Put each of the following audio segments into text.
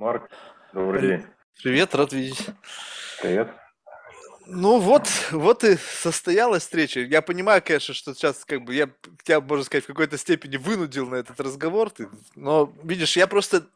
Марк, добрый день. Привет, рад видеть. Привет. Ну вот, вот и состоялась встреча. Я понимаю, конечно, что сейчас как бы я тебя, можно сказать, в какой-то степени вынудил на этот разговор, ты, но видишь, я просто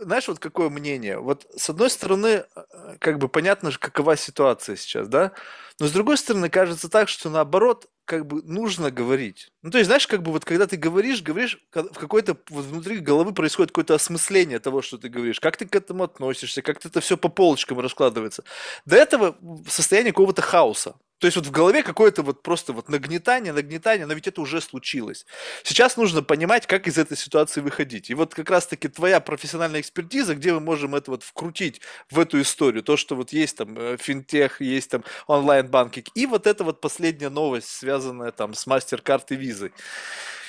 знаешь, вот какое мнение? Вот с одной стороны, э, как бы понятно же, какова ситуация сейчас, да? Но с другой стороны, кажется так, что наоборот, как бы нужно говорить. Ну, то есть, знаешь, как бы вот когда ты говоришь, говоришь, в какой-то вот внутри головы происходит какое-то осмысление того, что ты говоришь, как ты к этому относишься, как это все по полочкам раскладывается. До этого состояние какого-то хаоса. То есть вот в голове какое-то вот просто вот нагнетание, нагнетание, но ведь это уже случилось. Сейчас нужно понимать, как из этой ситуации выходить. И вот как раз-таки твоя профессиональная экспертиза, где мы можем это вот вкрутить в эту историю. То, что вот есть там э, финтех, есть там онлайн-банкинг. И вот эта вот последняя новость, связанная там с MasterCard и Visa.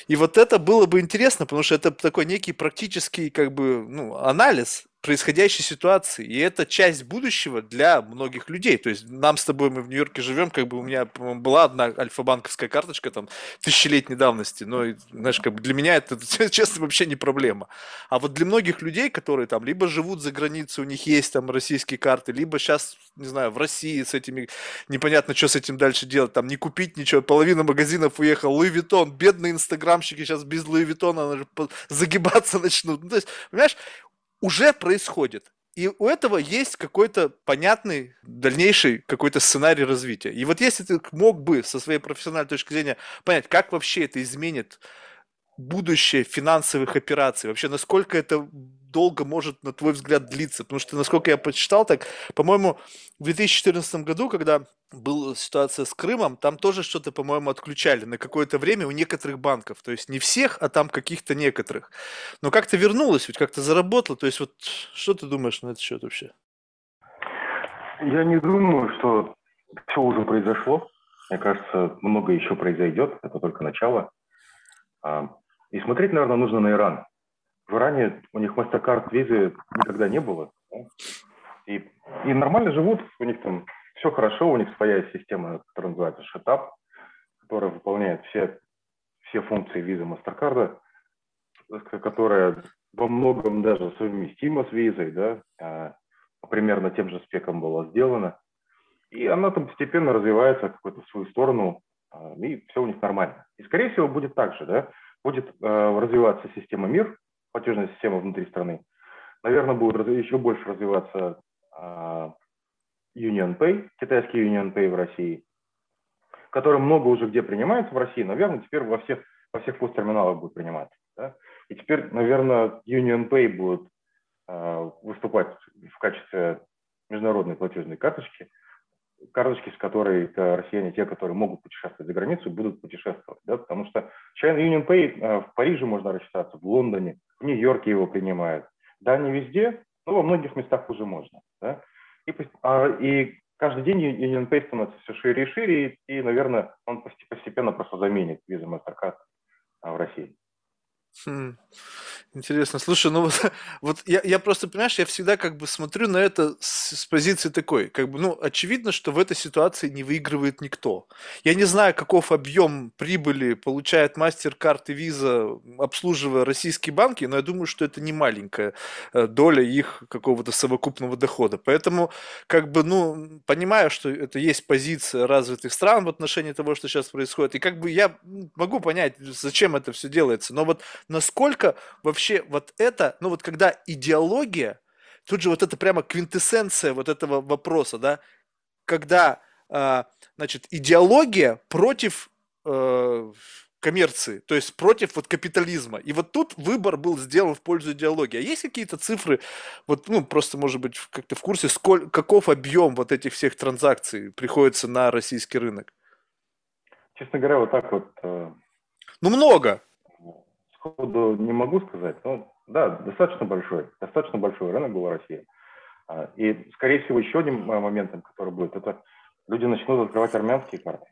И вот это было бы интересно, потому что это такой некий практический как бы ну, анализ происходящей ситуации. И это часть будущего для многих людей. То есть нам с тобой, мы в Нью-Йорке живем, как бы у меня была одна альфа-банковская карточка там тысячелетней давности, но, знаешь, как бы для меня это, честно, вообще не проблема. А вот для многих людей, которые там либо живут за границей, у них есть там российские карты, либо сейчас, не знаю, в России с этими, непонятно, что с этим дальше делать, там не купить ничего, половина магазинов уехал, Louis Vuitton, бедные инстаграмщики сейчас без Louis Vuitton -а загибаться начнут. Ну, то есть, понимаешь, уже происходит. И у этого есть какой-то понятный дальнейший какой-то сценарий развития. И вот если ты мог бы со своей профессиональной точки зрения понять, как вообще это изменит будущее финансовых операций, вообще насколько это долго может, на твой взгляд, длиться? Потому что, насколько я почитал, так, по-моему, в 2014 году, когда была ситуация с Крымом, там тоже что-то, по-моему, отключали на какое-то время у некоторых банков. То есть не всех, а там каких-то некоторых. Но как-то вернулось, ведь как-то заработало. То есть вот что ты думаешь на этот счет вообще? Я не думаю, что все уже произошло. Мне кажется, много еще произойдет. Это только начало. А, и смотреть, наверное, нужно на Иран. В Иране у них MasterCard, визы никогда не было. Да? И, и нормально живут, у них там все хорошо, у них своя система, которая называется Shatup, которая выполняет все, все функции визы MasterCard, которая во многом даже совместима с визой, да, а, примерно тем же спеком была сделана. И она там постепенно развивается какую-то в свою сторону, а, и все у них нормально. И, скорее всего, будет так же, да, будет э, развиваться система МИР, платежная система внутри страны. Наверное, будет еще больше развиваться э, Union Pay, китайский Union Pay в России, который много уже где принимается в России, наверное, теперь во всех, во всех посттерминалах будет приниматься. Да? И теперь, наверное, Union Pay будет э, выступать в качестве международной платежной карточки, карточки, с которой россияне, те, которые могут путешествовать за границу, будут путешествовать. Да? Потому что China Union Pay э, в Париже можно рассчитаться, в Лондоне, в Нью-Йорке его принимают. Да, не везде, но во многих местах уже можно. Да? И, а, и каждый день Union Pay становится все шире и шире, и, и наверное, он постепенно просто заменит Visa MasterCard а, в России. Хм. Интересно. Слушай, ну вот, вот я, я просто, понимаешь, я всегда как бы смотрю на это с, с позиции такой, как бы, ну, очевидно, что в этой ситуации не выигрывает никто. Я не знаю, каков объем прибыли получает MasterCard и Visa, обслуживая российские банки, но я думаю, что это не маленькая э, доля их какого-то совокупного дохода. Поэтому, как бы, ну, понимаю, что это есть позиция развитых стран в отношении того, что сейчас происходит, и как бы я могу понять, зачем это все делается, но вот насколько вообще вот это, ну вот когда идеология, тут же вот это прямо квинтэссенция вот этого вопроса, да, когда, э, значит, идеология против э, коммерции, то есть против вот капитализма. И вот тут выбор был сделан в пользу идеологии. А есть какие-то цифры, вот, ну, просто, может быть, как-то в курсе, сколь, каков объем вот этих всех транзакций приходится на российский рынок? Честно говоря, вот так вот... Э... Ну, много сходу не могу сказать, но да, достаточно большой, достаточно большой рынок был в России. А, и, скорее всего, еще одним а, моментом, который будет, это люди начнут открывать армянские карты.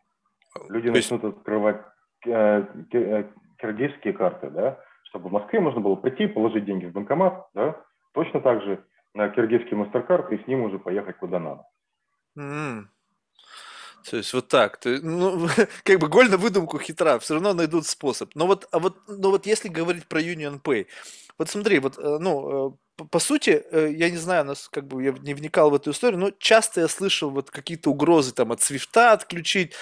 Люди есть... начнут открывать э, э, киргизские карты, да, чтобы в Москве можно было прийти, положить деньги в банкомат, да, точно так же на киргизский мастер-карт и с ним уже поехать куда надо. Mm. То есть вот так. То, ну, как бы голь на выдумку хитра, все равно найдут способ. Но вот, а вот, но вот если говорить про Union Pay, вот смотри, вот, э, ну, э, по сути, э, я не знаю, нас как бы я не вникал в эту историю, но часто я слышал вот какие-то угрозы там от Свифта отключить,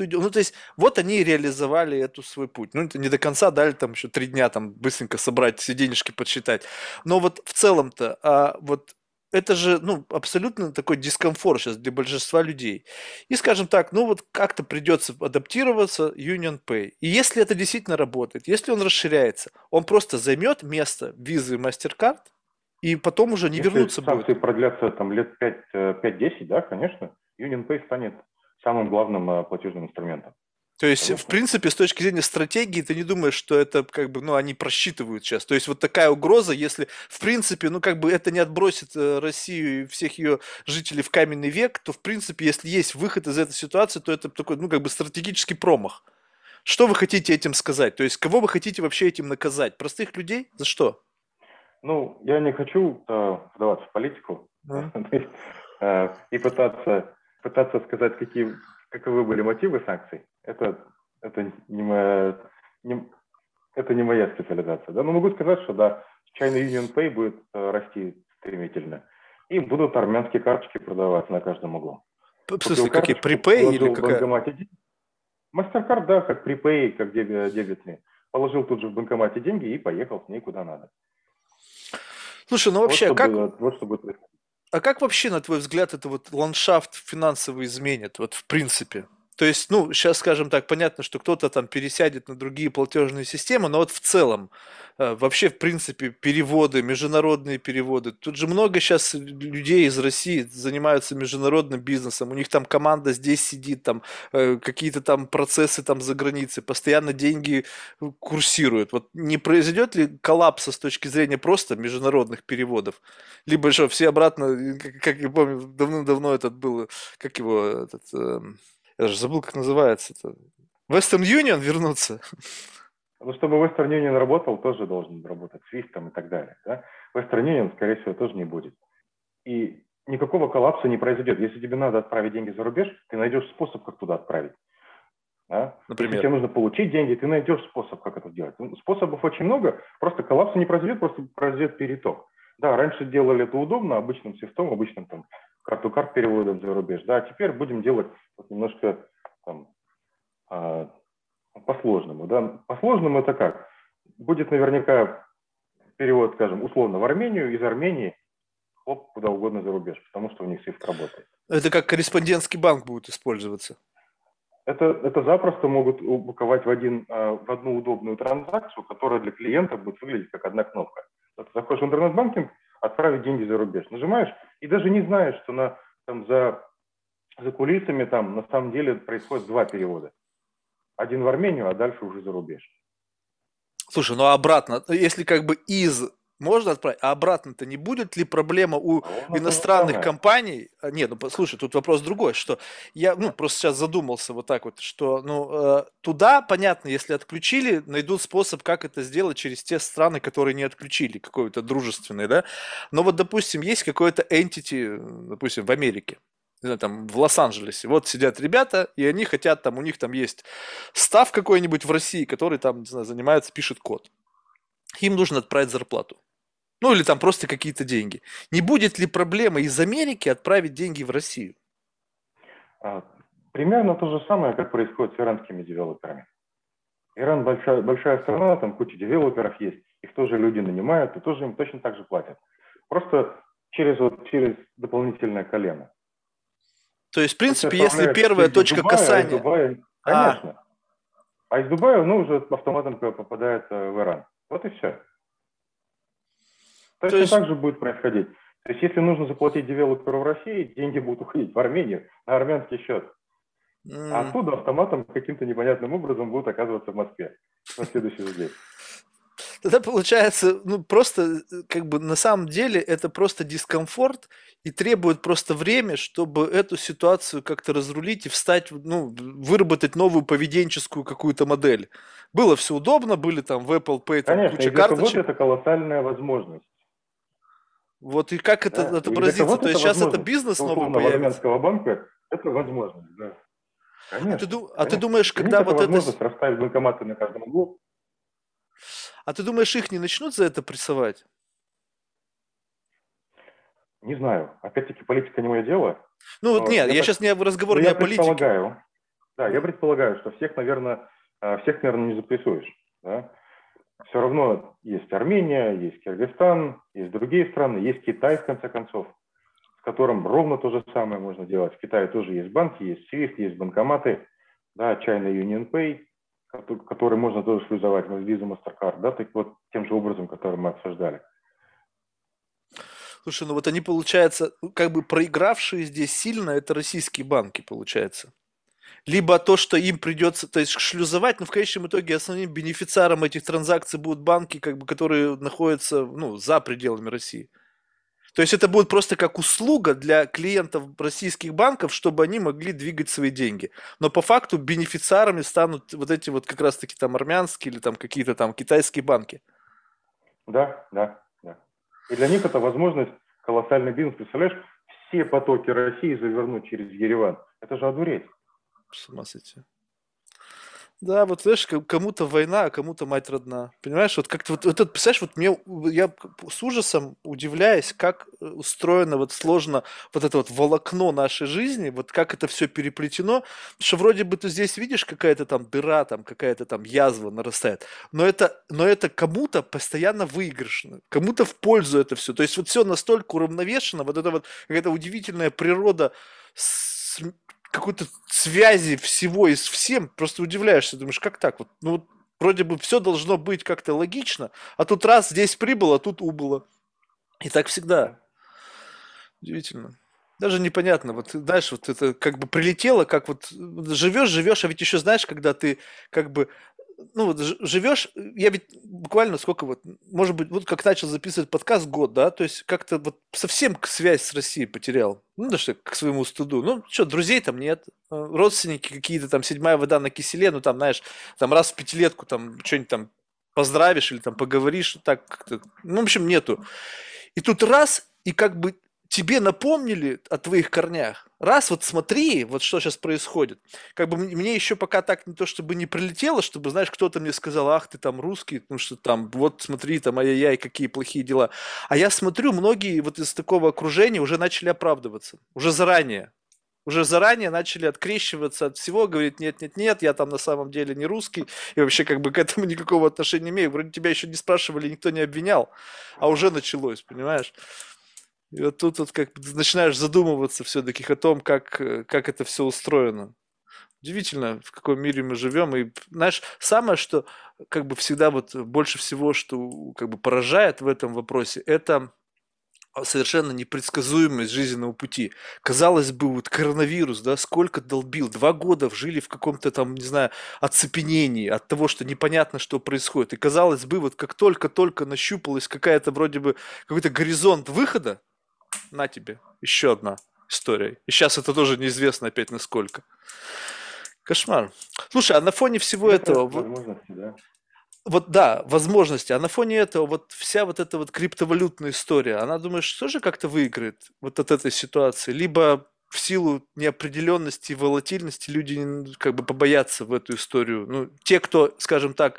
уйдет. Ну, то есть, вот они реализовали эту свой путь. Ну, это не до конца дали там еще три дня там быстренько собрать все денежки, подсчитать. Но вот в целом-то, а вот это же, ну, абсолютно такой дискомфорт сейчас для большинства людей. И, скажем так, ну вот как-то придется адаптироваться Union Pay. И если это действительно работает, если он расширяется, он просто займет место визы MasterCard, и потом уже не если вернуться будет. продлятся там лет 5-10, э, да, конечно, Union Pay станет самым главным э, платежным инструментом. То есть, в принципе, с точки зрения стратегии, ты не думаешь, что это как бы, ну, они просчитывают сейчас. То есть, вот такая угроза, если, в принципе, ну, как бы это не отбросит э, Россию и всех ее жителей в каменный век, то, в принципе, если есть выход из этой ситуации, то это такой, ну, как бы стратегический промах. Что вы хотите этим сказать? То есть, кого вы хотите вообще этим наказать? Простых людей? За что? Ну, я не хочу э, вдаваться в политику э, и пытаться, пытаться сказать, какие, каковы были мотивы санкций это, это, не моя, не, это не моя специализация. Да? Но могу сказать, что да, China Union Pay будет э, расти стремительно. И будут армянские карточки продаваться на каждом углу. В смысле, какие, припей или какая? Мастеркард, да, как припей, как дебетный. Положил тут же в банкомате деньги и поехал с ней куда надо. Слушай, ну вообще, вот, как... Будет, вот что будет А как вообще, на твой взгляд, это вот ландшафт финансовый изменит, вот в принципе? То есть, ну, сейчас, скажем так, понятно, что кто-то там пересядет на другие платежные системы, но вот в целом, э, вообще, в принципе, переводы, международные переводы. Тут же много сейчас людей из России занимаются международным бизнесом. У них там команда здесь сидит, там э, какие-то там процессы там за границей, постоянно деньги курсируют. Вот не произойдет ли коллапса с точки зрения просто международных переводов? Либо что, все обратно, как, я помню, давно-давно этот был, как его, этот, эм, я же забыл, как называется это. Western Union вернуться. Ну, чтобы Western Union работал, тоже должен работать Swift и так далее. Да? Western Union, скорее всего, тоже не будет. И никакого коллапса не произойдет. Если тебе надо отправить деньги за рубеж, ты найдешь способ, как туда отправить. Да? Например? Если тебе нужно получить деньги, ты найдешь способ, как это сделать. Ну, способов очень много, просто коллапса не произойдет, просто произойдет переток. Да, раньше делали это удобно, обычным свифтом, обычным там карту карт переводом за рубеж. Да, а теперь будем делать вот немножко там, а, по-сложному. Да? По-сложному это как? Будет наверняка перевод, скажем, условно в Армению, из Армении хлоп, куда угодно за рубеж, потому что у них SWIFT работает. Это как корреспондентский банк будет использоваться? Это, это запросто могут упаковать в, один, а, в одну удобную транзакцию, которая для клиента будет выглядеть как одна кнопка. Ты заходишь в интернет-банкинг, отправить деньги за рубеж. Нажимаешь и даже не знаешь, что на, там, за, за кулисами там на самом деле происходит два перевода. Один в Армению, а дальше уже за рубеж. Слушай, ну обратно, если как бы из можно отправить, а обратно-то не будет ли проблема у ну, иностранных компаний? А, нет, ну слушай, тут вопрос другой, что я, ну, просто сейчас задумался вот так вот, что, ну, э, туда, понятно, если отключили, найдут способ, как это сделать через те страны, которые не отключили, какой-то дружественный, да? Но вот, допустим, есть какой-то entity, допустим, в Америке, не знаю, там в Лос-Анджелесе. Вот сидят ребята, и они хотят, там у них там есть став какой-нибудь в России, который там, не знаю, занимается, пишет код. Им нужно отправить зарплату. Ну или там просто какие-то деньги. Не будет ли проблема из Америки отправить деньги в Россию? А, примерно то же самое, как происходит с иранскими девелоперами. Иран большая, большая страна, там куча девелоперов есть, их тоже люди нанимают, и тоже им точно так же платят. Просто через, вот, через дополнительное колено. То есть, в принципе, если первая точка Дубая, касания... Дубая, конечно. А. а из Дубая, ну, уже автоматом попадает э, в Иран. Вот и все. Точно есть... так же будет происходить. То есть, если нужно заплатить девелоперу в России, деньги будут уходить в Армению на армянский счет. Mm. А оттуда автоматом каким-то непонятным образом будут оказываться в Москве на следующий день. Тогда получается, ну просто как бы на самом деле это просто дискомфорт и требует просто время, чтобы эту ситуацию как-то разрулить и встать, ну, выработать новую поведенческую какую-то модель. Было все удобно, были там в Apple Pay там, Конечно, куча карточек. это колоссальная возможможность. Вот и как это да. отобразится? То есть сейчас это бизнес новый появится? армянского банка это возможность, да. Конечно. А ты, конечно. а ты думаешь, когда вот это... возможность расставить банкоматы на каждом углу. А ты думаешь, их не начнут за это прессовать? Не знаю. Опять-таки, политика не мое дело. Ну вот нет, я, я сейчас не разговор не я о политике. Предполагаю, да, я предполагаю, что всех, наверное, а, всех, наверное, не запрессуешь. Да? Все равно есть Армения, есть Киргизстан, есть другие страны, есть Китай, в конце концов, с которым ровно то же самое можно делать. В Китае тоже есть банки, есть SWIFT, есть банкоматы, да, China Union Pay, который можно тоже шлюзовать на Visa, MasterCard, да, так вот тем же образом, который мы обсуждали. Слушай, ну вот они, получается, как бы проигравшие здесь сильно, это российские банки, получается. Либо то, что им придется, то есть шлюзовать, но в конечном итоге основным бенефициаром этих транзакций будут банки, как бы, которые находятся ну, за пределами России. То есть это будет просто как услуга для клиентов российских банков, чтобы они могли двигать свои деньги. Но по факту бенефициарами станут вот эти вот как раз-таки там армянские или там какие-то там китайские банки. Да, да. И для них это возможность колоссальный бизнес. Представляешь, все потоки России завернуть через Ереван. Это же одуреть. С ума сойти. Да, вот знаешь, кому-то война, а кому-то мать родна. Понимаешь, вот как-то вот, вот это, представляешь, вот мне, я с ужасом удивляюсь, как э, устроено вот сложно вот это вот волокно нашей жизни, вот как это все переплетено, что вроде бы ты здесь видишь какая-то там дыра, там какая-то там язва нарастает, но это, но это кому-то постоянно выигрышно, кому-то в пользу это все. То есть вот все настолько уравновешено, вот это вот какая-то удивительная природа какой-то связи всего и с всем, просто удивляешься, думаешь, как так вот? Ну, вроде бы все должно быть как-то логично, а тут раз здесь прибыло, а тут убыло. И так всегда. Удивительно. Даже непонятно, вот знаешь, вот это как бы прилетело, как вот живешь, живешь, а ведь еще знаешь, когда ты как бы ну вот живешь, я ведь буквально сколько вот, может быть, вот как начал записывать подкаст год, да, то есть как-то вот совсем связь с Россией потерял, ну да что, к своему стыду, ну что, друзей там нет, э, родственники какие-то там, седьмая вода на киселе, ну там, знаешь, там раз в пятилетку там что-нибудь там поздравишь или там поговоришь, так как-то, ну, в общем, нету. И тут раз, и как бы тебе напомнили о твоих корнях. Раз, вот смотри, вот что сейчас происходит. Как бы мне еще пока так не то, чтобы не прилетело, чтобы, знаешь, кто-то мне сказал, ах, ты там русский, потому что там, вот смотри, там, ай-яй-яй, какие плохие дела. А я смотрю, многие вот из такого окружения уже начали оправдываться. Уже заранее. Уже заранее начали открещиваться от всего, говорит, нет, нет, нет, я там на самом деле не русский, и вообще как бы к этому никакого отношения не имею. Вроде тебя еще не спрашивали, никто не обвинял, а уже началось, понимаешь? И вот тут вот как начинаешь задумываться все-таки о том, как, э, как это все устроено. Удивительно, в каком мире мы живем. И, знаешь, самое, что как бы всегда вот больше всего, что как бы поражает в этом вопросе, это совершенно непредсказуемость жизненного пути. Казалось бы, вот коронавирус, да, сколько долбил, два года жили в каком-то там, не знаю, оцепенении от того, что непонятно, что происходит. И казалось бы, вот как только-только нащупалась какая-то вроде бы какой-то горизонт выхода, на тебе, еще одна история. И сейчас это тоже неизвестно опять насколько. Кошмар. Слушай, а на фоне всего это этого... Возможности, да. Вот да, возможности. А на фоне этого вот вся вот эта вот криптовалютная история, она, думаешь, тоже как-то выиграет вот от этой ситуации? Либо в силу неопределенности и волатильности люди как бы побоятся в эту историю. Ну, те, кто, скажем так,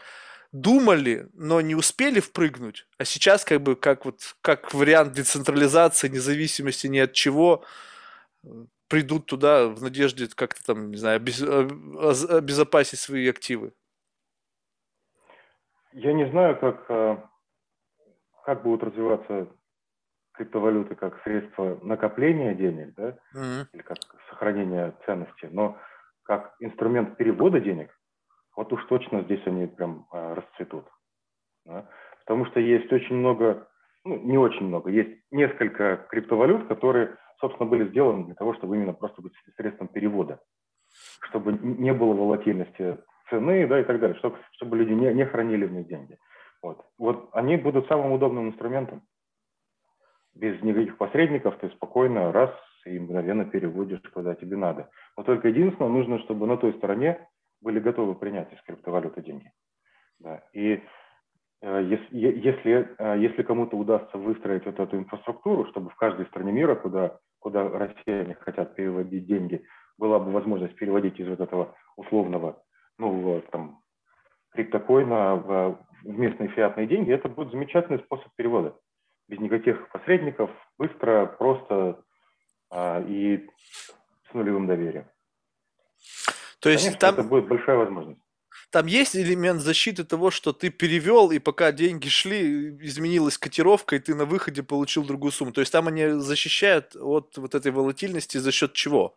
думали, но не успели впрыгнуть, а сейчас как бы как вот как вариант децентрализации, независимости ни от чего, придут туда в надежде как-то там, не знаю, обез... обезопасить свои активы. Я не знаю, как, э, как будут развиваться криптовалюты как средство накопления денег, да, mm-hmm. или как сохранения ценности, но как инструмент перевода денег, вот уж точно здесь они прям а, расцветут. Да? Потому что есть очень много, ну, не очень много, есть несколько криптовалют, которые, собственно, были сделаны для того, чтобы именно просто быть средством перевода, чтобы не было волатильности цены, да, и так далее, чтобы, чтобы люди не, не хранили в них деньги. Вот. вот они будут самым удобным инструментом. Без никаких посредников ты спокойно раз и мгновенно переводишь, куда тебе надо. Но только единственное, нужно, чтобы на той стороне были готовы принять из криптовалюты деньги. Да. И э, если, э, если кому-то удастся выстроить вот эту инфраструктуру, чтобы в каждой стране мира, куда, куда россияне хотят переводить деньги, была бы возможность переводить из вот этого условного, ну, там, криптокоина в, в местные фиатные деньги, это будет замечательный способ перевода. без никаких посредников, быстро, просто а, и с нулевым доверием. То есть Конечно, там... это будет большая возможность. Там есть элемент защиты того, что ты перевел, и пока деньги шли, изменилась котировка, и ты на выходе получил другую сумму. То есть там они защищают от вот этой волатильности за счет чего?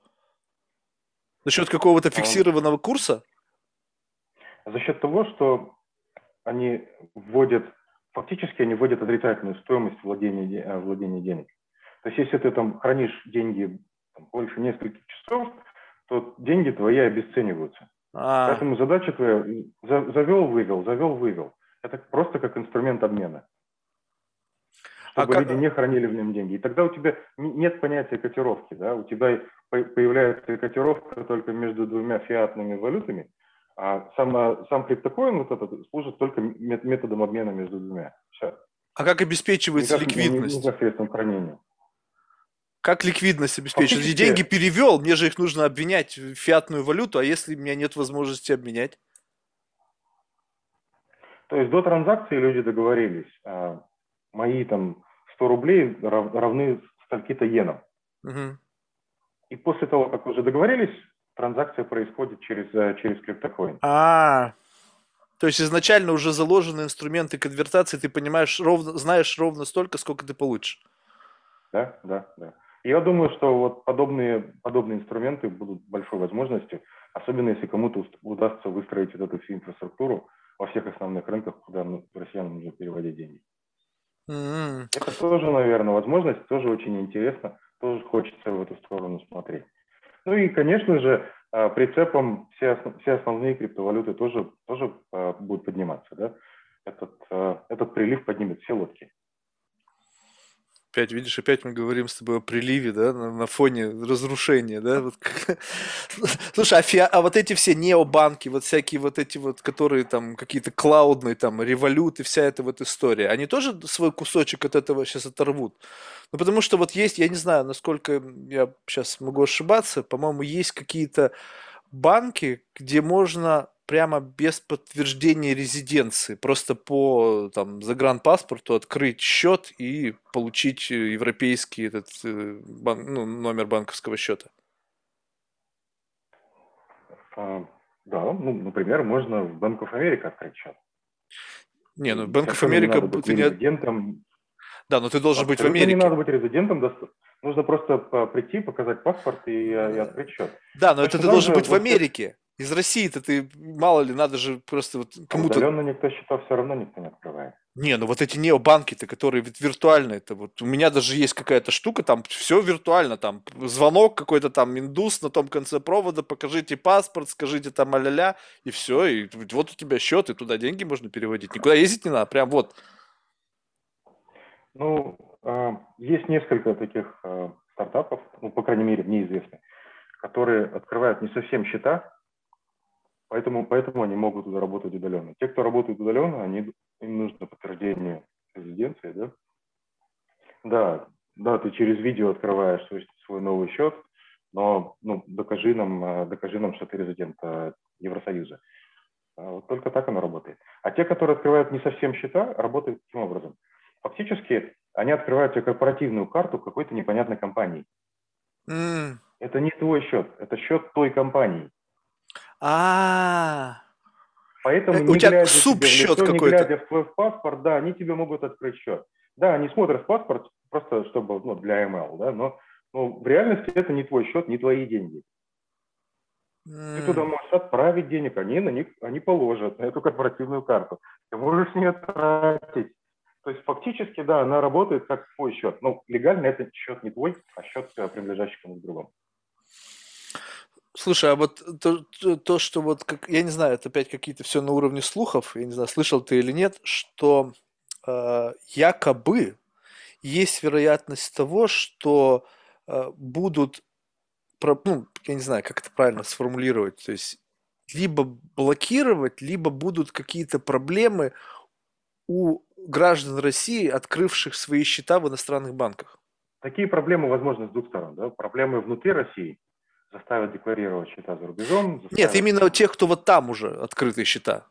За счет какого-то фиксированного курса? За счет того, что они вводят, фактически они вводят отрицательную стоимость владения, э, владения денег. То есть если ты там хранишь деньги больше нескольких часов, то деньги твои обесцениваются. А. Поэтому задача твоя завел, вывел, завел, вывел. Это просто как инструмент обмена. А чтобы а люди не хранили в нем деньги. И тогда у тебя нет понятия котировки, да, у тебя появляется котировка только между двумя фиатными валютами, а сам, сам криптокоин вот этот служит только методом обмена между двумя. Все. А как обеспечивается Никак, ликвидность? Не, не средством хранения. Как ликвидность обеспечить? Фактически... деньги перевел, мне же их нужно обменять в фиатную валюту, а если у меня нет возможности обменять? То есть до транзакции люди договорились, а мои там 100 рублей равны скольки-то иенам. Угу. И после того, как уже договорились, транзакция происходит через, э, через криптокоин. А, то есть изначально уже заложены инструменты конвертации, ты понимаешь, ровно, знаешь ровно столько, сколько ты получишь. Да, да, да. Я думаю, что вот подобные, подобные инструменты будут большой возможностью, особенно если кому-то удастся выстроить вот эту всю инфраструктуру во всех основных рынках, куда ну, россиянам нужно переводить деньги. Mm-hmm. Это тоже, наверное, возможность, тоже очень интересно, тоже хочется в эту сторону смотреть. Ну и, конечно же, а, прицепом все, все основные криптовалюты тоже, тоже а, будут подниматься. Да? Этот, а, этот прилив поднимет все лодки. Опять, видишь, опять мы говорим с тобой о приливе, да, на, на фоне разрушения, да. Слушай, а, а вот эти все необанки, вот всякие вот эти вот, которые там какие-то клаудные, там, революты, вся эта вот история, они тоже свой кусочек от этого сейчас оторвут? Ну, потому что вот есть, я не знаю, насколько я сейчас могу ошибаться, по-моему, есть какие-то банки, где можно прямо без подтверждения резиденции, просто по там, загранпаспорту открыть счет и получить э, европейский этот э, бан, ну, номер банковского счета. А, да, ну, например, можно в Bank of America открыть счет. Не, ну Bank of America... Ты не... резидентом. Да, но ты должен Абсолютно быть в Америке. не надо быть резидентом, нужно просто прийти, показать паспорт и, и открыть счет. Да, но Точно это ты должен быть в Америке. Из России-то ты, мало ли, надо же просто вот кому-то... Удаленно никто счета все равно никто не открывает. Не, ну вот эти необанки-то, которые виртуальные, это вот у меня даже есть какая-то штука, там все виртуально, там звонок какой-то там индус на том конце провода, покажите паспорт, скажите там а-ля-ля, и все, и вот у тебя счет, и туда деньги можно переводить. Никуда ездить не надо, прям вот. Ну, а, есть несколько таких а, стартапов, ну, по крайней мере, мне известны, которые открывают не совсем счета, Поэтому, поэтому они могут работать удаленно. Те, кто работает удаленно, они, им нужно подтверждение резиденции, да? Да, да, ты через видео открываешь свой, свой новый счет, но ну, докажи, нам, э, докажи нам, что ты резидент э, Евросоюза. А вот только так оно работает. А те, которые открывают не совсем счета, работают таким образом. Фактически они открывают тебе корпоративную карту какой-то непонятной компании. Mm. Это не твой счет, это счет той компании. А. Поэтому, э, не У тебя глядя субсчет какой-то. Не глядя в твой паспорт, да, они тебе могут открыть счет. Да, они смотрят паспорт просто чтобы ну, для ML, да, но, но в реальности это не твой счет, не твои деньги. Ты туда можешь отправить денег, они на них они положат на эту корпоративную карту. Ты можешь не тратить. То есть фактически, да, она работает как твой счет. Но легально это счет не твой, а счет э, принадлежащий кому-то другому. Слушай, а вот то, то, то, что вот, как, я не знаю, это опять какие-то все на уровне слухов, я не знаю, слышал ты или нет, что э, якобы есть вероятность того, что э, будут, ну, я не знаю, как это правильно сформулировать, то есть либо блокировать, либо будут какие-то проблемы у граждан России, открывших свои счета в иностранных банках. Такие проблемы возможны с двух сторон. Да? Проблемы внутри России – заставят декларировать счета за рубежом. Заставят... Нет, именно тех, кто вот там уже открытые счета.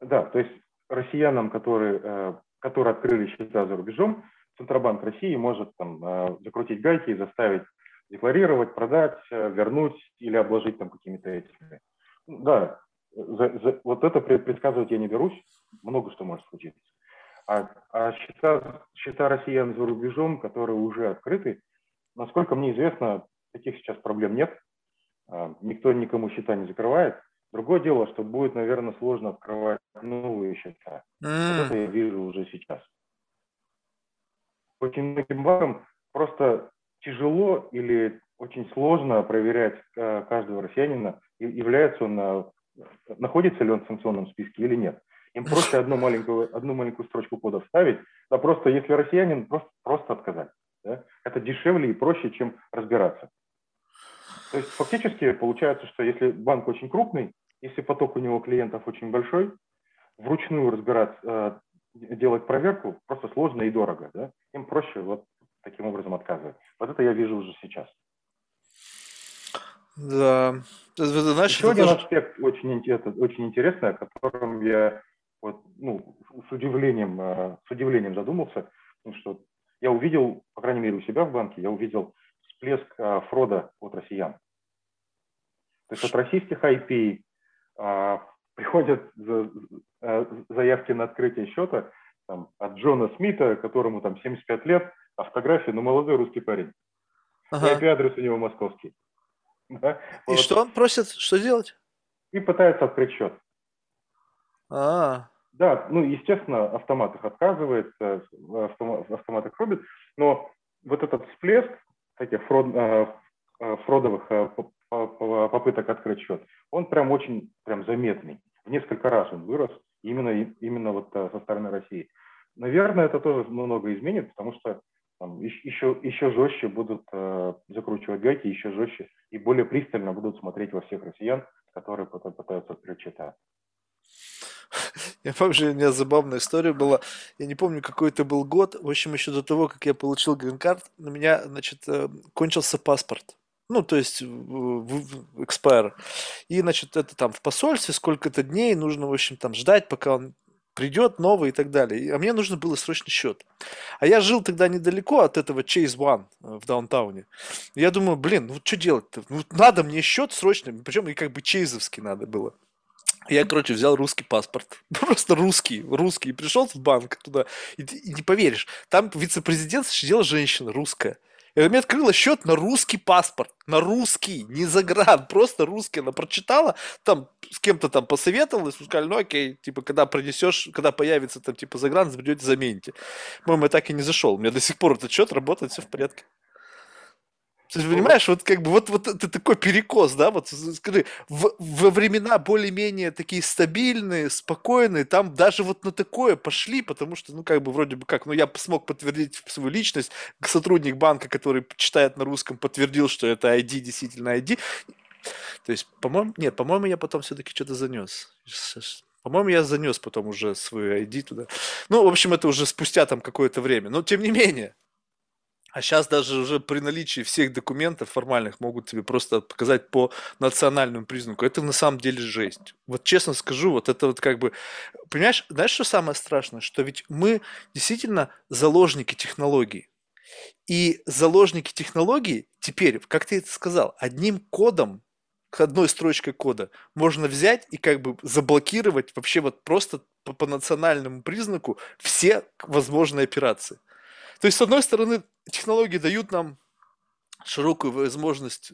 Да, то есть россиянам, которые э, которые открыли счета за рубежом, Центробанк России может там, э, закрутить гайки и заставить декларировать, продать, э, вернуть или обложить там какими-то этими. Ну, да, за, за, вот это предсказывать я не берусь, много что может случиться. А, а счета, счета россиян за рубежом, которые уже открыты, насколько мне известно, таких сейчас проблем нет. А, никто никому счета не закрывает. Другое дело, что будет, наверное, сложно открывать новые счета. Mm. Вот это я вижу уже сейчас. Очень многим банкам просто тяжело или очень сложно проверять э, каждого россиянина, является он, э, находится ли он в санкционном списке или нет. Им проще одну маленькую, одну маленькую строчку кода вставить, а просто если россиянин, просто, просто отказать. Да? Это дешевле и проще, чем разбираться. То есть фактически получается, что если банк очень крупный, если поток у него клиентов очень большой, вручную разбираться, э, делать проверку просто сложно и дорого. Да? Им проще вот таким образом отказывать. Вот это я вижу уже сейчас. Да. Знаешь, Еще один тоже... аспект очень, это, очень интересный, о котором я вот, ну, с, удивлением, э, с удивлением задумался, потому что я увидел, по крайней мере, у себя в банке, я увидел всплеск а, фрода от россиян. То есть от российских IP а, приходят а, заявки на открытие счета там, от Джона Смита, которому там 75 лет, а фотография, ну, молодой русский парень. Ага. И IP-адрес у него московский. Да? И вот. что он просит, что делать? И пытается открыть счет. А, Да, ну, естественно, автомат их отказывает, автомат их рубит, но вот этот всплеск таких фрод, э, э, фродовых э, попыток открыть счет, он прям очень прям заметный. В несколько раз он вырос именно, именно вот со стороны России. Наверное, это тоже много изменит, потому что там, еще, еще жестче будут закручивать гайки, еще жестче и более пристально будут смотреть во всех россиян, которые пытаются открыть счета. Я помню, у меня забавная история была. Я не помню, какой это был год. В общем, еще до того, как я получил грин-карт, у меня, значит, э, кончился паспорт. Ну, то есть, экспайр. И, значит, это там в посольстве сколько-то дней нужно, в общем, там ждать, пока он придет новый и так далее. А мне нужно было срочный счет. А я жил тогда недалеко от этого Chase One э, в даунтауне. Я думаю, блин, ну что делать-то? Ну, надо мне счет срочно, причем и как бы чейзовский надо было. Я, короче, взял русский паспорт. Просто русский, русский. И пришел в банк туда. И, и не поверишь, там вице-президент сидела женщина русская. И она мне открыла счет на русский паспорт. На русский, не загран, просто русский. Она прочитала, там с кем-то там посоветовалась, сказали, ну окей, типа, когда принесешь, когда появится там, типа, загран, заберете, замените. По-моему, я так и не зашел. У меня до сих пор этот счет работает, все в порядке. Ты понимаешь, вот как бы вот, вот это такой перекос, да, вот скажи, в, во времена более-менее такие стабильные, спокойные, там даже вот на такое пошли, потому что, ну, как бы вроде бы как, ну, я смог подтвердить свою личность, сотрудник банка, который читает на русском, подтвердил, что это ID, действительно ID. То есть, по-моему, нет, по-моему, я потом все-таки что-то занес. По-моему, я занес потом уже свою ID туда. Ну, в общем, это уже спустя там какое-то время. Но, тем не менее, а сейчас даже уже при наличии всех документов формальных могут тебе просто показать по национальному признаку. Это на самом деле жесть. Вот честно скажу, вот это вот как бы... Понимаешь, знаешь, что самое страшное? Что ведь мы действительно заложники технологий. И заложники технологий теперь, как ты это сказал, одним кодом, одной строчкой кода можно взять и как бы заблокировать вообще вот просто по, по национальному признаку все возможные операции. То есть, с одной стороны, технологии дают нам широкую возможность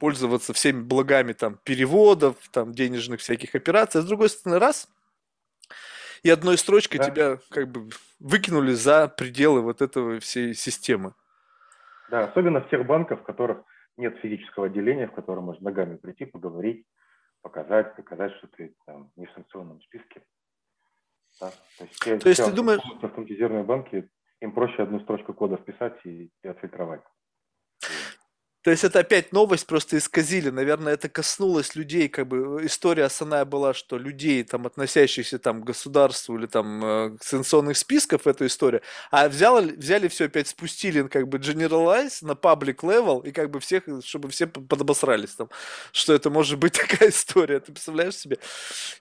пользоваться всеми благами там переводов, там денежных всяких операций, а с другой стороны, раз, и одной строчкой да. тебя как бы выкинули за пределы вот этого всей системы. Да, особенно в тех банках, в которых нет физического отделения, в котором можно ногами прийти, поговорить, показать, показать, что ты там не в санкционном списке. Да? То есть, То есть ты думаешь... Автоматизированные банки им проще одну строчку кода вписать и, и отфильтровать. То есть это опять новость просто исказили. Наверное, это коснулось людей, как бы история основная была, что людей, там, относящихся там, к государству или там э, санкционных списков, эта история. А взяли, взяли все опять спустили как бы generalize на public level и как бы всех, чтобы все подобосрались там, что это может быть такая история. Ты представляешь себе?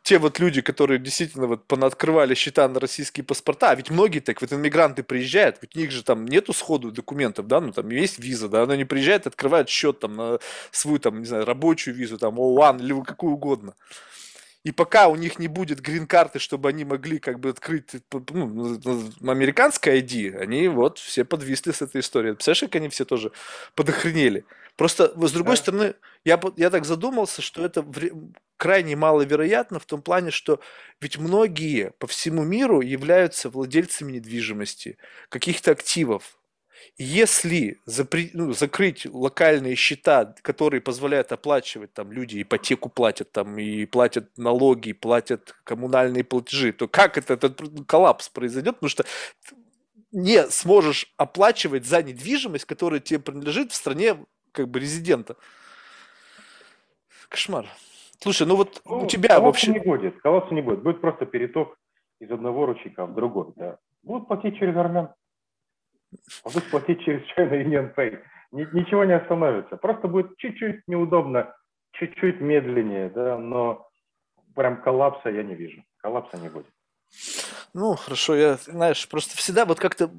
Те вот люди, которые действительно вот понаоткрывали счета на российские паспорта, а ведь многие так, вот иммигранты приезжают, у них же там нету сходу документов, да, ну там есть виза, да, но они приезжают, открывают открывают счет там на свою там, не знаю, рабочую визу, там, ООН или какую угодно. И пока у них не будет грин-карты, чтобы они могли как бы открыть ну, американское ID, они вот все подвисли с этой историей. Представляешь, как они все тоже подохренели? Просто, с другой да. стороны, я, я так задумался, что это крайне маловероятно в том плане, что ведь многие по всему миру являются владельцами недвижимости, каких-то активов. Если запри, ну, закрыть локальные счета, которые позволяют оплачивать, там люди ипотеку платят, там и платят налоги, платят коммунальные платежи, то как это, этот коллапс произойдет? Потому что не сможешь оплачивать за недвижимость, которая тебе принадлежит в стране как бы резидента. Кошмар. Слушай, ну вот ну, у тебя вообще... не будет, коллапса не будет. Будет просто переток из одного ручейка в другой. Да. Будут платить через армян. Могу платить через China Union Pay. Ничего не остановится. Просто будет чуть-чуть неудобно, чуть-чуть медленнее, да, но прям коллапса я не вижу. Коллапса не будет. Ну, хорошо, я, знаешь, просто всегда вот как-то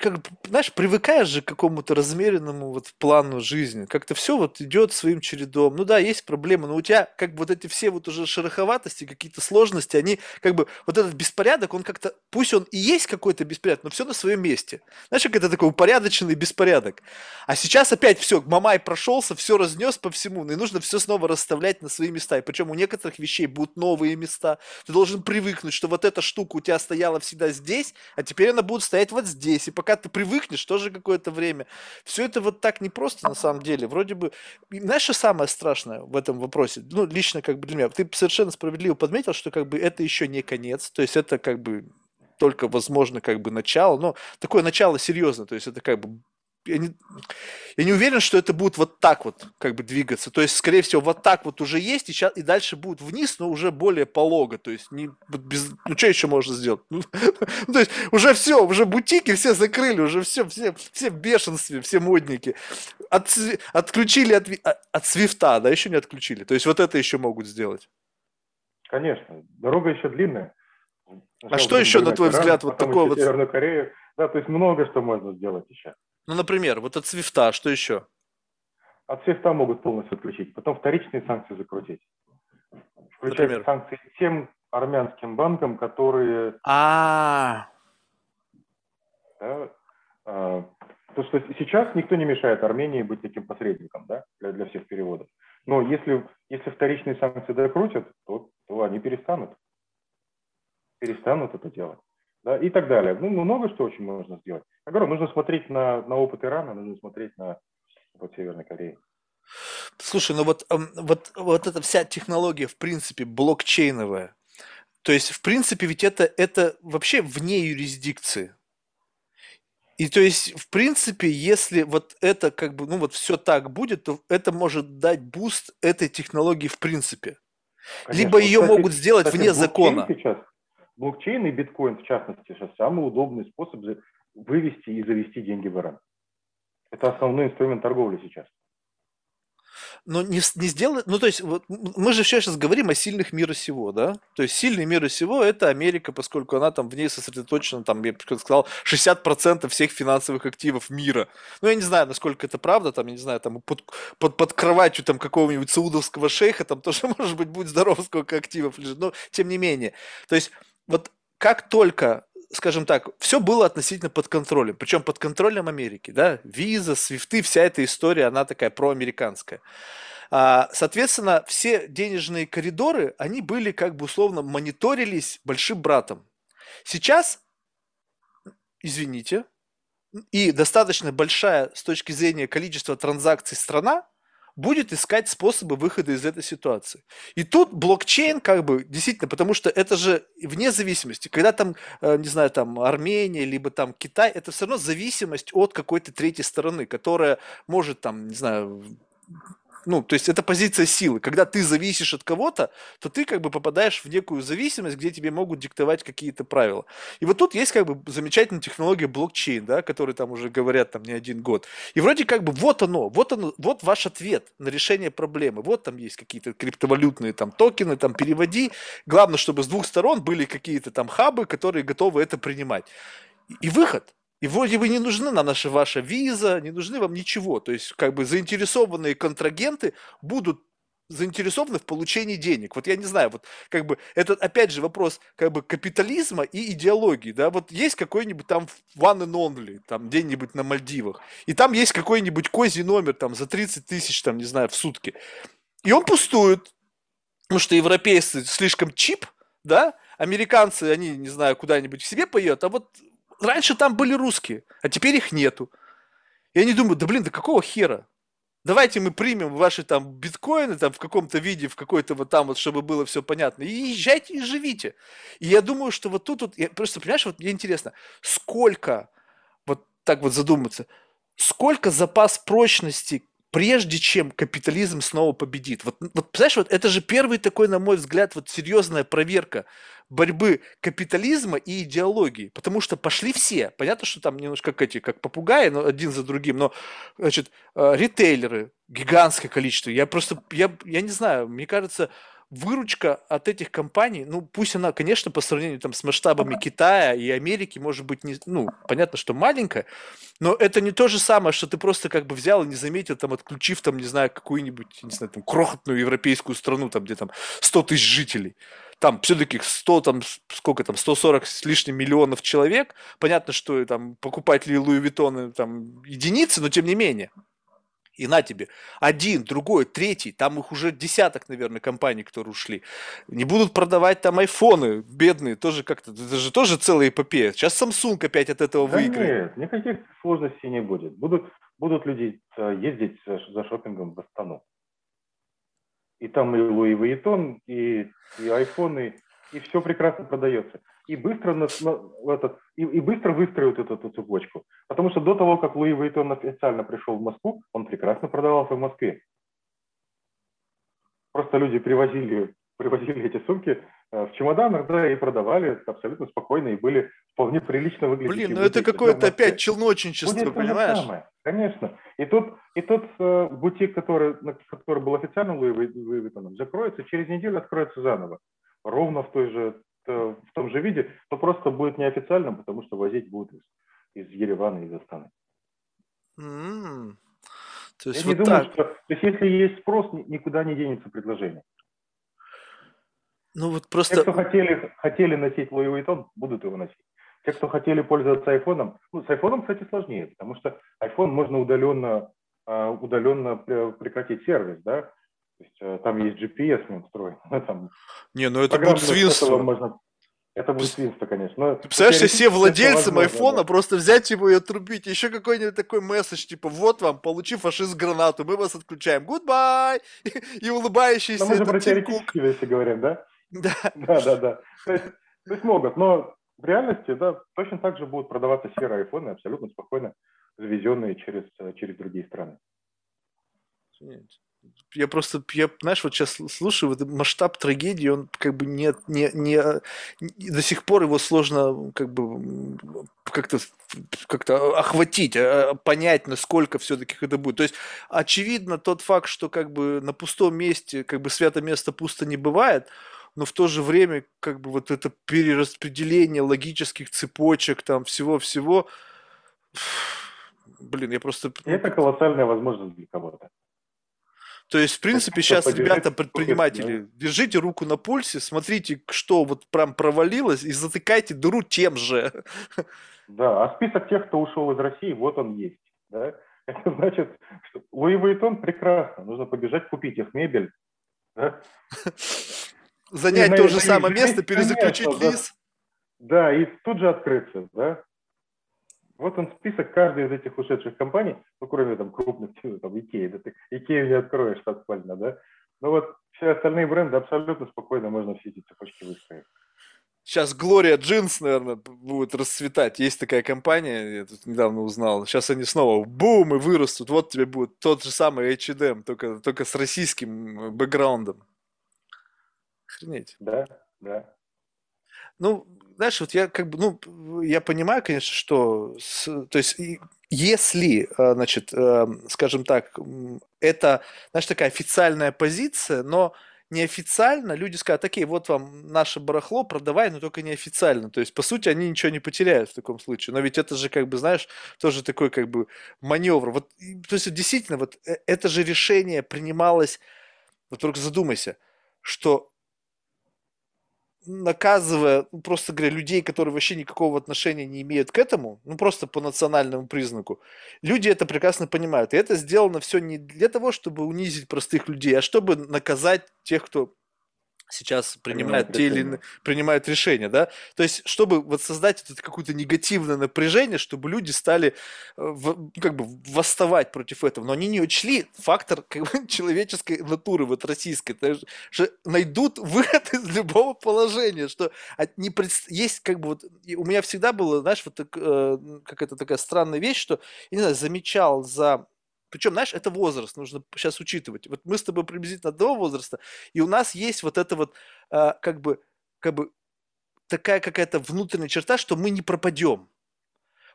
как, знаешь, привыкаешь же к какому-то размеренному вот плану жизни. Как-то все вот идет своим чередом. Ну да, есть проблемы, но у тебя как бы вот эти все вот уже шероховатости, какие-то сложности, они как бы вот этот беспорядок, он как-то, пусть он и есть какой-то беспорядок, но все на своем месте. Знаешь, как это такой упорядоченный беспорядок. А сейчас опять все, Мамай прошелся, все разнес по всему, и нужно все снова расставлять на свои места. И причем у некоторых вещей будут новые места. Ты должен привыкнуть, что вот эта штука у тебя стояла всегда здесь, а теперь она будет стоять вот здесь пока ты привыкнешь, тоже какое-то время. Все это вот так непросто на самом деле. Вроде бы, знаешь, что самое страшное в этом вопросе? Ну, лично как бы для меня. Ты совершенно справедливо подметил, что как бы это еще не конец. То есть это как бы только, возможно, как бы начало, но такое начало серьезно, то есть это как бы я не, я не уверен, что это будет вот так вот как бы двигаться. То есть, скорее всего, вот так вот уже есть, и, сейчас, и дальше будет вниз, но уже более полого. То есть, не, без, ну что еще можно сделать? Ну, то есть, уже все, уже бутики все закрыли, уже все, все, все в бешенстве, все модники. От, отключили от, а, от свифта, да, еще не отключили. То есть, вот это еще могут сделать. Конечно, дорога еще длинная. Сначала а что еще, на твой взгляд, вот такое вот... Северную Корею. Да, то есть много что можно сделать еще. Ну, например, вот от свифта, что еще? От свифта могут полностью отключить, потом вторичные санкции закрутить. Включать например? санкции тем армянским банкам, которые... А, да, а, то, что сейчас никто не мешает Армении быть таким посредником да, для, для всех переводов. Но если, если вторичные санкции докрутят, то, то они перестанут. Перестанут это делать да, и так далее. Ну, много что очень можно сделать. Я говорю, нужно смотреть на, на опыт Ирана, нужно смотреть на опыт Северной Кореи. Слушай, ну вот, вот, вот эта вся технология, в принципе, блокчейновая, то есть, в принципе, ведь это, это вообще вне юрисдикции. И то есть, в принципе, если вот это как бы, ну вот все так будет, то это может дать boost этой технологии в принципе. Конечно. Либо ее кстати, могут сделать кстати, вне закона. Сейчас, блокчейн и биткоин, в частности, сейчас самый удобный способ вывести и завести деньги в Иран. Это основной инструмент торговли сейчас. Но не, не сделать, ну то есть вот, мы же сейчас говорим о сильных мира сего, да? То есть сильный мир сего это Америка, поскольку она там в ней сосредоточена, там, я бы сказал, 60% всех финансовых активов мира. Ну я не знаю, насколько это правда, там, я не знаю, там под, под, под кроватью там какого-нибудь саудовского шейха там тоже, может быть, будет здорово, сколько активов лежит, но тем не менее. То есть вот как только скажем так, все было относительно под контролем, причем под контролем Америки, да, виза, свифты, вся эта история, она такая проамериканская. А, соответственно, все денежные коридоры, они были как бы условно мониторились большим братом. Сейчас, извините, и достаточно большая с точки зрения количества транзакций страна будет искать способы выхода из этой ситуации. И тут блокчейн, как бы, действительно, потому что это же вне зависимости. Когда там, э, не знаю, там Армения, либо там Китай, это все равно зависимость от какой-то третьей стороны, которая может там, не знаю, ну, то есть это позиция силы. Когда ты зависишь от кого-то, то ты как бы попадаешь в некую зависимость, где тебе могут диктовать какие-то правила. И вот тут есть как бы замечательная технология блокчейн, да, который там уже говорят там не один год. И вроде как бы вот оно, вот оно, вот ваш ответ на решение проблемы. Вот там есть какие-то криптовалютные там токены, там переводи. Главное, чтобы с двух сторон были какие-то там хабы, которые готовы это принимать. И выход – и вроде бы не нужны нам наша ваша виза, не нужны вам ничего. То есть как бы заинтересованные контрагенты будут заинтересованы в получении денег. Вот я не знаю, вот как бы это опять же вопрос как бы капитализма и идеологии, да, вот есть какой-нибудь там one and only, там где-нибудь на Мальдивах, и там есть какой-нибудь козий номер там за 30 тысяч, там, не знаю, в сутки, и он пустует, потому что европейцы слишком чип, да, американцы, они, не знаю, куда-нибудь к себе поедут, а вот раньше там были русские, а теперь их нету. И они думают, да блин, да какого хера? Давайте мы примем ваши там биткоины там в каком-то виде, в какой-то вот там вот, чтобы было все понятно. И езжайте и живите. И я думаю, что вот тут вот, я просто, понимаешь, вот мне интересно, сколько, вот так вот задуматься, сколько запас прочности прежде чем капитализм снова победит. Вот, вот знаешь, вот это же первый такой, на мой взгляд, вот серьезная проверка борьбы капитализма и идеологии, потому что пошли все. Понятно, что там немножко как эти, как попугаи, но один за другим, но, значит, э, ритейлеры, гигантское количество. Я просто, я, я не знаю, мне кажется, выручка от этих компаний, ну, пусть она, конечно, по сравнению там с масштабами Китая и Америки, может быть, не, ну, понятно, что маленькая, но это не то же самое, что ты просто как бы взял и не заметил, там, отключив, там, не знаю, какую-нибудь, не знаю, там, крохотную европейскую страну, там, где там 100 тысяч жителей. Там все-таки 100, там, сколько там, 140 с лишним миллионов человек. Понятно, что там покупатели Луи Виттона там единицы, но тем не менее. И на тебе. Один, другой, третий, там их уже десяток, наверное, компаний, которые ушли. Не будут продавать там айфоны бедные, тоже как-то, это же тоже целая эпопея. Сейчас Samsung опять от этого да выиграет. Нет, никаких сложностей не будет. Будут, будут люди э, ездить за шопингом в Астану. И там и Луи Vuitton, и, и айфоны, и все прекрасно продается и быстро, на, на, этот, и, и быстро выстроят эту, эту цепочку. Потому что до того, как Луи Вейтон официально пришел в Москву, он прекрасно продавался в Москве. Просто люди привозили, привозили эти сумки э, в чемоданах, да, и продавали абсолютно спокойно, и были вполне прилично выглядящие. Блин, ну это какое-то опять челночничество, Будет понимаешь? Самое, конечно. И тот, и тот э, бутик, который, который был официально Луи Вейтоном, закроется, через неделю откроется заново. Ровно в той же в том же виде, то просто будет неофициально, потому что возить будут из, из Еревана, из Астаны. Mm. То есть Я вот не думаю, так. что... То есть если есть спрос, никуда не денется предложение. Ну вот просто... Те, кто хотели, хотели носить Louis Vuitton, будут его носить. Те, кто хотели пользоваться айфоном, ну, с айфоном, кстати, сложнее, потому что iPhone можно удаленно, а, удаленно прекратить сервис, да, то есть э, там есть GPS не устроен. Там не, ну это будет свинство. Можно... Это будет свинство, конечно. Но Ты представляешь, все владельцам айфона да. просто взять его и отрубить. Еще какой-нибудь такой месседж, типа, вот вам, получи фашист гранату, мы вас отключаем. Goodbye! И улыбающийся. Мы же про теоретические вещи говорим, да? Да. Да, да, да. То есть, то есть могут, но в реальности, да, точно так же будут продаваться серые айфоны абсолютно спокойно, завезенные через, через другие страны я просто, я, знаешь, вот сейчас слушаю, вот масштаб трагедии, он как бы не, не, не, до сих пор его сложно как бы как-то как-то охватить, а, понять, насколько все-таки это будет. То есть, очевидно, тот факт, что как бы на пустом месте, как бы свято место пусто не бывает, но в то же время как бы вот это перераспределение логических цепочек, там всего-всего, блин, я просто... это колоссальная возможность для кого-то. То есть, в принципе, сейчас, ребята, предприниматели, держите руку на пульсе, смотрите, что вот прям провалилось, и затыкайте дыру тем же. Да, а список тех, кто ушел из России, вот он есть. Да? Это значит, что Луи Vuitton прекрасно, нужно побежать купить их мебель. Да? Занять то же самое место, перезаключить. Да. да, и тут же открыться, да. Вот он список каждой из этих ушедших компаний, ну, кроме там крупных, там, Икеи, да, ты Икею не откроешь подпально, да, но вот все остальные бренды абсолютно спокойно можно все эти цепочки выстроить. Сейчас Глория Джинс, наверное, будет расцветать. Есть такая компания, я тут недавно узнал. Сейчас они снова бум и вырастут. Вот тебе будет тот же самый H&M, только, только с российским бэкграундом. Охренеть. Да, да. Ну, знаешь, вот я как бы, ну, я понимаю, конечно, что, с, то есть, если, э, значит, э, скажем так, это, знаешь, такая официальная позиция, но неофициально люди скажут, окей, вот вам наше барахло, продавай, но только неофициально. То есть, по сути, они ничего не потеряют в таком случае. Но ведь это же, как бы, знаешь, тоже такой, как бы, маневр. Вот, то есть, действительно, вот э, это же решение принималось, вот только задумайся, что наказывая, ну, просто говоря, людей, которые вообще никакого отношения не имеют к этому, ну просто по национальному признаку, люди это прекрасно понимают. И это сделано все не для того, чтобы унизить простых людей, а чтобы наказать тех, кто сейчас принимает, принимает те или иные, принимают решения, да, то есть чтобы вот создать это какое-то негативное напряжение, чтобы люди стали э, в, как бы восставать против этого, но они не учли фактор как бы, человеческой натуры вот российской, то есть, что найдут выход из любого положения, что от, не пред... есть как бы вот у меня всегда было, знаешь, вот так, э, какая-то такая странная вещь, что я не знаю, замечал за причем, знаешь, это возраст, нужно сейчас учитывать. Вот мы с тобой приблизительно одного возраста, и у нас есть вот это вот, э, как бы, как бы такая какая-то внутренняя черта, что мы не пропадем.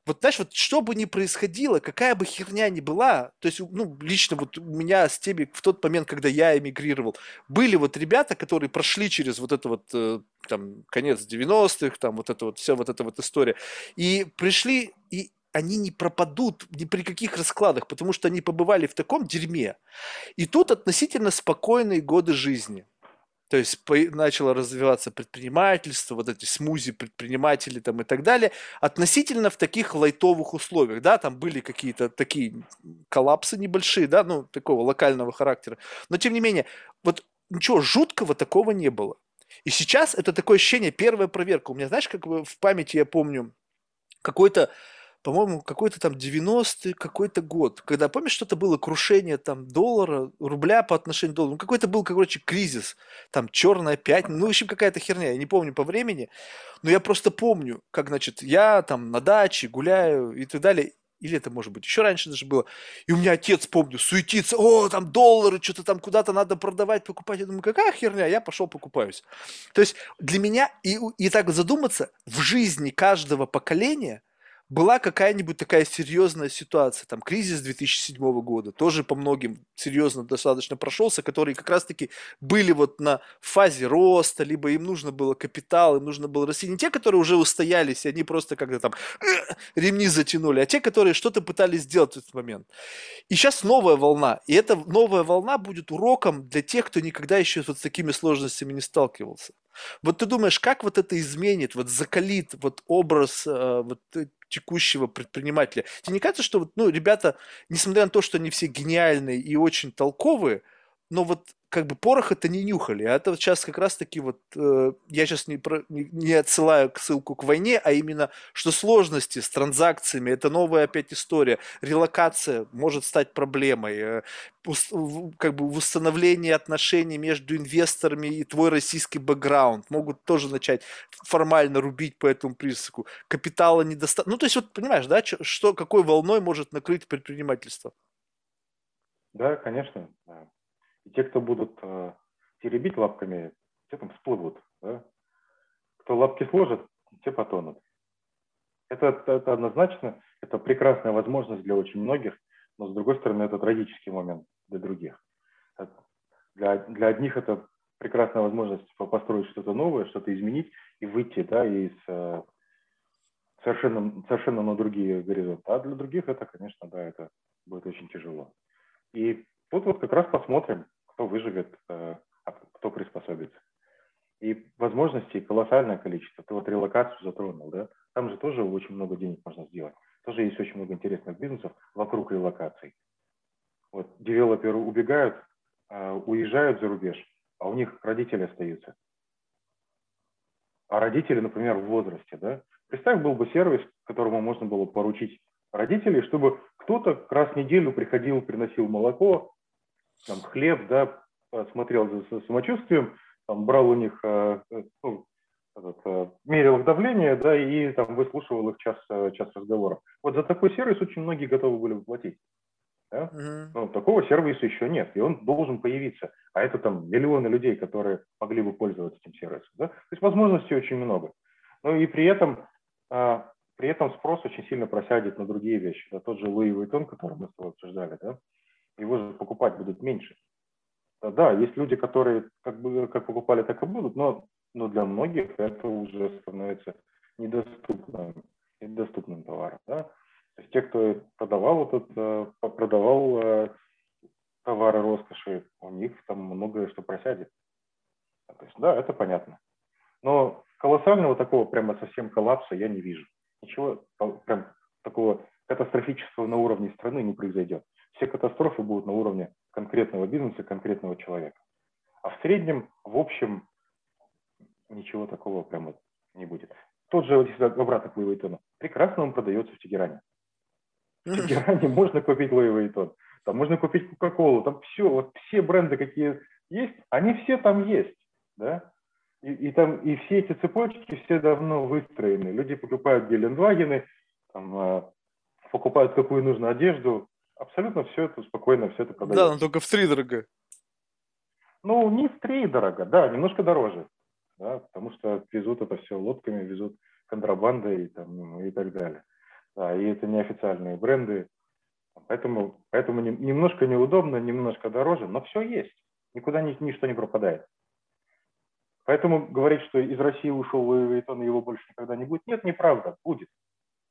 Вот знаешь, вот что бы ни происходило, какая бы херня ни была, то есть, ну, лично вот у меня с теми в тот момент, когда я эмигрировал, были вот ребята, которые прошли через вот это вот, э, там, конец 90-х, там, вот это вот, вся вот эта вот история, и пришли, и они не пропадут ни при каких раскладах, потому что они побывали в таком дерьме. И тут относительно спокойные годы жизни. То есть по, начало развиваться предпринимательство, вот эти смузи предприниматели там и так далее, относительно в таких лайтовых условиях, да, там были какие-то такие коллапсы небольшие, да, ну, такого локального характера. Но тем не менее, вот ничего жуткого такого не было. И сейчас это такое ощущение, первая проверка. У меня, знаешь, как в памяти я помню, какой-то по-моему, какой-то там 90-й какой-то год, когда, помнишь, что-то было крушение там доллара, рубля по отношению к доллару, ну какой-то был, короче, кризис, там черная пятница, ну в общем какая-то херня, я не помню по времени, но я просто помню, как, значит, я там на даче гуляю и так далее, или это, может быть, еще раньше даже было. И у меня отец, помню, суетится, о, там доллары, что-то там куда-то надо продавать, покупать. Я думаю, какая херня, я пошел покупаюсь. То есть для меня, и, и так задуматься, в жизни каждого поколения была какая-нибудь такая серьезная ситуация, там кризис 2007 года, тоже по многим серьезно достаточно прошелся, которые как раз-таки были вот на фазе роста, либо им нужно было капитал, им нужно было расти. Не те, которые уже устоялись, и они просто как-то там э, ремни затянули, а те, которые что-то пытались сделать в этот момент. И сейчас новая волна, и эта новая волна будет уроком для тех, кто никогда еще вот с такими сложностями не сталкивался. Вот ты думаешь, как вот это изменит, вот закалит вот образ э, вот текущего предпринимателя. Тебе не кажется, что вот, ну, ребята, несмотря на то, что они все гениальные и очень толковые, но вот как бы порох это не нюхали. А это вот сейчас как раз-таки вот, э, я сейчас не, про, не, не отсылаю к ссылку к войне, а именно, что сложности с транзакциями, это новая опять история. Релокация может стать проблемой. Э, как бы восстановление отношений между инвесторами и твой российский бэкграунд могут тоже начать формально рубить по этому признаку. Капитала недостаточно. Ну, то есть, вот понимаешь, да, что, какой волной может накрыть предпринимательство? Да, конечно. И те, кто будут э, теребить лапками, те там всплывут. Да? Кто лапки сложит, те потонут. Это, это однозначно, это прекрасная возможность для очень многих, но с другой стороны, это трагический момент для других. Для, для одних это прекрасная возможность построить что-то новое, что-то изменить и выйти да, из э, совершенно, совершенно на другие горизонты. А для других это, конечно, да, это будет очень тяжело. И тут вот как раз посмотрим, кто выживет, э, а кто приспособится. И возможностей колоссальное количество. Ты вот релокацию затронул, да? Там же тоже очень много денег можно сделать. Тоже есть очень много интересных бизнесов вокруг релокаций. Вот девелоперы убегают, а, уезжают за рубеж, а у них родители остаются. а родители, например, в возрасте, да, представь, был бы сервис, которому можно было поручить родителей, чтобы кто-то раз в неделю приходил, приносил молоко, там, хлеб, да, смотрел за самочувствием, там, брал у них, э, э, ну, этот, э, мерил их давление, да, и там выслушивал их час, час разговоров. Вот за такой сервис очень многие готовы были платить. Да? Uh-huh. Но такого сервиса еще нет, и он должен появиться. А это там миллионы людей, которые могли бы пользоваться этим сервисом. Да? То есть возможностей очень много. Ну и при этом, а, при этом спрос очень сильно просядет на другие вещи. Да? Тот же Луи Vuitton, который мы с тобой обсуждали, да? Его же покупать будут меньше. Да, есть люди, которые как бы как покупали, так и будут, но, но для многих это уже становится недоступным, недоступным товаром. Да? То есть те, кто продавал этот, э, продавал э, товары роскоши, у них там многое что просядет. То есть, да, это понятно. Но колоссального такого прямо совсем коллапса я не вижу. Ничего прям такого катастрофического на уровне страны не произойдет. Все катастрофы будут на уровне конкретного бизнеса, конкретного человека. А в среднем, в общем, ничего такого прямо не будет. Тот же, вот если обратно к Луи Vuitton, прекрасно он продается в Тегеране. В Тегеране можно купить Луи Vuitton, там можно купить Кока-Колу, там все, вот все бренды, какие есть, они все там есть, да, и, и там, и все эти цепочки все давно выстроены. Люди покупают Гелендвагены, там, а, покупают какую нужно одежду, абсолютно все это спокойно, все это продается. Да, но только в три дорого. Ну, не в три дорого, да, немножко дороже, да, потому что везут это все лодками, везут контрабандой и, там, ну, и так далее. Да, и это неофициальные бренды, поэтому, поэтому немножко неудобно, немножко дороже, но все есть, никуда ни, ничто не пропадает. Поэтому говорить, что из России ушел Луи Vuitton и его больше никогда не будет, нет, неправда, будет.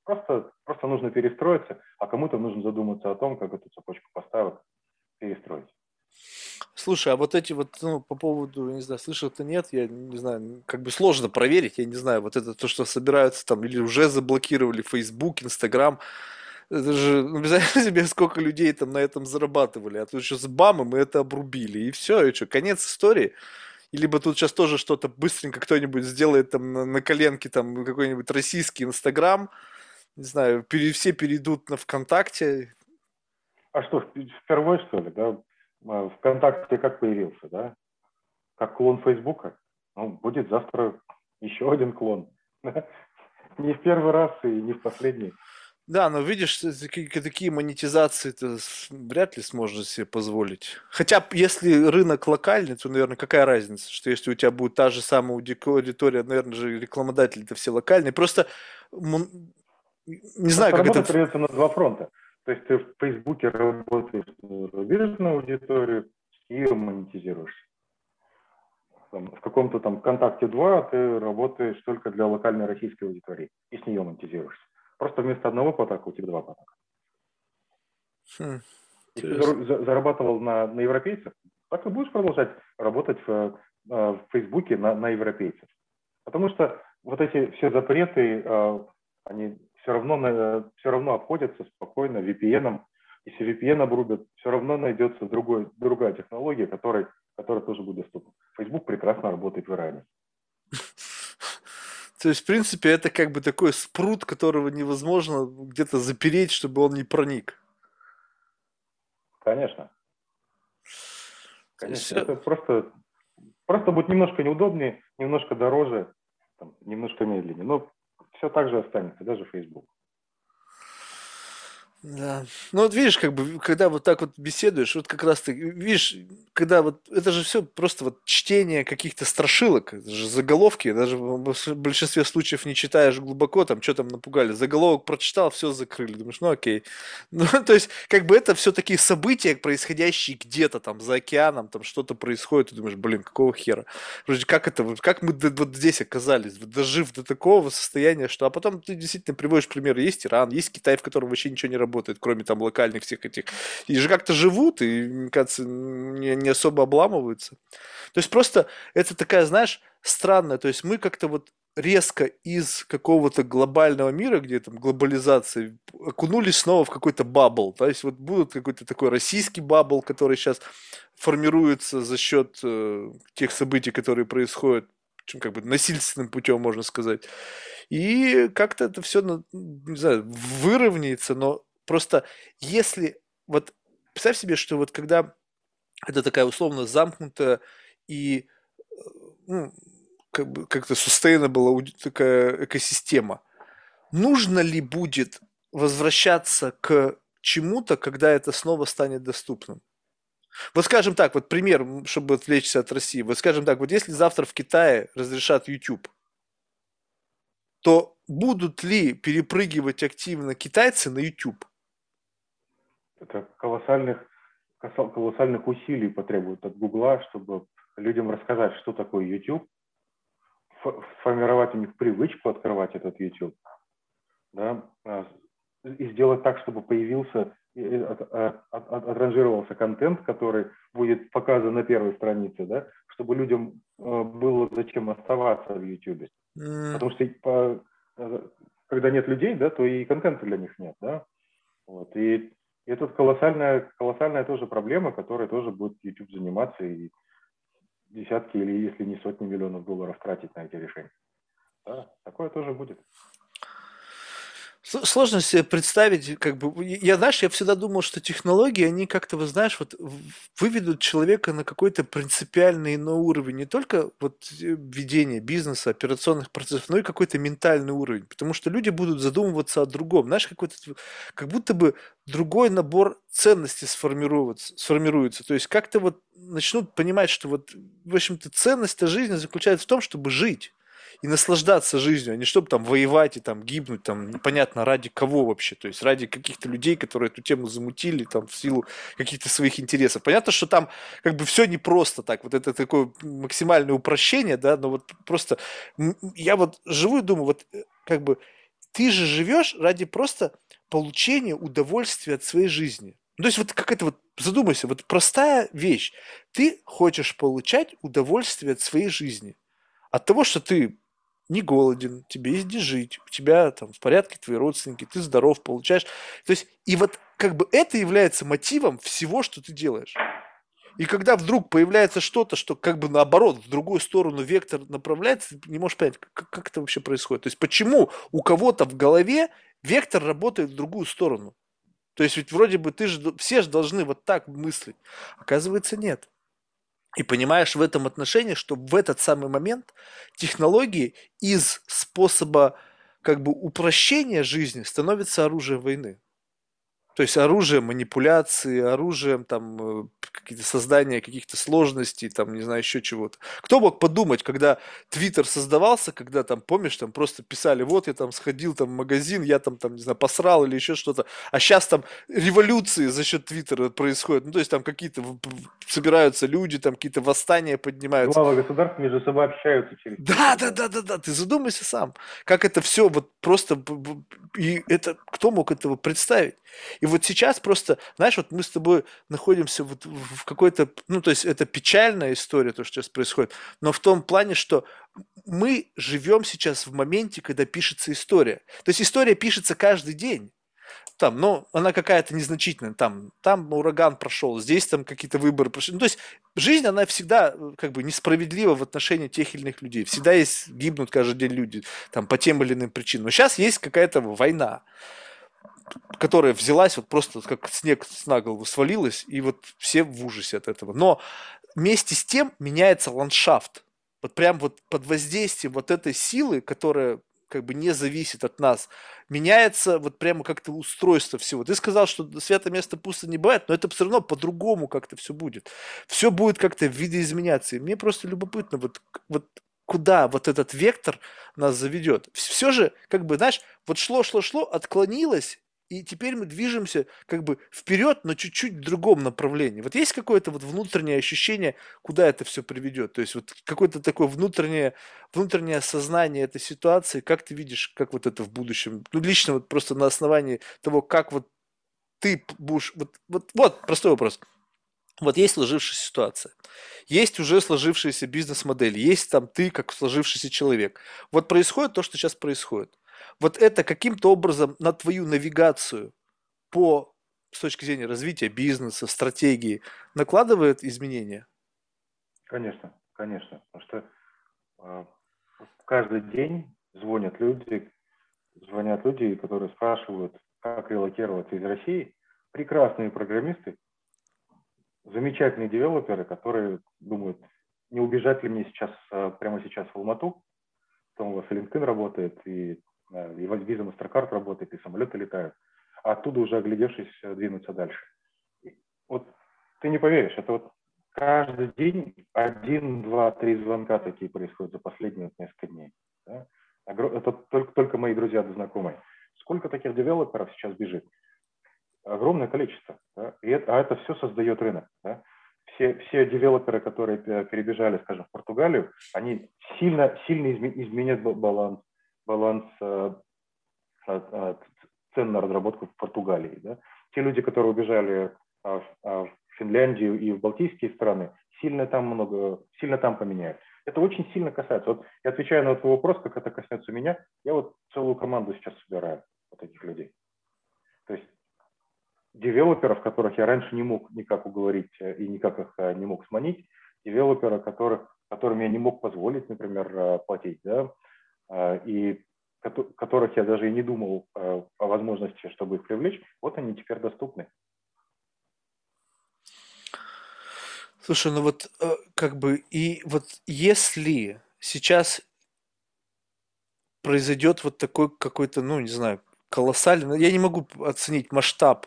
Просто, просто нужно перестроиться, а кому-то нужно задуматься о том, как эту цепочку поставок перестроить. Слушай, а вот эти вот, ну, по поводу, не знаю, слышал ты нет, я не знаю, как бы сложно проверить, я не знаю, вот это то, что собираются там, или уже заблокировали Facebook, Instagram, это же, ну, представляете себе, сколько людей там на этом зарабатывали, а тут еще с бамом мы это обрубили, и все, и что, конец истории. И либо тут сейчас тоже что-то быстренько кто-нибудь сделает там на, на коленке там какой-нибудь российский Инстаграм, не знаю, пере, все перейдут на ВКонтакте. А что, впервые, что ли, да? А, ВКонтакте как появился, да? Как клон Фейсбука? Ну, будет завтра еще один клон. Не в первый раз и не в последний. Да, но видишь, такие, такие монетизации ты вряд ли сможешь себе позволить. Хотя, если рынок локальный, то, наверное, какая разница, что если у тебя будет та же самая аудитория, наверное же, рекламодатели-то все локальные. Просто не знаю, как это... придется на два фронта. То есть ты в Фейсбуке работаешь на зарубежную аудиторию и ее монетизируешь. Там, в каком-то там ВКонтакте 2 ты работаешь только для локальной российской аудитории и с нее монетизируешься. Просто вместо одного потока у тебя два потока. Хм, Если ты зарабатывал на, на европейцев, так и будешь продолжать работать в, э, в Фейсбуке на, на европейцев. Потому что вот эти все запреты, э, они все равно, все равно обходятся спокойно VPN. Если VPN обрубят, все равно найдется другой, другая технология, которой, которая тоже будет доступна. Facebook прекрасно работает в Иране. То есть, в принципе, это как бы такой спрут, которого невозможно где-то запереть, чтобы он не проник. Конечно. Конечно. Это просто, просто будет немножко неудобнее, немножко дороже, там, немножко медленнее. Но все так же останется, даже Facebook. Да. Ну вот видишь, как бы, когда вот так вот беседуешь, вот как раз ты, видишь, когда вот, это же все просто вот чтение каких-то страшилок, это же заголовки, даже в большинстве случаев не читаешь глубоко, там, что там напугали, заголовок прочитал, все закрыли, думаешь, ну окей. Ну, то есть, как бы это все такие события, происходящие где-то там за океаном, там что-то происходит, ты думаешь, блин, какого хера? Вроде как это, как мы вот здесь оказались, дожив до такого состояния, что, а потом ты действительно приводишь примеры, есть Иран, есть Китай, в котором вообще ничего не работает, работает, кроме там локальных всех этих. И же как-то живут, и, мне кажется, не, не особо обламываются. То есть просто это такая, знаешь, странная, то есть мы как-то вот резко из какого-то глобального мира, где там глобализация, окунулись снова в какой-то bubble. То есть вот будет какой-то такой российский bubble, который сейчас формируется за счет э, тех событий, которые происходят чем как бы насильственным путем, можно сказать. И как-то это все, не знаю, выровняется, но просто если вот представь себе, что вот когда это такая условно замкнутая и ну, как бы как-то sustainable такая экосистема, нужно ли будет возвращаться к чему-то, когда это снова станет доступным? Вот скажем так, вот пример, чтобы отвлечься от России. Вот скажем так, вот если завтра в Китае разрешат YouTube, то будут ли перепрыгивать активно китайцы на YouTube? Это колоссальных, колоссальных усилий потребует от Гугла, чтобы людям рассказать, что такое YouTube, сформировать у них привычку открывать этот YouTube, да, а, и сделать так, чтобы появился отранжировался контент, который будет показан на первой странице, да, чтобы людям э, было зачем оставаться в YouTube. Mm. Потому что по, э, когда нет людей, да, то и контента для них нет, да. Вот. И это колоссальная, колоссальная тоже проблема, которая тоже будет YouTube заниматься и десятки или если не сотни миллионов долларов тратить на эти решения. Да, такое тоже будет. Сложно себе представить, как бы, я, знаешь, я всегда думал, что технологии, они как-то, вы знаешь, вот выведут человека на какой-то принципиальный иной уровень, не только вот э, ведение бизнеса, операционных процессов, но и какой-то ментальный уровень, потому что люди будут задумываться о другом, знаешь, какой-то, как будто бы другой набор ценностей сформируется, сформируется, то есть как-то вот начнут понимать, что вот, в общем-то, ценность жизни заключается в том, чтобы жить, и наслаждаться жизнью, а не чтобы там воевать и там гибнуть, там непонятно ради кого вообще, то есть ради каких-то людей, которые эту тему замутили там в силу каких-то своих интересов. Понятно, что там как бы все не просто так, вот это такое максимальное упрощение, да, но вот просто я вот живу и думаю, вот э, как бы ты же живешь ради просто получения удовольствия от своей жизни. Ну, то есть вот как это вот, задумайся, вот простая вещь. Ты хочешь получать удовольствие от своей жизни. От того, что ты не голоден, тебе есть где жить, у тебя там в порядке твои родственники, ты здоров, получаешь. То есть, и вот как бы это является мотивом всего, что ты делаешь. И когда вдруг появляется что-то, что как бы наоборот, в другую сторону вектор направляется, ты не можешь понять, как, как это вообще происходит. То есть почему у кого-то в голове вектор работает в другую сторону. То есть ведь вроде бы ты же, все же должны вот так мыслить. Оказывается, нет. И понимаешь в этом отношении, что в этот самый момент технологии из способа как бы упрощения жизни становятся оружием войны. То есть оружием манипуляции, оружием там э, какие-то создания каких-то сложностей, там, не знаю, еще чего-то. Кто мог подумать, когда Твиттер создавался, когда там, помнишь, там просто писали, вот я там сходил там в магазин, я там, там, не знаю, посрал или еще что-то, а сейчас там революции за счет Твиттера происходят, ну, то есть там какие-то собираются люди, там какие-то восстания поднимаются. Главы государств между собой общаются через... Да, да, да, да, да, ты задумайся сам, как это все вот просто, и это, кто мог этого представить? И вот сейчас просто, знаешь, вот мы с тобой находимся вот в какой-то, ну, то есть это печальная история, то, что сейчас происходит, но в том плане, что мы живем сейчас в моменте, когда пишется история. То есть история пишется каждый день там, но она какая-то незначительная, там, там ураган прошел, здесь там какие-то выборы прошли. Ну, то есть жизнь, она всегда э, как бы несправедлива в отношении тех или иных людей. Всегда есть, гибнут каждый день люди там по тем или иным причинам. Но сейчас есть какая-то война которая взялась, вот просто как снег с на голову свалилась, и вот все в ужасе от этого. Но вместе с тем меняется ландшафт. Вот прям вот под воздействием вот этой силы, которая как бы не зависит от нас, меняется вот прямо как-то устройство всего. Ты сказал, что святое место пусто не бывает, но это все равно по-другому как-то все будет. Все будет как-то видоизменяться. И мне просто любопытно, вот, вот куда вот этот вектор нас заведет. Все же, как бы, знаешь, вот шло-шло-шло, отклонилось, и теперь мы движемся как бы вперед, но чуть-чуть в другом направлении. Вот есть какое-то вот внутреннее ощущение, куда это все приведет? То есть вот какое-то такое внутреннее, внутреннее осознание этой ситуации, как ты видишь, как вот это в будущем? Ну, лично вот просто на основании того, как вот ты будешь... Вот, вот, вот простой вопрос. Вот есть сложившаяся ситуация, есть уже сложившаяся бизнес-модель, есть там ты как сложившийся человек. Вот происходит то, что сейчас происходит вот это каким-то образом на твою навигацию по с точки зрения развития бизнеса, стратегии, накладывает изменения? Конечно, конечно. Потому что э, каждый день звонят люди, звонят люди, которые спрашивают, как релокироваться из России. Прекрасные программисты, замечательные девелоперы, которые думают, не убежать ли мне сейчас, э, прямо сейчас в Алмату, там у вас LinkedIn работает, и, и виза MasterCard работает, и самолеты летают, а оттуда уже оглядевшись э, двинуться дальше. Вот ты не поверишь, это вот каждый день один, два, три звонка такие происходят за последние несколько дней. Да? Это только, только мои друзья да знакомые. Сколько таких девелоперов сейчас бежит? Огромное количество. Да? И это, а это все создает рынок. Да? Все, все девелоперы, которые перебежали, скажем, в Португалию, они сильно, сильно изменят баланс, баланс э, цен на разработку в Португалии. Да? Те люди, которые убежали а, а, в Финляндию и в Балтийские страны, сильно там много, сильно там поменяют. Это очень сильно касается. Вот я отвечаю на твой вопрос, как это коснется меня. Я вот целую команду сейчас собираю вот этих людей. То есть девелоперов, которых я раньше не мог никак уговорить э, и никак их э, не мог сманить, девелоперы, которых, которым я не мог позволить, например, платить, да, и которых я даже и не думал о возможности, чтобы их привлечь, вот они теперь доступны. Слушай, ну вот э, как бы и вот если сейчас произойдет вот такой какой-то, ну не знаю, колоссальный, ну, я не могу оценить масштаб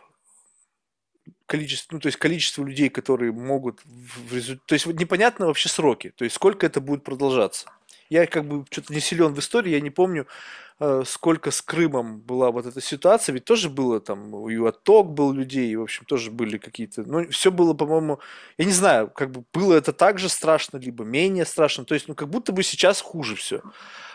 количество, ну, то есть количество людей, которые могут в результате, то есть вот непонятно вообще сроки, то есть сколько это будет продолжаться. Я как бы что-то не силен в истории, я не помню, э, сколько с Крымом была вот эта ситуация, ведь тоже было там, и отток был людей, и, в общем, тоже были какие-то, ну, все было, по-моему, я не знаю, как бы было это так же страшно, либо менее страшно, то есть, ну, как будто бы сейчас хуже все.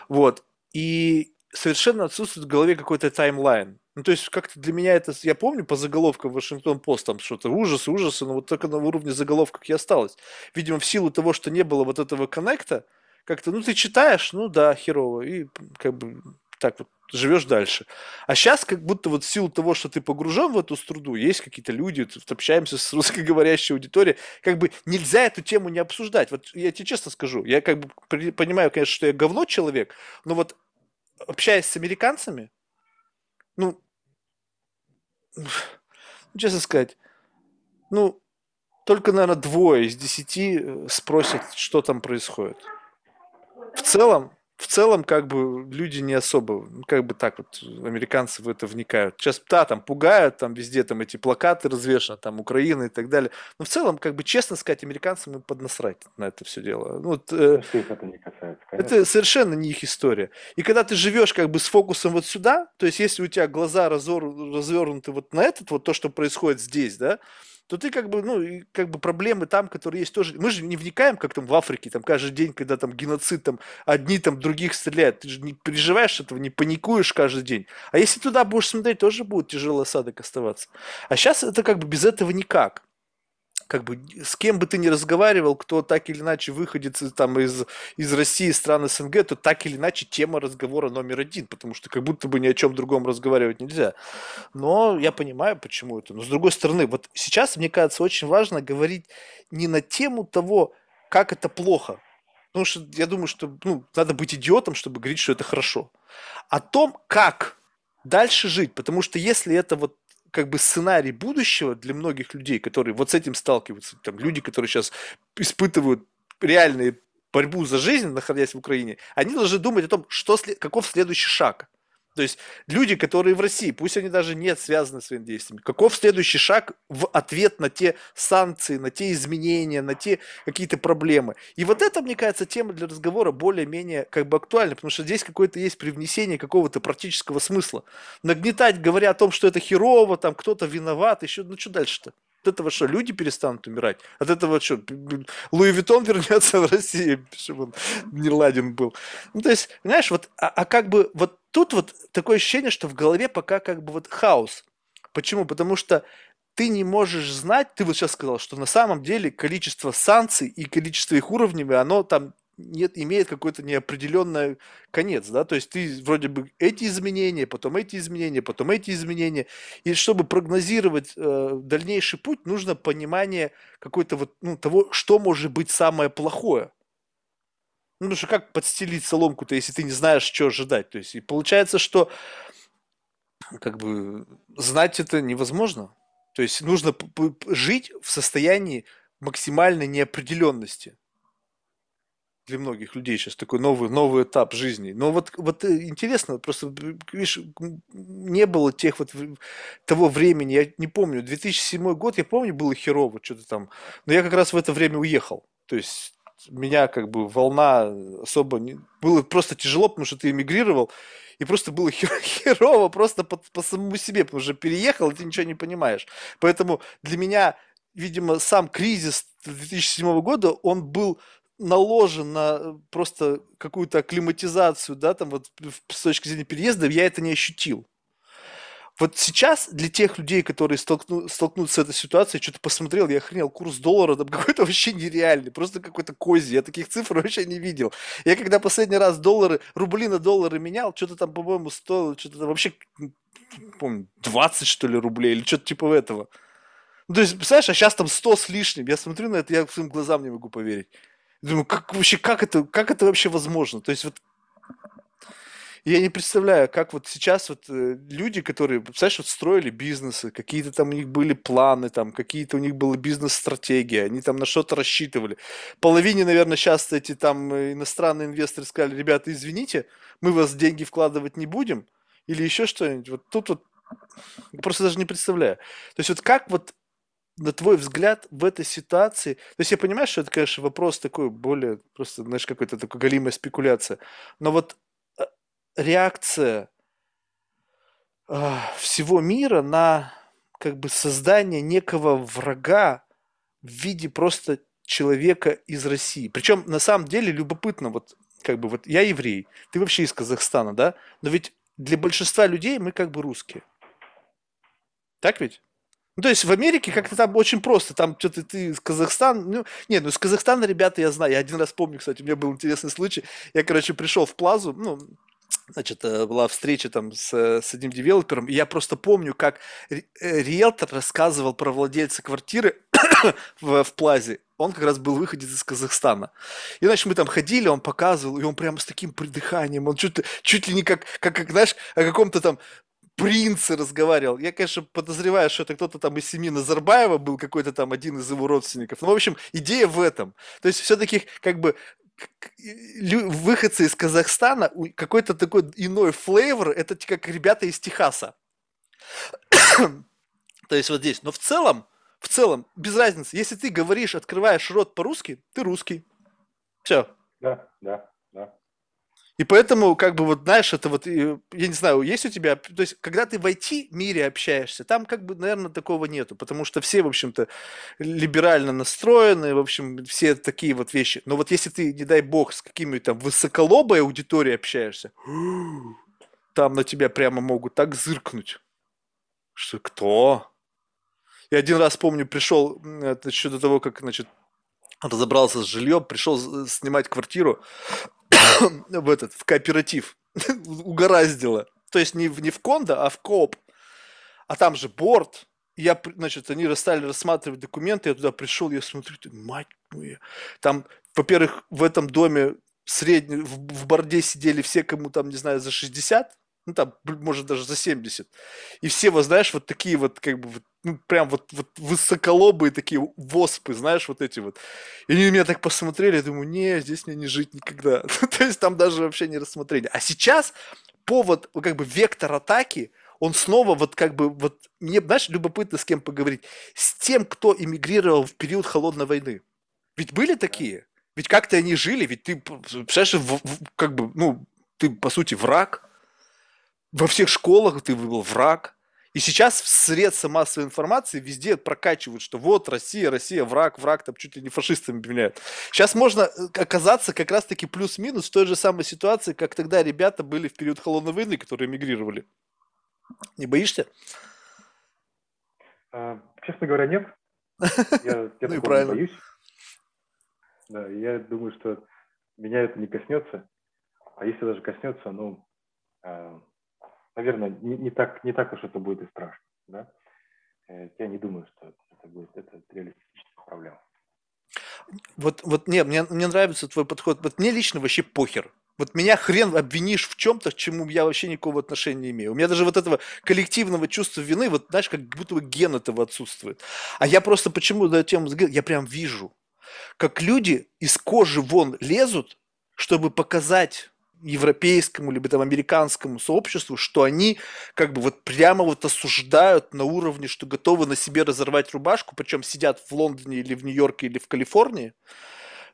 Вот. И совершенно отсутствует в голове какой-то таймлайн. Ну, то есть, как-то для меня это, я помню по заголовкам Вашингтон Пост, там что-то ужасы, ужасы, но вот только на уровне заголовков и осталось. Видимо, в силу того, что не было вот этого коннекта, как-то, ну, ты читаешь, ну да, херово, и как бы так вот живешь дальше. А сейчас как будто вот в силу того, что ты погружен в эту струду, есть какие-то люди, общаемся с русскоговорящей аудиторией, как бы нельзя эту тему не обсуждать. Вот я тебе честно скажу, я как бы понимаю, конечно, что я говно человек, но вот общаясь с американцами, ну, честно сказать, ну, только, наверное, двое из десяти э, спросят, что там происходит в целом, в целом, как бы люди не особо, как бы так вот, американцы в это вникают. Сейчас, да, там пугают, там везде там эти плакаты развешаны, там Украина и так далее. Но в целом, как бы честно сказать, американцам им поднасрать на это все дело. Ну, вот, э, это не касается, конечно. Это совершенно не их история. И когда ты живешь как бы с фокусом вот сюда, то есть если у тебя глаза разор, развернуты вот на этот, вот то, что происходит здесь, да, то ты как бы, ну, как бы проблемы там, которые есть тоже. Мы же не вникаем, как там в Африке, там каждый день, когда там геноцид, там одни там других стреляют. Ты же не переживаешь этого, не паникуешь каждый день. А если туда будешь смотреть, тоже будет тяжелый осадок оставаться. А сейчас это как бы без этого никак как бы с кем бы ты ни разговаривал, кто так или иначе выходит там из, из России, стран СНГ, то так или иначе тема разговора номер один, потому что как будто бы ни о чем другом разговаривать нельзя. Но я понимаю, почему это. Но с другой стороны, вот сейчас, мне кажется, очень важно говорить не на тему того, как это плохо, потому что я думаю, что ну, надо быть идиотом, чтобы говорить, что это хорошо, о том, как дальше жить, потому что если это вот как бы сценарий будущего для многих людей, которые вот с этим сталкиваются, там люди, которые сейчас испытывают реальные борьбу за жизнь, находясь в Украине, они должны думать о том, что, каков следующий шаг. То есть люди, которые в России, пусть они даже не связаны своими действиями, каков следующий шаг в ответ на те санкции, на те изменения, на те какие-то проблемы. И вот это, мне кажется, тема для разговора более-менее как бы актуальна, потому что здесь какое-то есть привнесение какого-то практического смысла. Нагнетать, говоря о том, что это херово, там кто-то виноват, еще, ну что дальше-то? От этого что, люди перестанут умирать? От этого что, Луи Виттон вернется в Россию, чтобы он не ладен был? Ну, то есть, знаешь, вот, а, а как бы, вот тут вот такое ощущение, что в голове пока как бы вот хаос. Почему? Потому что ты не можешь знать, ты вот сейчас сказал, что на самом деле количество санкций и количество их уровней, оно там нет, имеет какой-то неопределенный конец, да, то есть ты вроде бы эти изменения, потом эти изменения, потом эти изменения, и чтобы прогнозировать э, дальнейший путь, нужно понимание какой-то вот, ну, того, что может быть самое плохое. Ну, потому что как подстелить соломку-то, если ты не знаешь, что ожидать? То есть, и получается, что как бы знать это невозможно. То есть нужно жить в состоянии максимальной неопределенности для многих людей сейчас такой новый, новый этап жизни. Но вот, вот э, интересно, просто, видишь, не было тех вот того времени, я не помню, 2007 год, я помню, было херово что-то там, но я как раз в это время уехал. То есть меня как бы волна особо не... Было просто тяжело, потому что ты эмигрировал, и просто было херово просто по, по самому себе, потому что переехал, и ты ничего не понимаешь. Поэтому для меня, видимо, сам кризис 2007 года, он был наложен на э, просто какую-то акклиматизацию, да, там вот с точки зрения переезда, я это не ощутил. Вот сейчас для тех людей, которые столкну, столкнутся с этой ситуацией, что-то посмотрел, я охренел, курс доллара там какой-то вообще нереальный, просто какой-то козий, я таких цифр вообще не видел. Я когда последний раз доллары, рубли на доллары менял, что-то там, по-моему, стоило, что-то там вообще, помню, 20, что ли, рублей или что-то типа этого. Ну, то есть, представляешь, а сейчас там 100 с лишним, я смотрю на это, я своим глазам не могу поверить. Думаю, как вообще, как это, как это вообще возможно? То есть вот я не представляю, как вот сейчас вот э, люди, которые, представляешь, вот строили бизнесы, какие-то там у них были планы, там какие-то у них была бизнес-стратегия, они там на что-то рассчитывали. Половине, наверное, сейчас эти там э, иностранные инвесторы сказали, ребята, извините, мы вас деньги вкладывать не будем, или еще что-нибудь. Вот тут вот просто даже не представляю. То есть вот как вот на твой взгляд, в этой ситуации, то есть я понимаю, что это, конечно, вопрос такой более, просто, знаешь, какой-то такой галимая спекуляция, но вот реакция э, всего мира на как бы создание некого врага в виде просто человека из России. Причем на самом деле любопытно, вот как бы вот я еврей, ты вообще из Казахстана, да? Но ведь для большинства людей мы как бы русские. Так ведь? Ну, то есть в Америке как-то там очень просто, там что-то ты из Казахстана, ну, нет, ну из Казахстана, ребята, я знаю, я один раз помню, кстати, у меня был интересный случай, я, короче, пришел в Плазу, ну, значит, э, была встреча там с, с одним девелопером, и я просто помню, как э, риэлтор рассказывал про владельца квартиры в, в Плазе, он как раз был выходец из Казахстана. И, значит, мы там ходили, он показывал, и он прямо с таким придыханием, он чуть, чуть ли не как, как, как знаешь, о каком-то там принце разговаривал. Я, конечно, подозреваю, что это кто-то там из семьи Назарбаева был, какой-то там один из его родственников. Ну, в общем, идея в этом. То есть все-таки как бы выходцы из Казахстана, какой-то такой иной флейвор, это как ребята из Техаса. То есть вот здесь. Но в целом, в целом, без разницы, если ты говоришь, открываешь рот по-русски, ты русский. Все. Да, да. И поэтому, как бы, вот, знаешь, это вот, я не знаю, есть у тебя, то есть, когда ты в IT-мире общаешься, там, как бы, наверное, такого нету, потому что все, в общем-то, либерально настроены, в общем, все такие вот вещи. Но вот если ты, не дай бог, с какими-то там высоколобой аудиторией общаешься, там на тебя прямо могут так зыркнуть, что кто? Я один раз помню, пришел, это еще до того, как, значит, разобрался с жильем, пришел снимать квартиру, в этот, в кооператив. Угораздило. То есть не в, не в кондо, а в кооп. А там же борт. Я, значит, они стали рассматривать документы, я туда пришел, я смотрю, мать моя. Там, во-первых, в этом доме средний, в, в борде сидели все, кому там, не знаю, за 60, ну там, может, даже за 70. И все, вот, знаешь, вот такие вот, как бы, ну, прям вот, вот высоколобые такие воспы, знаешь, вот эти вот. И они на меня так посмотрели, я думаю, не, здесь мне не жить никогда. То есть там даже вообще не рассмотрели. А сейчас повод, как бы, вектор атаки, он снова вот как бы, вот, мне, знаешь, любопытно с кем поговорить. С тем, кто эмигрировал в период холодной войны. Ведь были такие? Ведь как-то они жили, ведь ты, представляешь, в, в, как бы, ну, ты, по сути, враг, во всех школах ты был враг. И сейчас в средства массовой информации везде прокачивают, что вот Россия, Россия, враг, враг, там чуть ли не фашистами объявляют. Сейчас можно э, оказаться как раз-таки плюс-минус в той же самой ситуации, как тогда ребята были в период холодной войны, которые эмигрировали. Не боишься? А, честно говоря, нет. Я, я ну не боюсь. Да, я думаю, что меня это не коснется. А если даже коснется, ну, а, наверное, не, не, так, не так уж это будет и страшно. Да? Э, я не думаю, что это будет это реалистичная проблема. Вот, вот не, мне, мне нравится твой подход. Вот мне лично вообще похер. Вот меня хрен обвинишь в чем-то, к чему я вообще никакого отношения не имею. У меня даже вот этого коллективного чувства вины, вот знаешь, как будто бы ген этого отсутствует. А я просто почему эту тему я прям вижу, как люди из кожи вон лезут, чтобы показать европейскому либо там американскому сообществу, что они как бы вот прямо вот осуждают на уровне, что готовы на себе разорвать рубашку, причем сидят в Лондоне или в Нью-Йорке или в Калифорнии,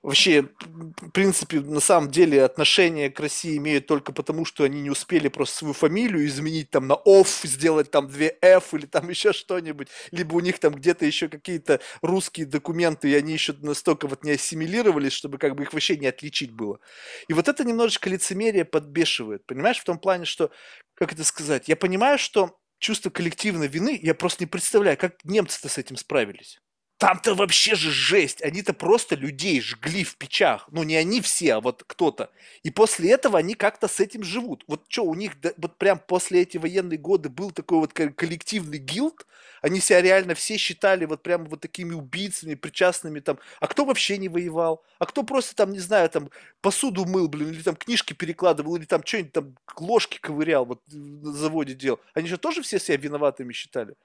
вообще, в принципе, на самом деле отношение к России имеют только потому, что они не успели просто свою фамилию изменить там на OFF, сделать там две F или там еще что-нибудь, либо у них там где-то еще какие-то русские документы, и они еще настолько вот не ассимилировались, чтобы как бы их вообще не отличить было. И вот это немножечко лицемерие подбешивает, понимаешь, в том плане, что, как это сказать, я понимаю, что чувство коллективной вины, я просто не представляю, как немцы-то с этим справились. Там-то вообще же жесть. Они-то просто людей жгли в печах. Ну, не они все, а вот кто-то. И после этого они как-то с этим живут. Вот что, у них вот прям после эти военные годы был такой вот коллективный гилд. Они себя реально все считали вот прям вот такими убийцами, причастными там. А кто вообще не воевал? А кто просто там, не знаю, там посуду мыл, блин, или там книжки перекладывал, или там что-нибудь там ложки ковырял, вот на заводе делал. Они же тоже все себя виноватыми считали.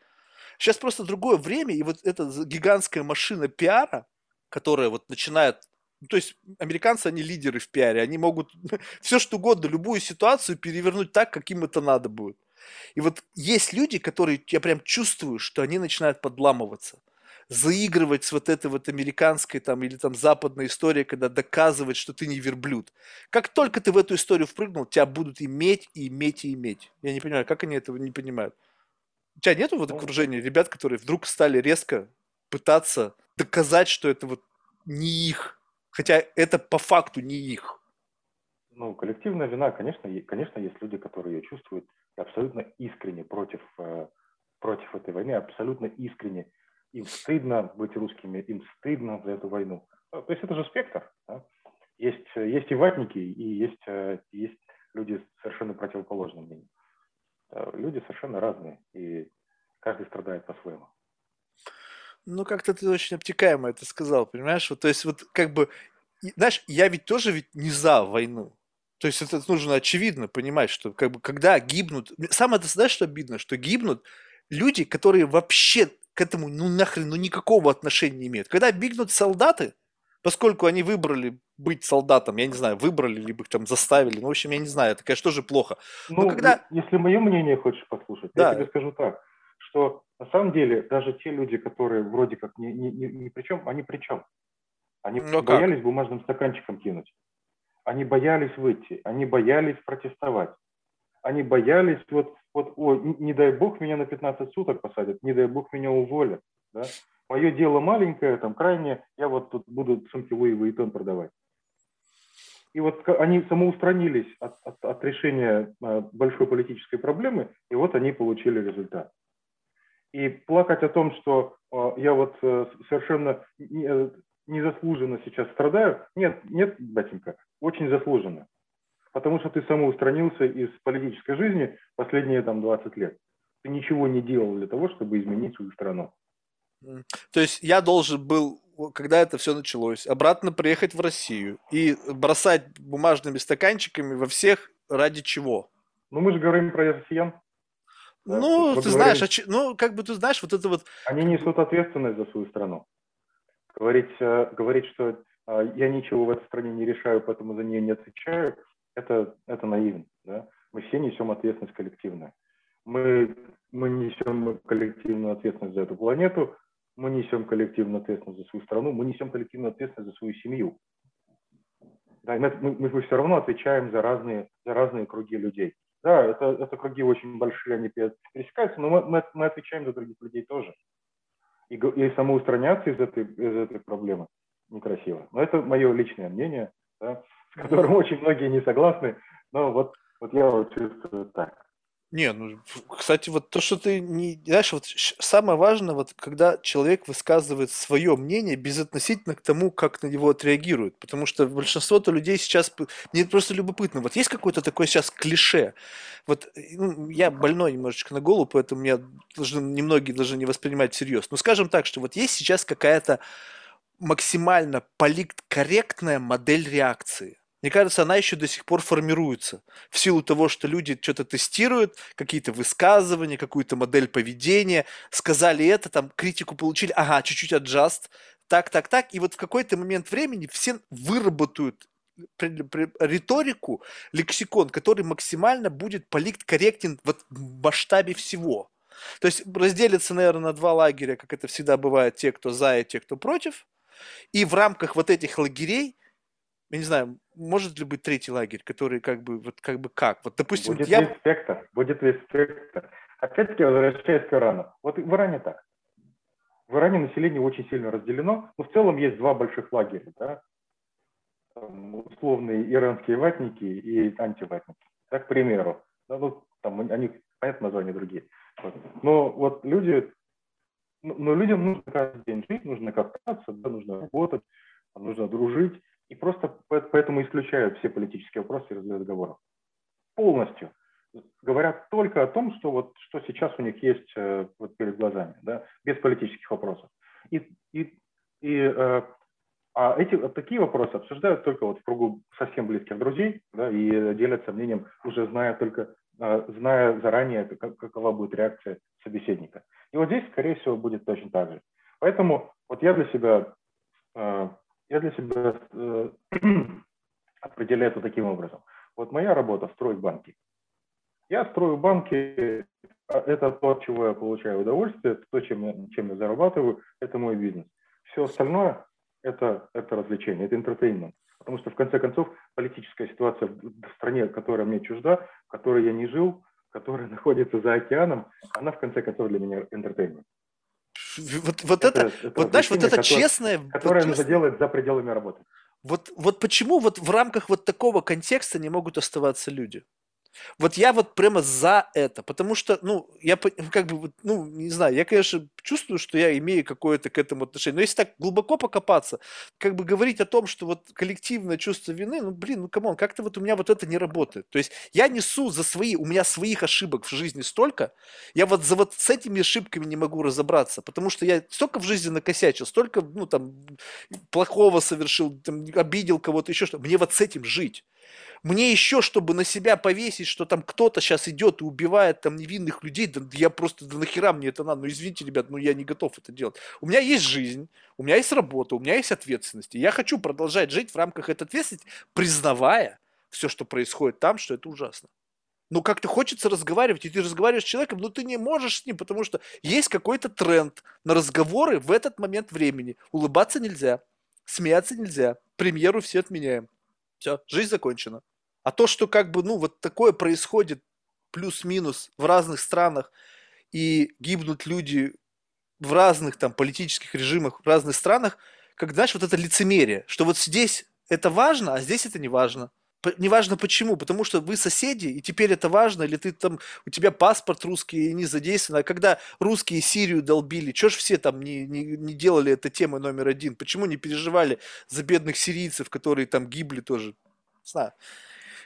Сейчас просто другое время, и вот эта гигантская машина пиара, которая вот начинает ну, то есть американцы, они лидеры в пиаре, они могут все что угодно, любую ситуацию перевернуть так, как им это надо будет. И вот есть люди, которые, я прям чувствую, что они начинают подламываться, заигрывать с вот этой вот американской там или там западной историей, когда доказывать, что ты не верблюд. Как только ты в эту историю впрыгнул, тебя будут иметь и иметь и иметь. Я не понимаю, как они этого не понимают. У тебя нету вот окружения ребят, которые вдруг стали резко пытаться доказать, что это вот не их, хотя это по факту не их? Ну, коллективная вина, конечно, конечно, есть люди, которые ее чувствуют абсолютно искренне против, э, против этой войны, абсолютно искренне. Им стыдно быть русскими, им стыдно за эту войну. Ну, то есть это же спектр. Да? Есть, есть и ватники, и есть, э, есть люди с совершенно противоположным мнением. Э, люди совершенно разные, и каждый страдает по-своему. Ну, как-то ты очень обтекаемо это сказал, понимаешь? Вот, то есть, вот как бы, знаешь, я ведь тоже ведь не за войну. То есть это нужно очевидно понимать, что как бы когда гибнут... Самое это, знаешь, что обидно? Что гибнут люди, которые вообще к этому, ну нахрен, ну никакого отношения не имеют. Когда гибнут солдаты, поскольку они выбрали быть солдатом, я не знаю, выбрали, либо их там заставили, ну, в общем, я не знаю, это, конечно, тоже плохо. Но ну, когда... если мое мнение хочешь послушать, да. я тебе скажу так, что на самом деле даже те люди, которые вроде как не, не, не, ни при чем, они при чем? Они Но ну, боялись как? бумажным стаканчиком кинуть. Они боялись выйти, они боялись протестовать. Они боялись, вот, вот, ой, не дай бог меня на 15 суток посадят, не дай бог меня уволят. Да? Мое дело маленькое, там, крайне, я вот тут буду сумки Луи Vuitton продавать. И вот они самоустранились от, от, от решения а, большой политической проблемы, и вот они получили результат. И плакать о том, что а, я вот э, совершенно э, незаслуженно сейчас страдаю, нет, нет, батенька, очень заслуженно. Потому что ты самоустранился из политической жизни последние там 20 лет. Ты ничего не делал для того, чтобы изменить свою страну. То есть я должен был, когда это все началось, обратно приехать в Россию и бросать бумажными стаканчиками во всех ради чего? Ну, мы же говорим про россиян. Ну, да, ты знаешь, говорим, ну, как бы ты знаешь, вот это вот... Они несут ответственность за свою страну. Говорить, э, говорить что э, я ничего в этой стране не решаю, поэтому за нее не отвечаю, это, это наивно. Да? Мы все несем ответственность коллективную. Мы, мы несем коллективную ответственность за эту планету, мы несем коллективную ответственность за свою страну, мы несем коллективную ответственность за свою семью. Да, мы, мы, мы все равно отвечаем за разные, за разные круги людей. Да, это, это круги очень большие, они пересекаются, но мы, мы, мы отвечаем за других людей тоже. И, и самоустраняться из этой, из этой проблемы некрасиво. Но это мое личное мнение, да, с которым очень многие не согласны, но вот, вот я вот чувствую так. Не, ну, кстати, вот то, что ты не... Знаешь, вот самое важное, вот когда человек высказывает свое мнение безотносительно к тому, как на него отреагируют. Потому что большинство-то людей сейчас... Мне просто любопытно. Вот есть какое-то такое сейчас клише. Вот ну, я больной немножечко на голову, поэтому меня должны, немногие должны не воспринимать всерьез. Но скажем так, что вот есть сейчас какая-то максимально политкорректная модель реакции. Мне кажется, она еще до сих пор формируется в силу того, что люди что-то тестируют, какие-то высказывания, какую-то модель поведения, сказали это, там критику получили, ага, чуть-чуть аджаст, так, так, так, и вот в какой-то момент времени все выработают риторику, лексикон, который максимально будет политкорректен вот в масштабе всего. То есть разделится, наверное, на два лагеря, как это всегда бывает, те, кто за и те, кто против. И в рамках вот этих лагерей, я не знаю, может ли быть третий лагерь, который как бы, вот как бы как? Вот, допустим, будет я... весь спектр, будет весь спектр. Опять-таки, возвращаясь к Ирану. Вот в Иране так. В Иране население очень сильно разделено, но в целом есть два больших лагеря. Да? условные иранские ватники и антиватники. Так, к примеру. Да, ну, там они, понятно, названия другие. Вот. Но вот люди, ну, но людям нужно каждый день жить, нужно кататься, да, нужно работать, нужно дружить. И просто поэтому исключают все политические вопросы из разговоров. Полностью. Говорят только о том, что, вот, что сейчас у них есть э, вот перед глазами, да, без политических вопросов. И, и, и э, а эти, такие вопросы обсуждают только вот в кругу совсем близких друзей да, и делятся мнением, уже зная только а, зная заранее, как, какова будет реакция собеседника. И вот здесь, скорее всего, будет точно так же. Поэтому вот я для себя, я для себя э, определяю это таким образом. Вот моя работа – строить банки. Я строю банки, а это то, от чего я получаю удовольствие, то, чем я, чем я зарабатываю, это мой бизнес. Все остальное это, это развлечение, это интертеймент. Потому что, в конце концов, политическая ситуация в стране, которая мне чужда, в которой я не жил, которая находится за океаном, она, в конце концов, для меня entertainment. Вот, вот это, это, это вот знаешь, вот это которое, честное... Которое вот нужно делать за пределами работы. Вот, вот почему вот в рамках вот такого контекста не могут оставаться люди? Вот я вот прямо за это, потому что, ну, я как бы, ну, не знаю, я, конечно, чувствую, что я имею какое-то к этому отношение, но если так глубоко покопаться, как бы говорить о том, что вот коллективное чувство вины, ну, блин, ну, come on, как-то вот у меня вот это не работает. То есть я несу за свои, у меня своих ошибок в жизни столько, я вот за вот с этими ошибками не могу разобраться, потому что я столько в жизни накосячил, столько, ну, там, плохого совершил, там, обидел кого-то, еще что, мне вот с этим жить. Мне еще, чтобы на себя повесить, что там кто-то сейчас идет и убивает там невинных людей, да я просто, да нахера мне это надо? Ну, извините, ребят, ну я не готов это делать. У меня есть жизнь, у меня есть работа, у меня есть ответственность. И я хочу продолжать жить в рамках этой ответственности, признавая все, что происходит там, что это ужасно. Ну, как-то хочется разговаривать, и ты разговариваешь с человеком, но ты не можешь с ним, потому что есть какой-то тренд на разговоры в этот момент времени. Улыбаться нельзя, смеяться нельзя, премьеру все отменяем. Все, жизнь закончена. А то, что как бы, ну, вот такое происходит плюс-минус в разных странах, и гибнут люди в разных там политических режимах, в разных странах, как, знаешь, вот это лицемерие, что вот здесь это важно, а здесь это не важно. Неважно почему, потому что вы соседи, и теперь это важно, или ты там, у тебя паспорт русский не задействован. А когда русские Сирию долбили, что ж все там не, не, не делали это темой номер один? Почему не переживали за бедных сирийцев, которые там гибли тоже? Не знаю.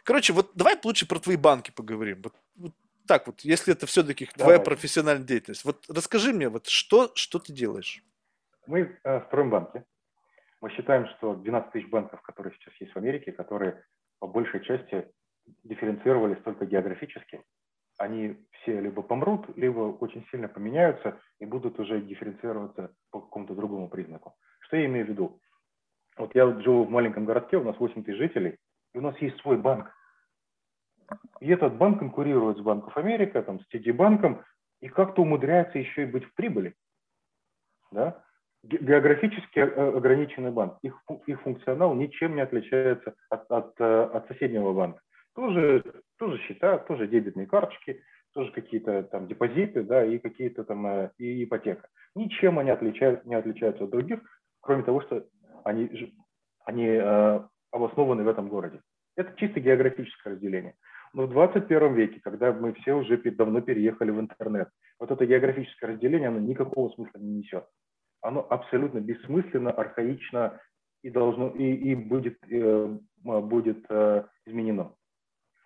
Короче, вот давай лучше про твои банки поговорим. Вот, вот так вот, если это все-таки твоя профессиональная деятельность. Вот расскажи мне, вот что, что ты делаешь? Мы э, строим банки. Мы считаем, что 12 тысяч банков, которые сейчас есть в Америке, которые по большей части дифференцировались только географически. Они все либо помрут, либо очень сильно поменяются и будут уже дифференцироваться по какому-то другому признаку. Что я имею в виду? Вот я живу в маленьком городке, у нас 8 тысяч жителей, и у нас есть свой банк. И этот банк конкурирует с Банком Америка, там, с TD банком, и как-то умудряется еще и быть в прибыли. Да? Географически э, ограниченный банк. Их, их функционал ничем не отличается от, от, э, от соседнего банка. Тоже, тоже счета, тоже дебетные карточки, тоже какие-то там депозиты, да, и какие-то там э, и ипотека. Ничем они отличают, не отличаются от других, кроме того, что они, они э, обоснованы в этом городе. Это чисто географическое разделение. Но в 21 веке, когда мы все уже давно переехали в интернет, вот это географическое разделение, оно никакого смысла не несет оно абсолютно бессмысленно, архаично и должно и, и будет э, будет э, изменено.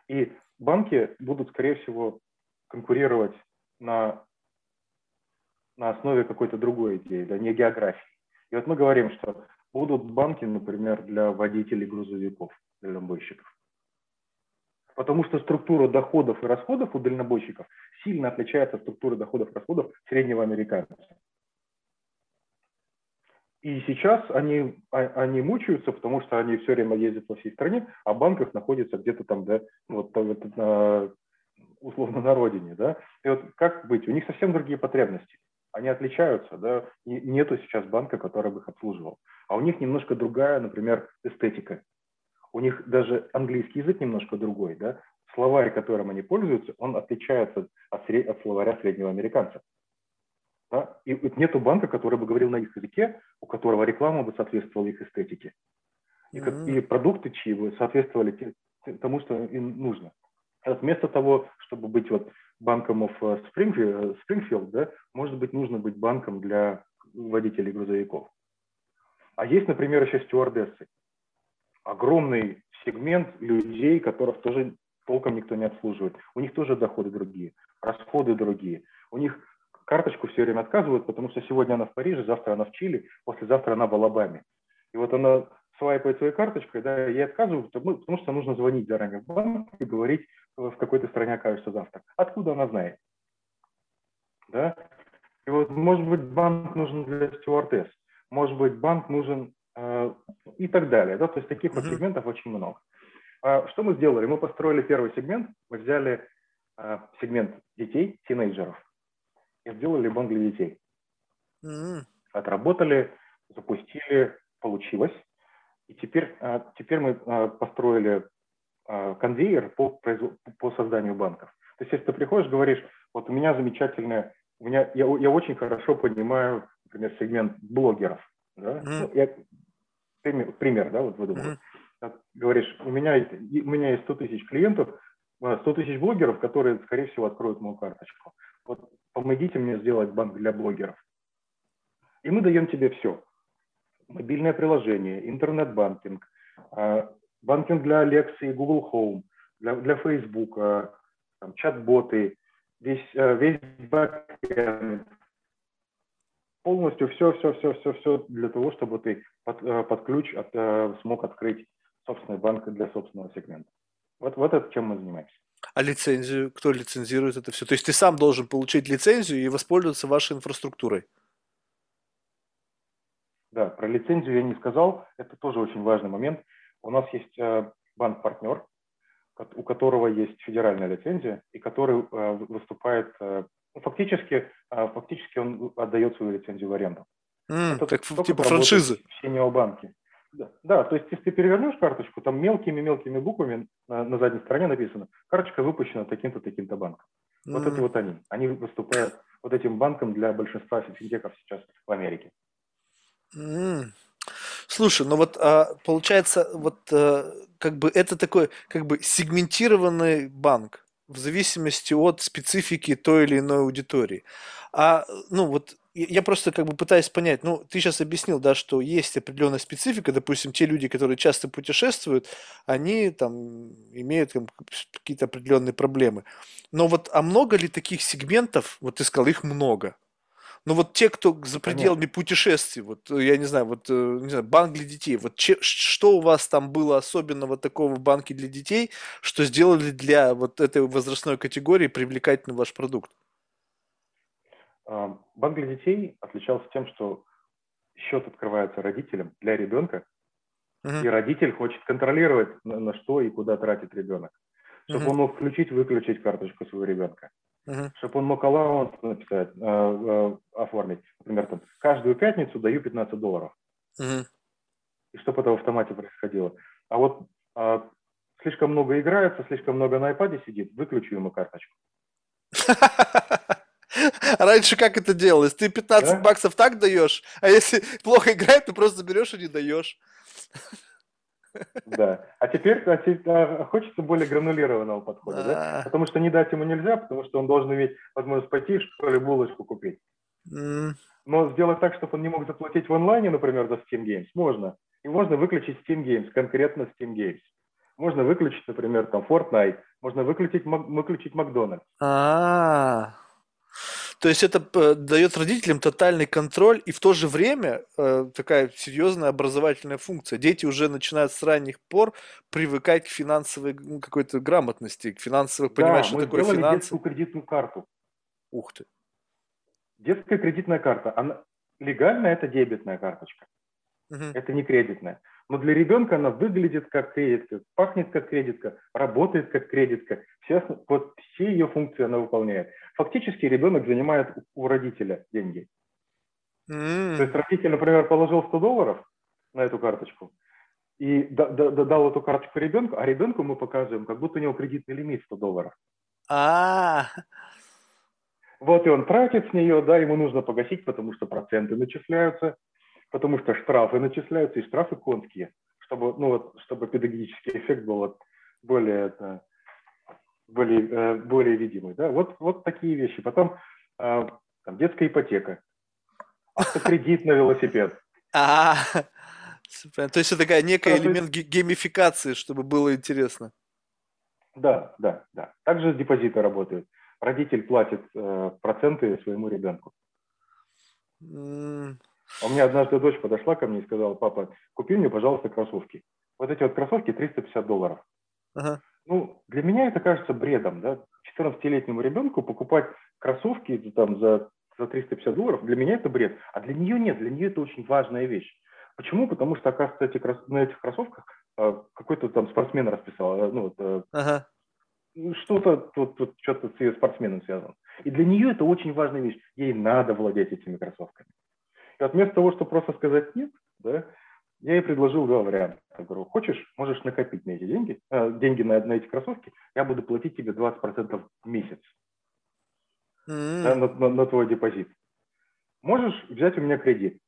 И банки будут, скорее всего, конкурировать на на основе какой-то другой идеи, да, не географии. И вот мы говорим, что будут банки, например, для водителей грузовиков, дальнобойщиков. Потому что структура доходов и расходов у дальнобойщиков сильно отличается от структуры доходов и расходов среднего американца. И сейчас они, а, они мучаются, потому что они все время ездят по всей стране, а в банках находятся где-то там, да, вот, вот условно на родине, да. И вот как быть? У них совсем другие потребности. Они отличаются, да. И нету сейчас банка, который бы их обслуживал. А у них немножко другая, например, эстетика. У них даже английский язык немножко другой, да. Словарь, которым они пользуются, он отличается от, от словаря среднего американца. Да? И нету банка, который бы говорил на их языке, у которого реклама бы соответствовала их эстетике. И, mm-hmm. и продукты чьи бы соответствовали тому, что им нужно. Вот вместо того, чтобы быть вот банком of Springfield, да, может быть, нужно быть банком для водителей грузовиков. А есть, например, еще стюардессы. Огромный сегмент людей, которых тоже толком никто не обслуживает. У них тоже доходы другие, расходы другие. У них карточку все время отказывают, потому что сегодня она в Париже, завтра она в Чили, послезавтра она в Алабаме. И вот она свайпает своей карточкой, да, ей отказывают, потому что нужно звонить заранее в банк и говорить, в какой-то стране окажешься завтра. Откуда она знает? Да? И вот, может быть, банк нужен для стюардесс, может быть, банк нужен э, и так далее. Да? То есть таких mm-hmm. вот сегментов очень много. А что мы сделали? Мы построили первый сегмент, мы взяли э, сегмент детей, тинейджеров, и сделали банк для детей. Mm-hmm. Отработали, запустили, получилось. И теперь, а, теперь мы а, построили а, конвейер по, по созданию банков. То есть, если ты приходишь, говоришь, вот у меня замечательная, у меня, я, я очень хорошо понимаю, например, сегмент блогеров. Да? Mm-hmm. Я, пример, пример, да, вот выдумал. Mm-hmm. Говоришь, у меня, у меня есть 100 тысяч клиентов, 100 тысяч блогеров, которые, скорее всего, откроют мою карточку. Вот помогите мне сделать банк для блогеров. И мы даем тебе все. Мобильное приложение, интернет-банкинг, а, банкинг для Alexa и Google Home, для, для Facebook, там, чат-боты, весь, а, весь бэкэнд, полностью все, все, все, все, все для того, чтобы ты под, а, под ключ от, смог открыть собственный банк для собственного сегмента. Вот, вот это чем мы занимаемся. А лицензию? Кто лицензирует это все? То есть ты сам должен получить лицензию и воспользоваться вашей инфраструктурой? Да, про лицензию я не сказал. Это тоже очень важный момент. У нас есть э, банк-партнер, у которого есть федеральная лицензия и который э, выступает, э, ну, фактически, фактически он отдает свою лицензию в аренду. Mm, это как типа франшизы. В Синеобанке. Да, да, то есть если ты перевернешь карточку, там мелкими-мелкими буквами на, на задней стороне написано, карточка выпущена таким-то, таким-то банком. Mm. Вот это вот они. Они выступают вот этим банком для большинства финтехов сейчас в Америке. Mm. Слушай, ну вот а, получается, вот а, как бы это такой как бы сегментированный банк в зависимости от специфики той или иной аудитории. А ну вот я просто как бы пытаюсь понять, ну, ты сейчас объяснил, да, что есть определенная специфика, допустим, те люди, которые часто путешествуют, они там имеют там, какие-то определенные проблемы. Но вот, а много ли таких сегментов, вот ты сказал, их много, но вот те, кто за пределами Понятно. путешествий, вот я не знаю, вот э, не знаю, банк для детей, вот че, что у вас там было особенного такого в банке для детей, что сделали для вот этой возрастной категории привлекательным ваш продукт? А, банк для детей отличался тем, что счет открывается родителям для ребенка, uh-huh. и родитель хочет контролировать, на, на что и куда тратит ребенок, чтобы uh-huh. он мог включить, выключить карточку своего ребенка, uh-huh. чтобы он мог аллаунс написать, э, э, оформить, например, там, каждую пятницу даю 15 долларов, uh-huh. и чтобы это в автомате происходило. А вот э, слишком много играется, слишком много на iPad сидит, выключу ему карточку. Раньше как это делалось? Ты 15 да? баксов так даешь, а если плохо играет, ты просто берешь и не даешь. Да. А теперь, а теперь а, хочется более гранулированного подхода, да? Потому что не дать ему нельзя, потому что он должен иметь возможность пойти, что ли, булочку купить. Но сделать так, чтобы он не мог заплатить в онлайне, например, за Steam Games, можно. И можно выключить Steam Games, конкретно Steam Games. Можно выключить, например, там Fortnite, можно выключить, выключить Макдональдс. А, То есть это э, дает родителям тотальный контроль и в то же время э, такая серьезная образовательная функция. Дети уже начинают с ранних пор привыкать к финансовой ну, какой-то грамотности, к финансовой, да, понимать, что такое финансы. детскую кредитную карту. Ух ты. Детская кредитная карта, она легально это дебетная карточка. Угу. Это не кредитная. Но для ребенка она выглядит как кредитка, пахнет как кредитка, работает как кредитка. Все, вот все ее функции она выполняет. Фактически ребенок занимает у родителя деньги. Mm. То есть родитель, например, положил 100 долларов на эту карточку и дал эту карточку ребенку, а ребенку мы показываем, как будто у него кредитный лимит 100 долларов. А, вот и он тратит с нее, да, ему нужно погасить, потому что проценты начисляются, потому что штрафы начисляются, и штрафы конские, чтобы, ну вот, чтобы педагогический эффект был более, это, более, э, более видимый. Да? Вот, вот такие вещи. Потом э, там, детская ипотека, автокредит на велосипед. А, то есть это такая некая элемент геймификации, чтобы было интересно. Да, да, да. Также депозиты работают. Родитель платит э, проценты своему ребенку. А у меня однажды дочь подошла ко мне и сказала, папа, купи мне, пожалуйста, кроссовки. Вот эти вот кроссовки 350 долларов. Ага. Ну, для меня это кажется бредом, да. 14-летнему ребенку покупать кроссовки там за, за 350 долларов, для меня это бред. А для нее нет, для нее это очень важная вещь. Почему? Потому что, оказывается, эти, на этих кроссовках э, какой-то там спортсмен расписал, э, ну, вот, э, ага. что-то тут, тут что-то с ее спортсменом связано. И для нее это очень важная вещь. Ей надо владеть этими кроссовками. И вот вместо того, чтобы просто сказать нет, да, я ей предложил два варианта. Я говорю, хочешь, можешь накопить на эти деньги, э, деньги на, на эти кроссовки, я буду платить тебе 20% в месяц mm-hmm. да, на, на, на твой депозит. Можешь взять у меня кредит.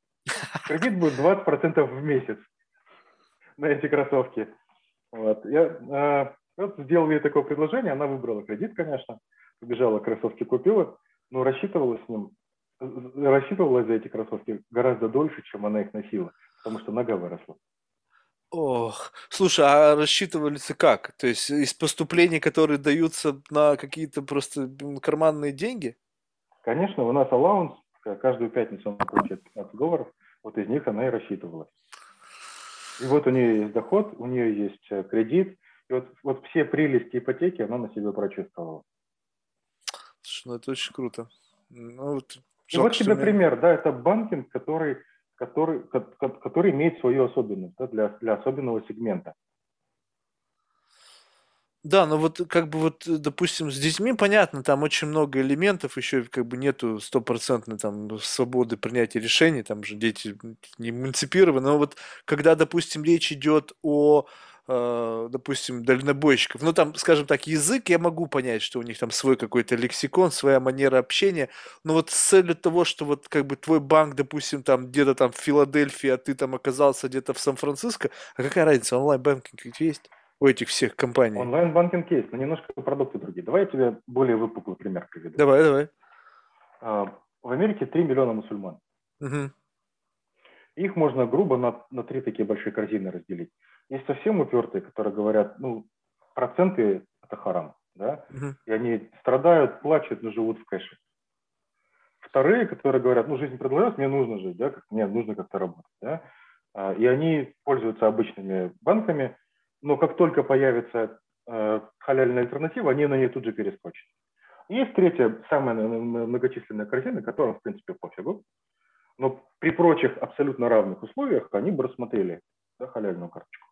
Кредит будет 20% в месяц на эти кроссовки. Вот. Я э, вот сделал ей такое предложение, она выбрала кредит, конечно, побежала кроссовки купила, но рассчитывала с ним рассчитывала за эти кроссовки гораздо дольше, чем она их носила, потому что нога выросла. Ох, слушай, а рассчитывались как? То есть из поступлений, которые даются на какие-то просто карманные деньги? Конечно, у нас аллаунс, каждую пятницу она получает 15 долларов, вот из них она и рассчитывалась. И вот у нее есть доход, у нее есть э, кредит, и вот, вот все прелести ипотеки она на себе прочувствовала. Слушай, ну это очень круто. Ну, вот и вот тебе пример, да, это банкинг, который, который, который имеет свою особенность да, для, для особенного сегмента. Да, но вот как бы вот, допустим, с детьми понятно, там очень много элементов, еще как бы нету стопроцентной там свободы принятия решений, там же дети не эмансипированы, но вот когда, допустим, речь идет о допустим, дальнобойщиков. Ну, там, скажем так, язык, я могу понять, что у них там свой какой-то лексикон, своя манера общения, но вот с целью того, что вот как бы твой банк, допустим, там где-то там в Филадельфии, а ты там оказался где-то в Сан-Франциско, а какая разница, онлайн-банкинг ведь есть? у этих всех компаний. Онлайн-банкинг есть, но немножко продукты другие. Давай я тебе более выпуклый пример приведу. Давай, давай. А, в Америке 3 миллиона мусульман. Угу. Их можно грубо на, на три такие большие корзины разделить. Есть совсем упертые, которые говорят, ну, проценты – это харам, да, угу. и они страдают, плачут, но живут в кэше. Вторые, которые говорят, ну, жизнь продолжается, мне нужно жить, да, мне нужно как-то работать, да, а, и они пользуются обычными банками, но как только появится э, халяльная альтернатива, они на ней тут же перескочат. Есть третья, самая многочисленная корзина, которым, в принципе, пофигу, но при прочих абсолютно равных условиях они бы рассмотрели да, халяльную карточку.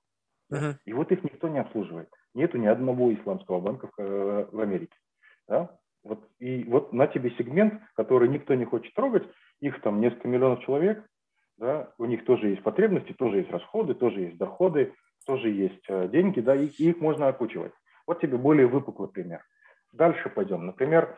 Uh-huh. И вот их никто не обслуживает. Нету ни одного исламского банка в, э, в Америке. Да? Вот, и вот на тебе сегмент, который никто не хочет трогать, их там несколько миллионов человек, да, у них тоже есть потребности, тоже есть расходы, тоже есть доходы, тоже есть э, деньги, да, и, и их можно окучивать. Вот тебе более выпуклый пример. Дальше пойдем. Например,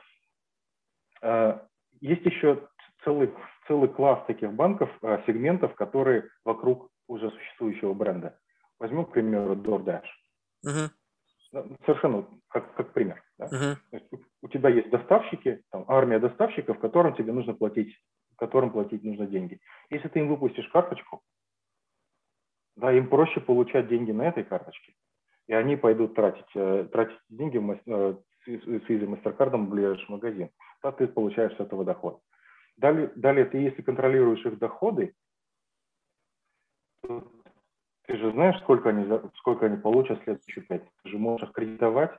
э, есть еще целый, целый класс таких банков, э, сегментов, которые вокруг уже существующего бренда. Возьму, к примеру, DoorDash. Uh-huh. Совершенно как, как пример. Да? Uh-huh. у, у тебя есть доставщики, там, армия доставщиков, которым тебе нужно платить, которым платить нужно деньги. Если ты им выпустишь карточку, да, им проще получать деньги на этой карточке, и они пойдут тратить, э, тратить деньги в, э, с, Visa MasterCard в ближайший магазин. да, ты получаешь с этого доход. Далее, далее ты, если контролируешь их доходы, ты же знаешь, сколько они, сколько они получат в следующую пять. Ты же можешь кредитовать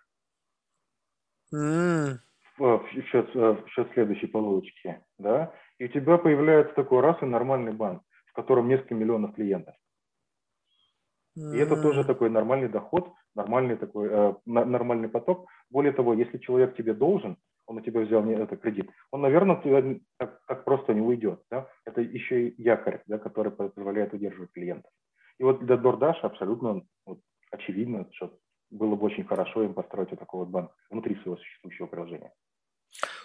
mm. в, счет, в счет следующей получки. Да? И у тебя появляется такой раз и нормальный банк, в котором несколько миллионов клиентов. И это тоже такой нормальный доход, нормальный такой э, нормальный поток. Более того, если человек тебе должен, он у тебя взял не это кредит, он, наверное, так, так просто не уйдет. Да? Это еще и якорь, да, который позволяет удерживать клиентов. И вот для DoorDash абсолютно вот, очевидно, что было бы очень хорошо им построить вот такой вот банк внутри своего существующего приложения.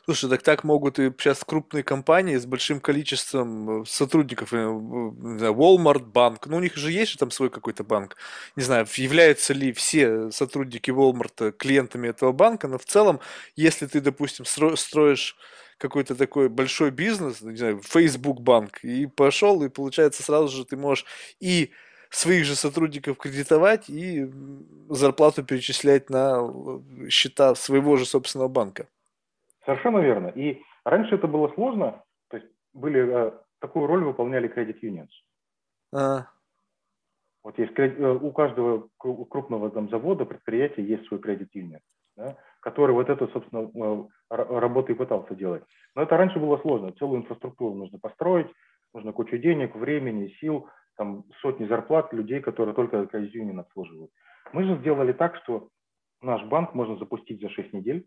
Слушай, так так могут и сейчас крупные компании с большим количеством э, сотрудников, э, Walmart банк, ну у них же есть же там свой какой-то банк. Не знаю, являются ли все сотрудники Walmart клиентами этого банка, но в целом, если ты, допустим, строишь какой-то такой большой бизнес, не знаю, Facebook банк, и пошел, и получается сразу же ты можешь и своих же сотрудников кредитовать и зарплату перечислять на э, счета своего же собственного банка. Совершенно верно. И раньше это было сложно, то есть были, э, такую роль выполняли credit unions. А. Вот есть э, у каждого крупного там завода, предприятия есть свой credit union, да, который вот это, собственно, работу и пытался делать. Но это раньше было сложно. Целую инфраструктуру нужно построить, нужно кучу денег, времени, сил, там сотни зарплат людей, которые только union обслуживают. Мы же сделали так, что наш банк можно запустить за 6 недель,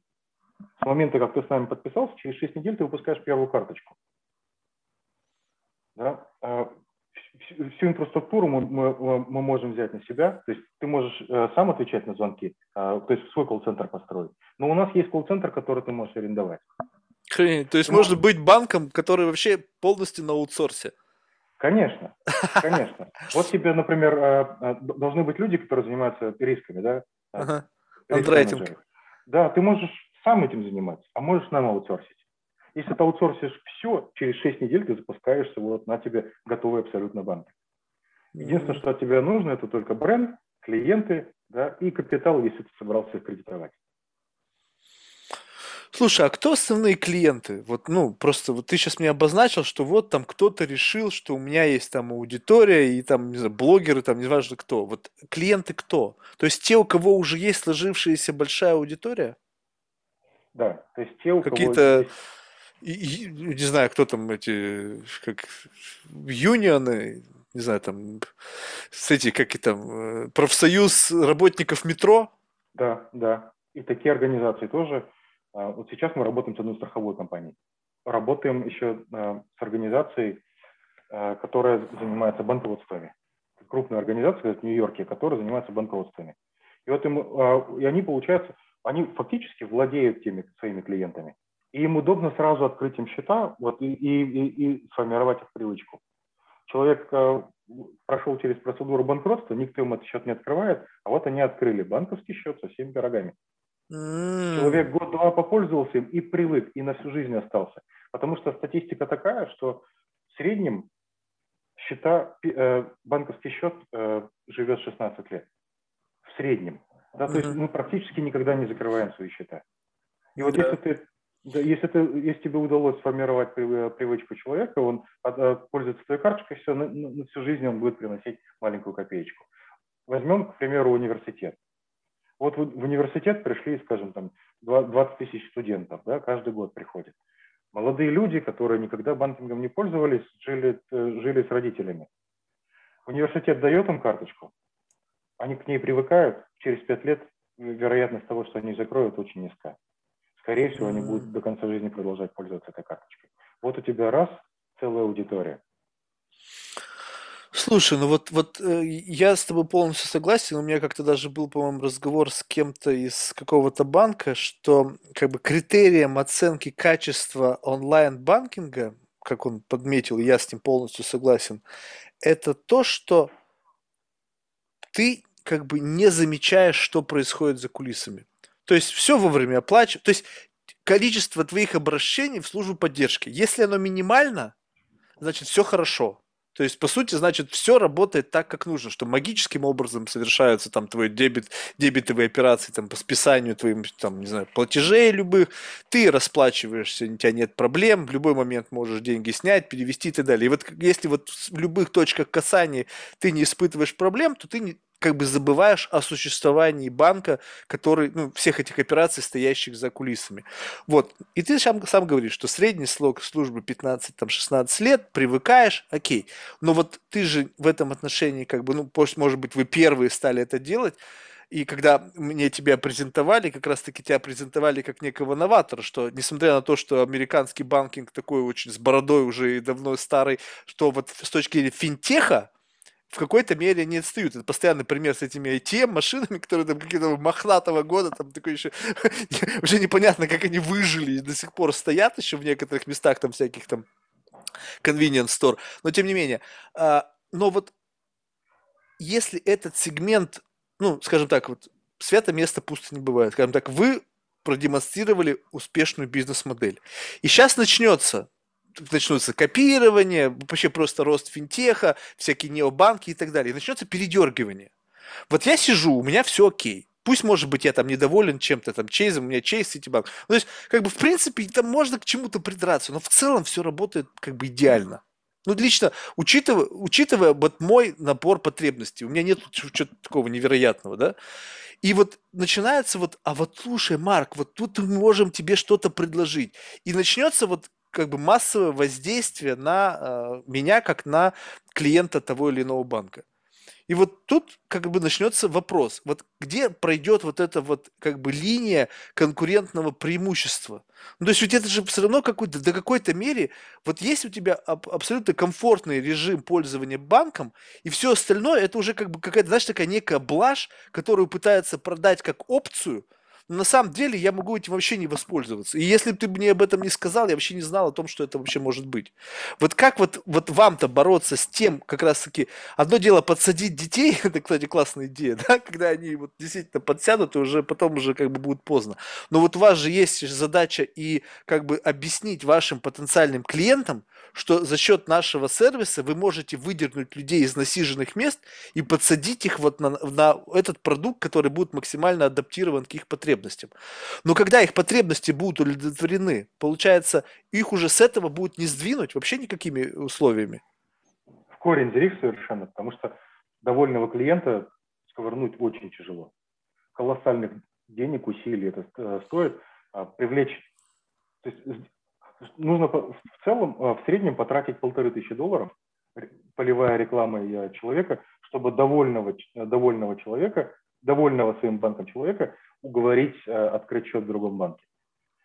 с момента, как ты с нами подписался, через 6 недель ты выпускаешь первую карточку. Да? А всю инфраструктуру мы, мы, мы можем взять на себя, то есть ты можешь э, сам отвечать на звонки, а, то есть свой колл-центр построить. Но у нас есть колл-центр, который ты можешь арендовать. То есть ну, можно быть банком, который вообще полностью на аутсорсе. Конечно, конечно. Вот тебе, например, э, э, должны быть люди, которые занимаются рисками, да? Ага. Да, ты можешь сам этим заниматься, а можешь нам аутсорсить. Если ты аутсорсишь все, через 6 недель ты запускаешься, вот на тебе готовый абсолютно банк. Единственное, что от тебя нужно, это только бренд, клиенты да, и капитал, если ты собрался их кредитовать. Слушай, а кто основные клиенты? Вот, ну, просто вот ты сейчас мне обозначил, что вот там кто-то решил, что у меня есть там аудитория и там, не знаю, блогеры, там, неважно кто. Вот клиенты кто? То есть те, у кого уже есть сложившаяся большая аудитория? Да, то есть те, у Какие-то, и, не знаю, кто там эти, как, юнионы, не знаю, там, с эти, как и там, э, профсоюз работников метро? Да, да. И такие организации тоже. А, вот сейчас мы работаем с одной страховой компанией. Работаем еще а, с организацией, а, которая занимается банководствами. Крупная организация в Нью-Йорке, которая занимается банководствами. И вот им, и они, получается, они фактически владеют теми своими клиентами. И им удобно сразу открыть им счета вот, и, и, и, и сформировать их привычку. Человек прошел через процедуру банкротства, никто ему этот счет не открывает, а вот они открыли банковский счет со всеми пирогами. Mm. Человек год-два попользовался им и привык, и на всю жизнь остался. Потому что статистика такая, что в среднем счета, э, банковский счет э, живет 16 лет. В среднем. Да, то есть мы практически никогда не закрываем свои счета. И вот да. если ты да, если, ты, если тебе удалось сформировать привычку человека, он э, пользуется твоей карточкой, все, на, на всю жизнь он будет приносить маленькую копеечку. Возьмем, к примеру, университет. Вот в, университет пришли, скажем, там 20 тысяч студентов, да, каждый год приходят. Молодые люди, которые никогда банкингом не пользовались, жили, э, жили с родителями. Университет дает им карточку, они к ней привыкают, через пять лет вероятность того, что они закроют, очень низкая. Скорее всего, они будут до конца жизни продолжать пользоваться этой карточкой. Вот у тебя раз, целая аудитория. Слушай, ну вот, вот э, я с тобой полностью согласен. У меня как-то даже был, по-моему, разговор с кем-то из какого-то банка, что как бы критерием оценки качества онлайн-банкинга, как он подметил, я с ним полностью согласен, это то, что ты как бы не замечаешь, что происходит за кулисами. То есть все вовремя оплачивать. То есть количество твоих обращений в службу поддержки. Если оно минимально, значит все хорошо. То есть, по сути, значит, все работает так, как нужно, что магическим образом совершаются там твои дебет, дебетовые операции там по списанию твоим, там, не знаю, платежей любых, ты расплачиваешься, у тебя нет проблем, в любой момент можешь деньги снять, перевести и так далее. И вот если вот в любых точках касания ты не испытываешь проблем, то ты не, как бы забываешь о существовании банка, который, ну, всех этих операций, стоящих за кулисами. Вот. И ты сам, сам говоришь, что средний срок службы 15-16 лет, привыкаешь, окей. Но вот ты же в этом отношении, как бы, ну, может быть, вы первые стали это делать, и когда мне тебя презентовали, как раз-таки тебя презентовали как некого новатора, что несмотря на то, что американский банкинг такой очень с бородой уже и давно старый, что вот с точки зрения финтеха, в какой-то мере не отстают. Это постоянный пример с этими ATM-машинами, которые там какие-то мохнатого года, там такой еще, уже непонятно, как они выжили и до сих пор стоят еще в некоторых местах, там всяких там convenience store. Но тем не менее, а, но вот если этот сегмент, ну, скажем так, вот свято место пусто не бывает, скажем так, вы продемонстрировали успешную бизнес-модель. И сейчас начнется начнутся копирование, вообще просто рост финтеха, всякие необанки и так далее. И начнется передергивание. Вот я сижу, у меня все окей. Пусть, может быть, я там недоволен чем-то, там, чейзом, у меня чейз, Ситибанк. Ну, то есть, как бы, в принципе, там можно к чему-то придраться, но в целом все работает как бы идеально. Ну, лично, учитывая, учитывая вот мой набор потребностей, у меня нет чего-то такого невероятного, да, и вот начинается вот, а вот слушай, Марк, вот тут мы можем тебе что-то предложить. И начнется вот как бы массовое воздействие на э, меня как на клиента того или иного банка. И вот тут как бы начнется вопрос, вот где пройдет вот эта вот как бы линия конкурентного преимущества? Ну, то есть ведь это же все равно какой-то, до какой-то мере, вот есть у тебя аб- абсолютно комфортный режим пользования банком, и все остальное это уже как бы какая-то, знаешь, такая некая блажь, которую пытается продать как опцию, но на самом деле я могу этим вообще не воспользоваться. И если бы ты мне об этом не сказал, я вообще не знал о том, что это вообще может быть. Вот как вот, вот вам-то бороться с тем, как раз-таки, одно дело подсадить детей, это, кстати, классная идея, да, когда они вот действительно подсядут, и уже потом уже как бы будет поздно. Но вот у вас же есть задача и как бы объяснить вашим потенциальным клиентам, что за счет нашего сервиса вы можете выдернуть людей из насиженных мест и подсадить их вот на, на этот продукт, который будет максимально адаптирован к их потребностям. Но когда их потребности будут удовлетворены, получается, их уже с этого будет не сдвинуть вообще никакими условиями. В корень зрив совершенно, потому что довольного клиента сковырнуть очень тяжело. Колоссальных денег, усилий это э, стоит. А привлечь, то есть нужно в целом э, в среднем потратить полторы тысячи долларов, поливая рекламой человека, чтобы довольного, э, довольного человека, довольного своим банком человека уговорить э, открыть счет в другом банке.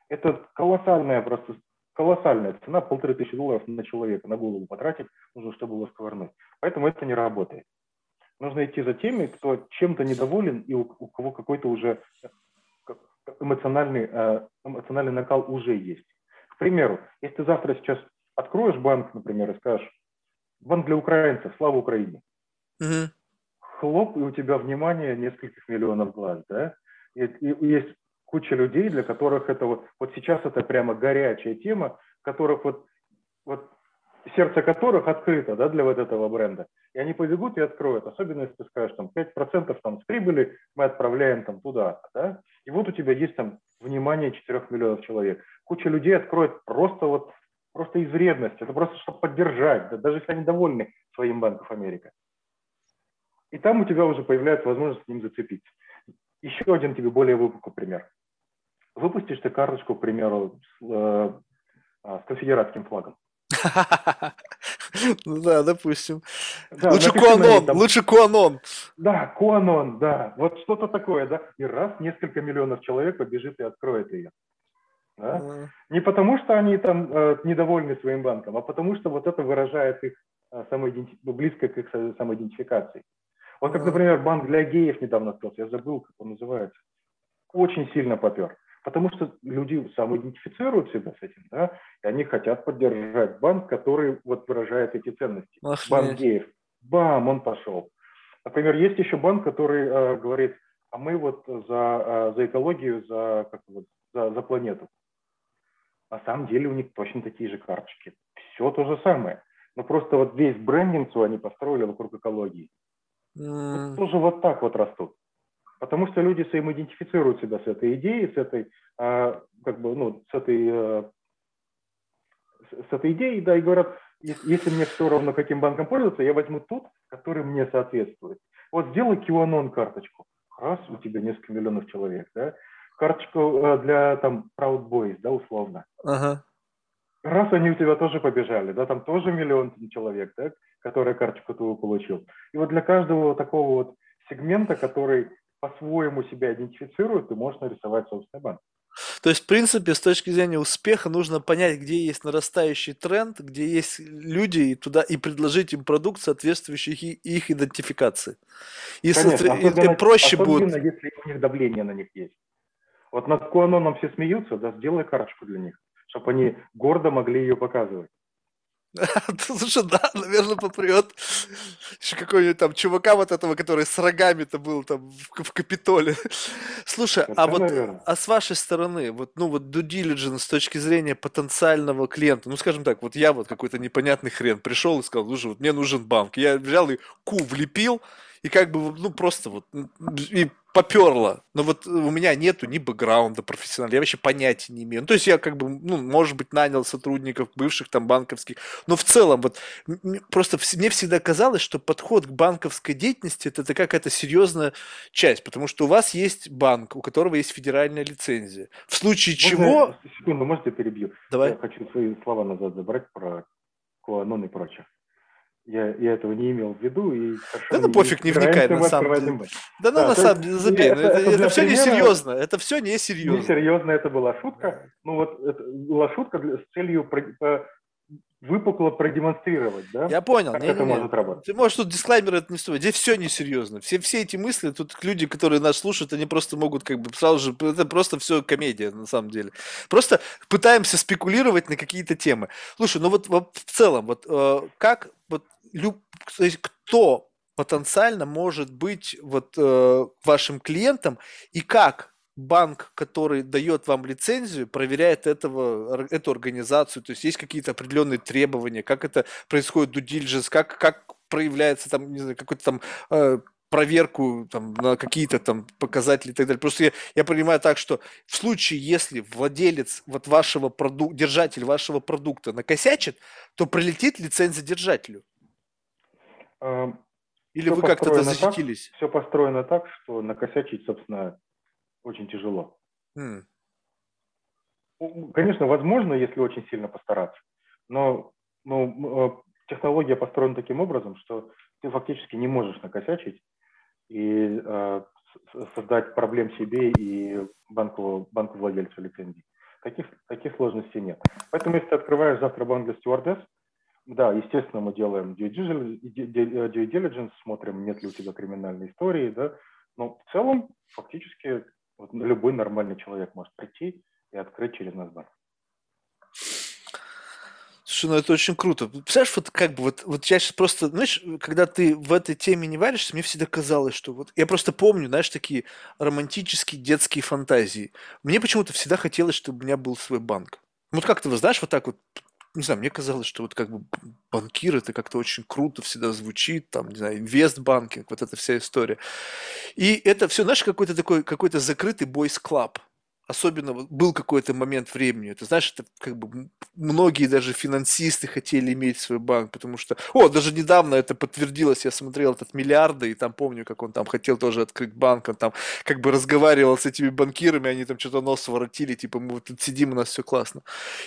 Это колоссальная просто колоссальная цена, полторы тысячи долларов на человека, на голову потратить, нужно, чтобы его сковырнуть. Поэтому это не работает. Нужно идти за теми, кто чем-то недоволен и у, у кого какой-то уже эмоциональный, эмоциональный накал уже есть примеру, если ты завтра сейчас откроешь банк, например, и скажешь, банк для украинцев, слава Украине. Угу. Хлоп, и у тебя внимание нескольких миллионов глаз, да? И, и есть куча людей, для которых это вот, вот сейчас это прямо горячая тема, которых вот, вот сердце которых открыто, да, для вот этого бренда. И они побегут и откроют, особенно если ты скажешь, там, 5% там с прибыли мы отправляем там туда, да, и вот у тебя есть там внимание 4 миллионов человек куча людей откроет просто вот просто из вредности, это просто чтобы поддержать, да, даже если они довольны своим Банком Америка. И там у тебя уже появляется возможность с ним зацепиться. Еще один тебе более выпуклый пример. Выпустишь ты карточку, к примеру, с, э, а, с конфедератским флагом. Ну да, допустим. лучше Куанон, лучше Куанон. Да, Куанон, да. Вот что-то такое, да. И раз несколько миллионов человек побежит и откроет ее. Да? Mm. Не потому, что они там э, недовольны своим банком, а потому, что вот это выражает их э, самоиденти... близко к их самоидентификации. Вот как, например, банк для геев недавно открылся, я забыл, как он называется. Очень сильно попер. Потому что люди самоидентифицируют себя с этим, да, и они хотят поддержать банк, который вот выражает эти ценности. Ах, банк нет. геев. Бам, он пошел. Например, есть еще банк, который э, говорит, а мы вот за, э, за экологию, за, как, вот, за, за планету. На самом деле у них точно такие же карточки. Все то же самое. Но просто вот весь брендинг свой они построили вокруг экологии. Вот тоже вот так вот растут. Потому что люди своим идентифицируют себя с этой идеей, с этой, а, как бы, ну, с этой, а, с этой идеей, да, и говорят, если мне все равно, каким банком пользоваться, я возьму тот, который мне соответствует. Вот сделай QAnon карточку. Раз, у тебя несколько миллионов человек, да? Карточку э, для там Proud Boys, да, условно. Ага. Раз они у тебя тоже побежали, да, там тоже миллион человек, да, который карточку твою получил. И вот для каждого такого вот сегмента, который по-своему себя идентифицирует, ты можешь нарисовать собственный банк. То есть, в принципе, с точки зрения успеха нужно понять, где есть нарастающий тренд, где есть люди, и туда и предложить им продукт, соответствующий их, идентификации. И, Конечно, со... особенно, и проще особенно, будет. если у них давление на них есть. Вот над Куаноном все смеются, да, сделай карточку для них, чтобы они гордо могли ее показывать. Слушай, да, наверное, попрет. Еще какой-нибудь там чувака вот этого, который с рогами-то был там в, в Капитоле. Слушай, а вот а с вашей стороны, вот, ну вот due diligence с точки зрения потенциального клиента, ну скажем так, вот я вот какой-то непонятный хрен пришел и сказал, слушай, вот мне нужен банк. Я взял и ку влепил, и как бы, ну, просто вот, и поперло. Но вот у меня нету ни бэкграунда профессионального, я вообще понятия не имею. Ну, то есть я как бы, ну, может быть, нанял сотрудников бывших там банковских, но в целом вот просто мне всегда казалось, что подход к банковской деятельности это, это какая-то серьезная часть, потому что у вас есть банк, у которого есть федеральная лицензия. В случае Можно, чего... Секунду, можете перебью? Давай. Я хочу свои слова назад забрать про Куанон и прочее. Я, я этого не имел в виду. И да ну пофиг, не вникай, на самом деле. Да, ну на самом деле, забей. Это, это, это, это все не серьезно. Это все не серьезно. Не серьезно, это была шутка. Ну вот это была шутка для, с целью выпукло продемонстрировать, да? Я понял. Как не, это не, может работать. Ты можешь тут дисклаймер это не стоит. Здесь все несерьезно. Все, все эти мысли, тут люди, которые нас слушают, они просто могут как бы сразу же... Это просто все комедия на самом деле. Просто пытаемся спекулировать на какие-то темы. Слушай, ну вот, вот в целом, вот э, как вот люб, то есть кто потенциально может быть вот э, вашим клиентом и как банк, который дает вам лицензию, проверяет этого, эту организацию, то есть есть какие-то определенные требования, как это происходит due diligence, как, как проявляется там, не знаю, какой-то там э, проверку там, на какие-то там показатели и так далее. Просто я, я понимаю так, что в случае, если владелец вот вашего продукта, держатель вашего продукта накосячит, то прилетит лицензия держателю. Или все вы как-то защитились? Так, все построено так, что накосячить, собственно, очень тяжело. Mm. Конечно, возможно, если очень сильно постараться, но ну, технология построена таким образом, что ты фактически не можешь накосячить и э, создать проблем себе и банку, банку владельцу лицензии. Таких, таких сложностей нет. Поэтому, если ты открываешь завтра банк для стюардесс, да, естественно, мы делаем due diligence, смотрим, нет ли у тебя криминальной истории, да, но в целом фактически вот любой нормальный человек может прийти и открыть через нас банк. Слушай, ну это очень круто. Представляешь, вот как бы вот, вот я сейчас просто, знаешь, когда ты в этой теме не варишься, мне всегда казалось, что вот я просто помню, знаешь, такие романтические детские фантазии. Мне почему-то всегда хотелось, чтобы у меня был свой банк. Вот как ты, вы знаешь, вот так вот не знаю, мне казалось, что вот как бы банкир это как-то очень круто всегда звучит, там, не знаю, инвестбанкинг, вот эта вся история. И это все, знаешь, какой-то такой, какой-то закрытый boys club особенно был какой-то момент времени. Ты знаешь, это как бы многие даже финансисты хотели иметь свой банк, потому что, о, даже недавно это подтвердилось, я смотрел этот миллиарды, и там помню, как он там хотел тоже открыть банк, он там как бы разговаривал с этими банкирами, они там что-то нос воротили, типа мы вот тут сидим, у нас все классно.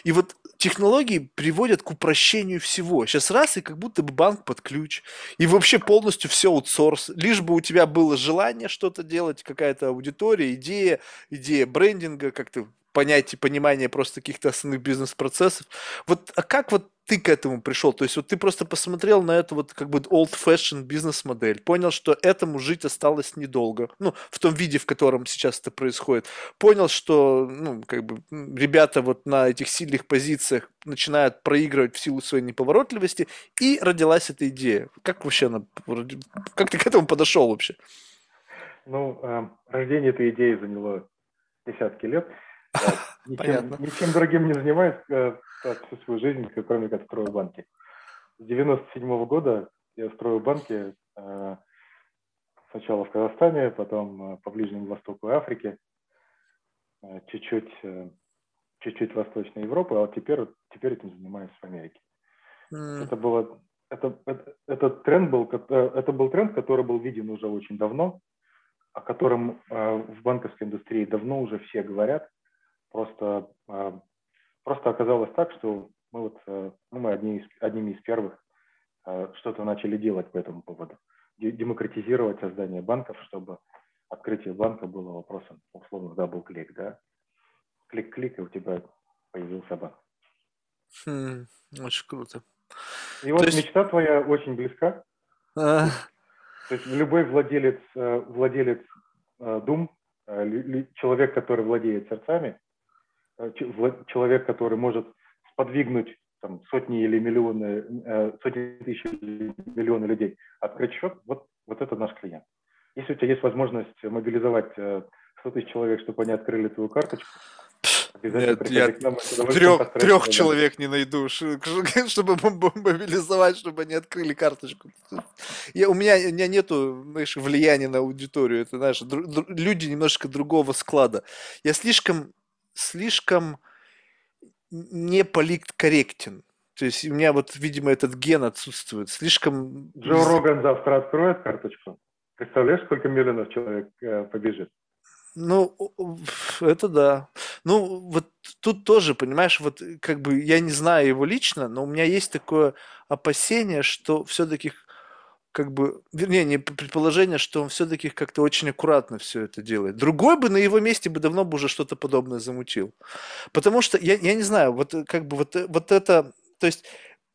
И вот технологии приводят к упрощению всего. Сейчас раз, и как будто бы банк под ключ, и вообще полностью все аутсорс, лишь бы у тебя было желание что-то делать, какая-то аудитория, идея, идея брендинга, маркетинга, как-то понятие, понимание просто каких-то основных бизнес-процессов. Вот, а как вот ты к этому пришел? То есть вот ты просто посмотрел на эту вот как бы old-fashioned бизнес-модель, понял, что этому жить осталось недолго, ну, в том виде, в котором сейчас это происходит. Понял, что, ну, как бы ребята вот на этих сильных позициях начинают проигрывать в силу своей неповоротливости, и родилась эта идея. Как вообще она, как ты к этому подошел вообще? Ну, э, рождение этой идеи заняло десятки лет. Ничем, ничем другим не занимаюсь э, всю свою жизнь, кроме как строю банки. с 97 года я строил банки э, сначала в Казахстане, потом э, по Ближнему Востоку и Африке, э, чуть-чуть э, чуть-чуть Восточной Европы, а вот теперь, теперь этим занимаюсь в Америке. Mm. Это было это, это, этот тренд был, это был тренд, который был виден уже очень давно, о котором э, в банковской индустрии давно уже все говорят. Просто, э, просто оказалось так, что мы вот э, ну, мы одни из, одними из первых что-то начали делать по этому поводу. Демократизировать создание банков, чтобы открытие банка было вопросом условно double click, да? Клик-клик, и у тебя появился банк. Хм, очень круто. И вот есть... мечта твоя очень близка. А... То есть любой владелец, э, владелец э, дум, э, человек, который владеет сердцами, человек, который может сподвигнуть там, сотни или миллионы, сотни тысяч или миллионы людей открыть счет, вот, вот это наш клиент. Если у тебя есть возможность мобилизовать 100 тысяч человек, чтобы они открыли твою карточку, нет, я трех, трех человек не найду, чтобы мобилизовать, чтобы они открыли карточку. Я, у, меня, у меня нету знаешь, влияния на аудиторию. Это, знаешь, дру, люди немножко другого склада. Я слишком, слишком не политкорректен. То есть у меня вот, видимо, этот ген отсутствует. Слишком... Джо Роган завтра откроет карточку. Представляешь, сколько миллионов человек э, побежит? Ну, это да. Ну, вот тут тоже, понимаешь, вот как бы я не знаю его лично, но у меня есть такое опасение, что все-таки как бы, вернее, не предположение, что он все-таки как-то очень аккуратно все это делает. Другой бы на его месте бы давно бы уже что-то подобное замутил. Потому что, я, я не знаю, вот как бы вот, вот это, то есть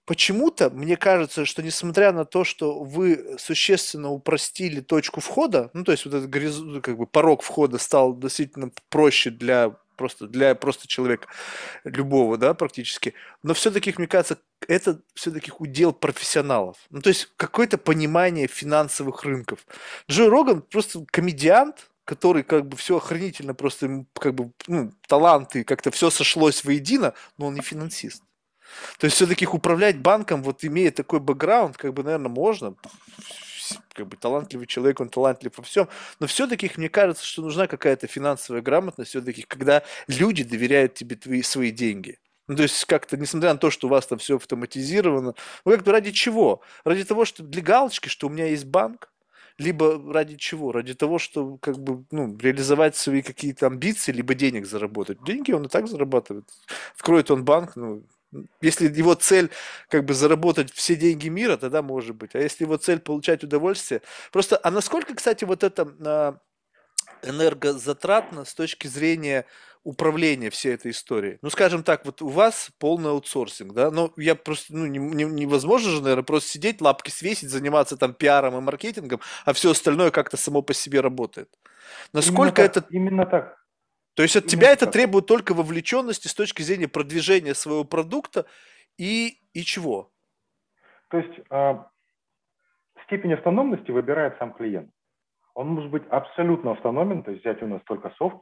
Почему-то мне кажется, что несмотря на то, что вы существенно упростили точку входа, ну то есть вот этот горизонт, ну, как бы порог входа стал действительно проще для просто для просто человека любого, да, практически. Но все-таки, мне кажется, это все-таки удел профессионалов. Ну, то есть какое-то понимание финансовых рынков. Джо Роган просто комедиант, который как бы все охранительно, просто как бы ну, таланты, как-то все сошлось воедино, но он не финансист. То есть все-таки управлять банком, вот имея такой бэкграунд, как бы, наверное, можно. Как бы талантливый человек, он талантлив во всем. Но все-таки, мне кажется, что нужна какая-то финансовая грамотность, все-таки, когда люди доверяют тебе твои, свои деньги. Ну, то есть как-то, несмотря на то, что у вас там все автоматизировано, ну как-то ради чего? Ради того, что для галочки, что у меня есть банк, либо ради чего? Ради того, что как бы ну, реализовать свои какие-то амбиции, либо денег заработать. Деньги он и так зарабатывает. Вкроет он банк, ну, если его цель как бы заработать все деньги мира, тогда может быть. А если его цель получать удовольствие, просто, а насколько, кстати, вот это а, энергозатратно с точки зрения управления всей этой историей. Ну, скажем так, вот у вас полный аутсорсинг, да, но я просто, ну, не, не, невозможно же, наверное, просто сидеть, лапки свесить, заниматься там пиаром и маркетингом, а все остальное как-то само по себе работает. Насколько именно это... Так, именно так. То есть от тебя это требует только вовлеченности с точки зрения продвижения своего продукта и, и чего? То есть э, степень автономности выбирает сам клиент. Он может быть абсолютно автономен, то есть взять у нас только софт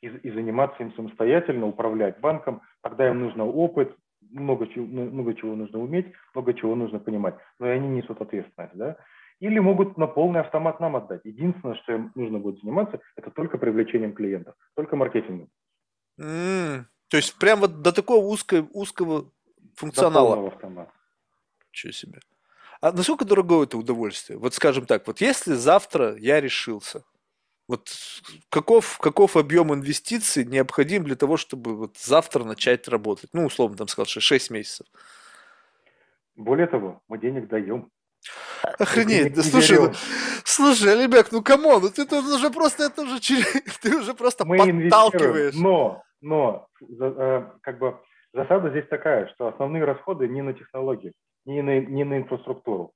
и, и заниматься им самостоятельно, управлять банком, тогда им нужно опыт, много чего, много чего нужно уметь, много чего нужно понимать, но и они несут ответственность. Да? Или могут на полный автомат нам отдать. Единственное, что им нужно будет заниматься, это только привлечением клиентов, только маркетингом. Mm, то есть прям вот до такого узкого, узкого функционала. До автомата. Чего себе. А насколько дорого это удовольствие? Вот скажем так, вот если завтра я решился, вот каков, каков объем инвестиций необходим для того, чтобы вот завтра начать работать? Ну, условно, там сказал, что 6 месяцев. Более того, мы денег даем. Охренеть, да слушай, ну, слушай, Алибек, ну come on, ну ты тут уже просто, это уже, ты уже просто Мы подталкиваешь. Но, но, э, как бы, засада здесь такая, что основные расходы не на технологии, не на, не на инфраструктуру.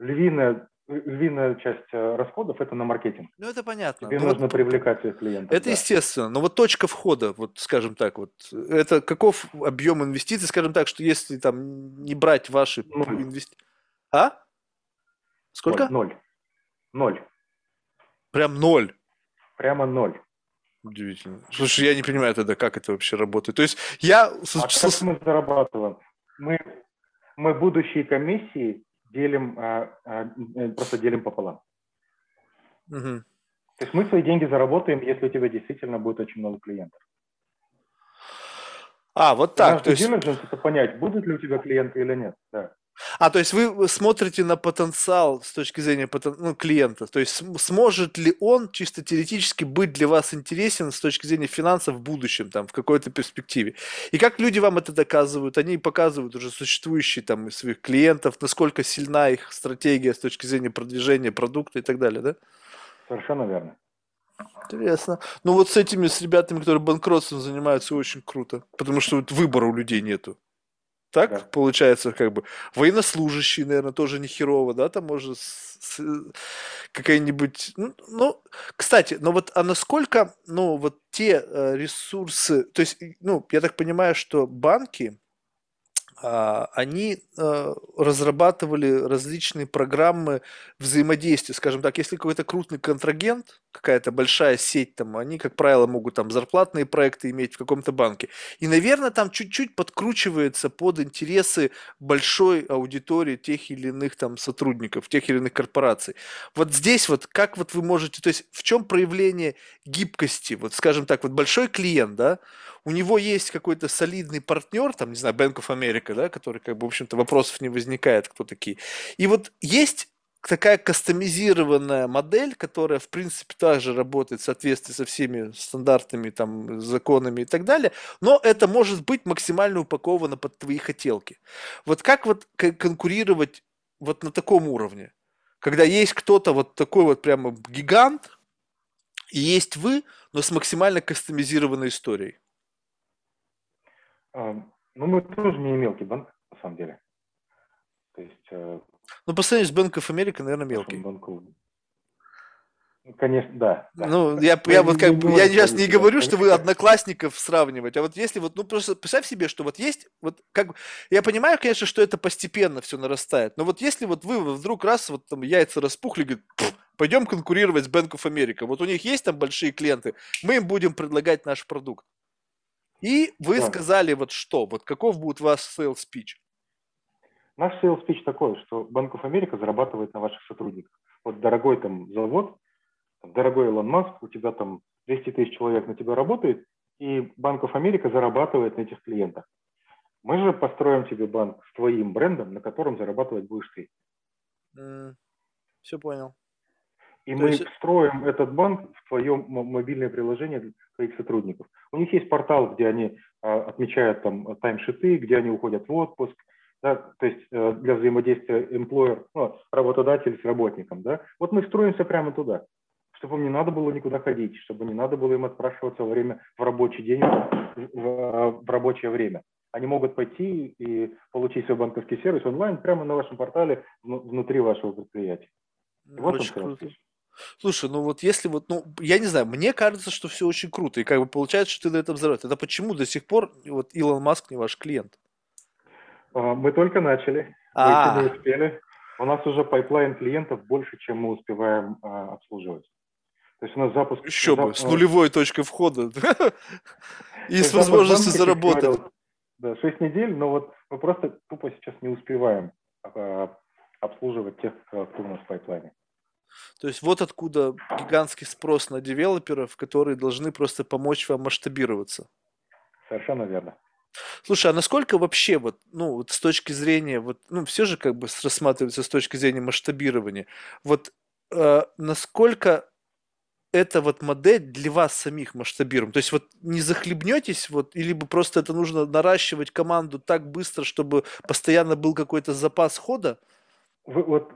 Львиная, львиная часть э, расходов это на маркетинг. Ну это понятно. Тебе но нужно вот, привлекать своих клиентов. Это да. естественно. Но вот точка входа, вот скажем так, вот это каков объем инвестиций, скажем так, что если там не брать ваши инвестиции. А? Сколько? Ноль. Ноль. Прям ноль? Прямо ноль. Удивительно. Слушай, я не понимаю тогда, как это вообще работает. То есть я... А как мы зарабатываем? Мы мы будущие комиссии делим, а, а, э, просто делим пополам. Угу. То есть мы свои деньги заработаем, если у тебя действительно будет очень много клиентов. А, вот так. то есть... это понять, будут ли у тебя клиенты или нет. Да. А, то есть вы смотрите на потенциал с точки зрения потен... ну, клиента. То есть сможет ли он чисто теоретически быть для вас интересен с точки зрения финансов в будущем, там, в какой-то перспективе. И как люди вам это доказывают? Они показывают уже существующие там своих клиентов, насколько сильна их стратегия с точки зрения продвижения продукта и так далее, да? Совершенно верно. Интересно. Ну вот с этими, с ребятами, которые банкротством занимаются, очень круто. Потому что вот выбора у людей нету. Так да. получается, как бы военнослужащий, наверное, тоже не херово, да, там может какая-нибудь, ну, ну, кстати, но вот, а насколько, ну, вот те э, ресурсы, то есть, ну, я так понимаю, что банки, а, они э, разрабатывали различные программы взаимодействия, скажем так, если какой-то крупный контрагент, какая-то большая сеть, там, они, как правило, могут там зарплатные проекты иметь в каком-то банке. И, наверное, там чуть-чуть подкручивается под интересы большой аудитории тех или иных там сотрудников, тех или иных корпораций. Вот здесь вот как вот вы можете, то есть в чем проявление гибкости? Вот, скажем так, вот большой клиент, да, у него есть какой-то солидный партнер, там, не знаю, Bank of America, да, который, как бы, в общем-то, вопросов не возникает, кто такие. И вот есть такая кастомизированная модель, которая, в принципе, также работает в соответствии со всеми стандартами, там, законами и так далее, но это может быть максимально упаковано под твои хотелки. Вот как вот конкурировать вот на таком уровне? Когда есть кто-то вот такой вот прямо гигант, и есть вы, но с максимально кастомизированной историей. Ну, мы тоже не мелкий банк, на самом деле. То есть... Ну, по сравнению с Bank of America, наверное, мелкий. Ну, конечно, да. да. Ну, я, я, я вот как бы, я сейчас не говорю, что вы одноклассников сравнивать, а вот если вот, ну, просто представь себе, что вот есть, вот как, я понимаю, конечно, что это постепенно все нарастает, но вот если вот вы вдруг раз вот там яйца распухли, говорит, пойдем конкурировать с Bank of America, вот у них есть там большие клиенты, мы им будем предлагать наш продукт. И вы да. сказали вот что, вот каков будет ваш sales speech? Наш sales speech такой, что Bank of America зарабатывает на ваших сотрудниках. Вот дорогой там завод, дорогой Илон Маск, у тебя там 200 тысяч человек на тебя работает, и Bank of America зарабатывает на этих клиентах. Мы же построим тебе банк с твоим брендом, на котором зарабатывать будешь ты. Mm, все понял. И То мы есть... встроим этот банк в твое мобильное приложение для твоих сотрудников. У них есть портал, где они а, отмечают там таймшиты, где они уходят в отпуск, да, то есть э, для взаимодействия employer, ну, работодатель с работником. Да. Вот мы встроимся прямо туда, чтобы им не надо было никуда ходить, чтобы не надо было им отпрашиваться во время в рабочий день, в, в, рабочее время. Они могут пойти и получить свой банковский сервис онлайн прямо на вашем портале внутри вашего предприятия. Вот Очень круто. Слушай, ну вот если вот, ну, я не знаю, мне кажется, что все очень круто, и как бы получается, что ты на этом зарабатываешь. Это почему до сих пор вот Илон Маск не ваш клиент? А, мы только начали, мы не успели. У нас уже pipeline клиентов больше, чем мы успеваем а, обслуживать. То есть у нас запуск... Еще бы, с нулевой точкой входа и с возможностью заработать. Да, 6 недель, но вот мы просто тупо сейчас не успеваем а, обслуживать тех, кто у нас в пайплайне. То есть вот откуда гигантский спрос на девелоперов, которые должны просто помочь вам масштабироваться. Совершенно верно. Слушай, а насколько вообще вот, ну, вот с точки зрения, вот, ну, все же как бы рассматривается с точки зрения масштабирования. Вот э, насколько эта вот модель для вас самих масштабируем? То есть вот не захлебнетесь, вот, или бы просто это нужно наращивать команду так быстро, чтобы постоянно был какой-то запас хода? Вы, вот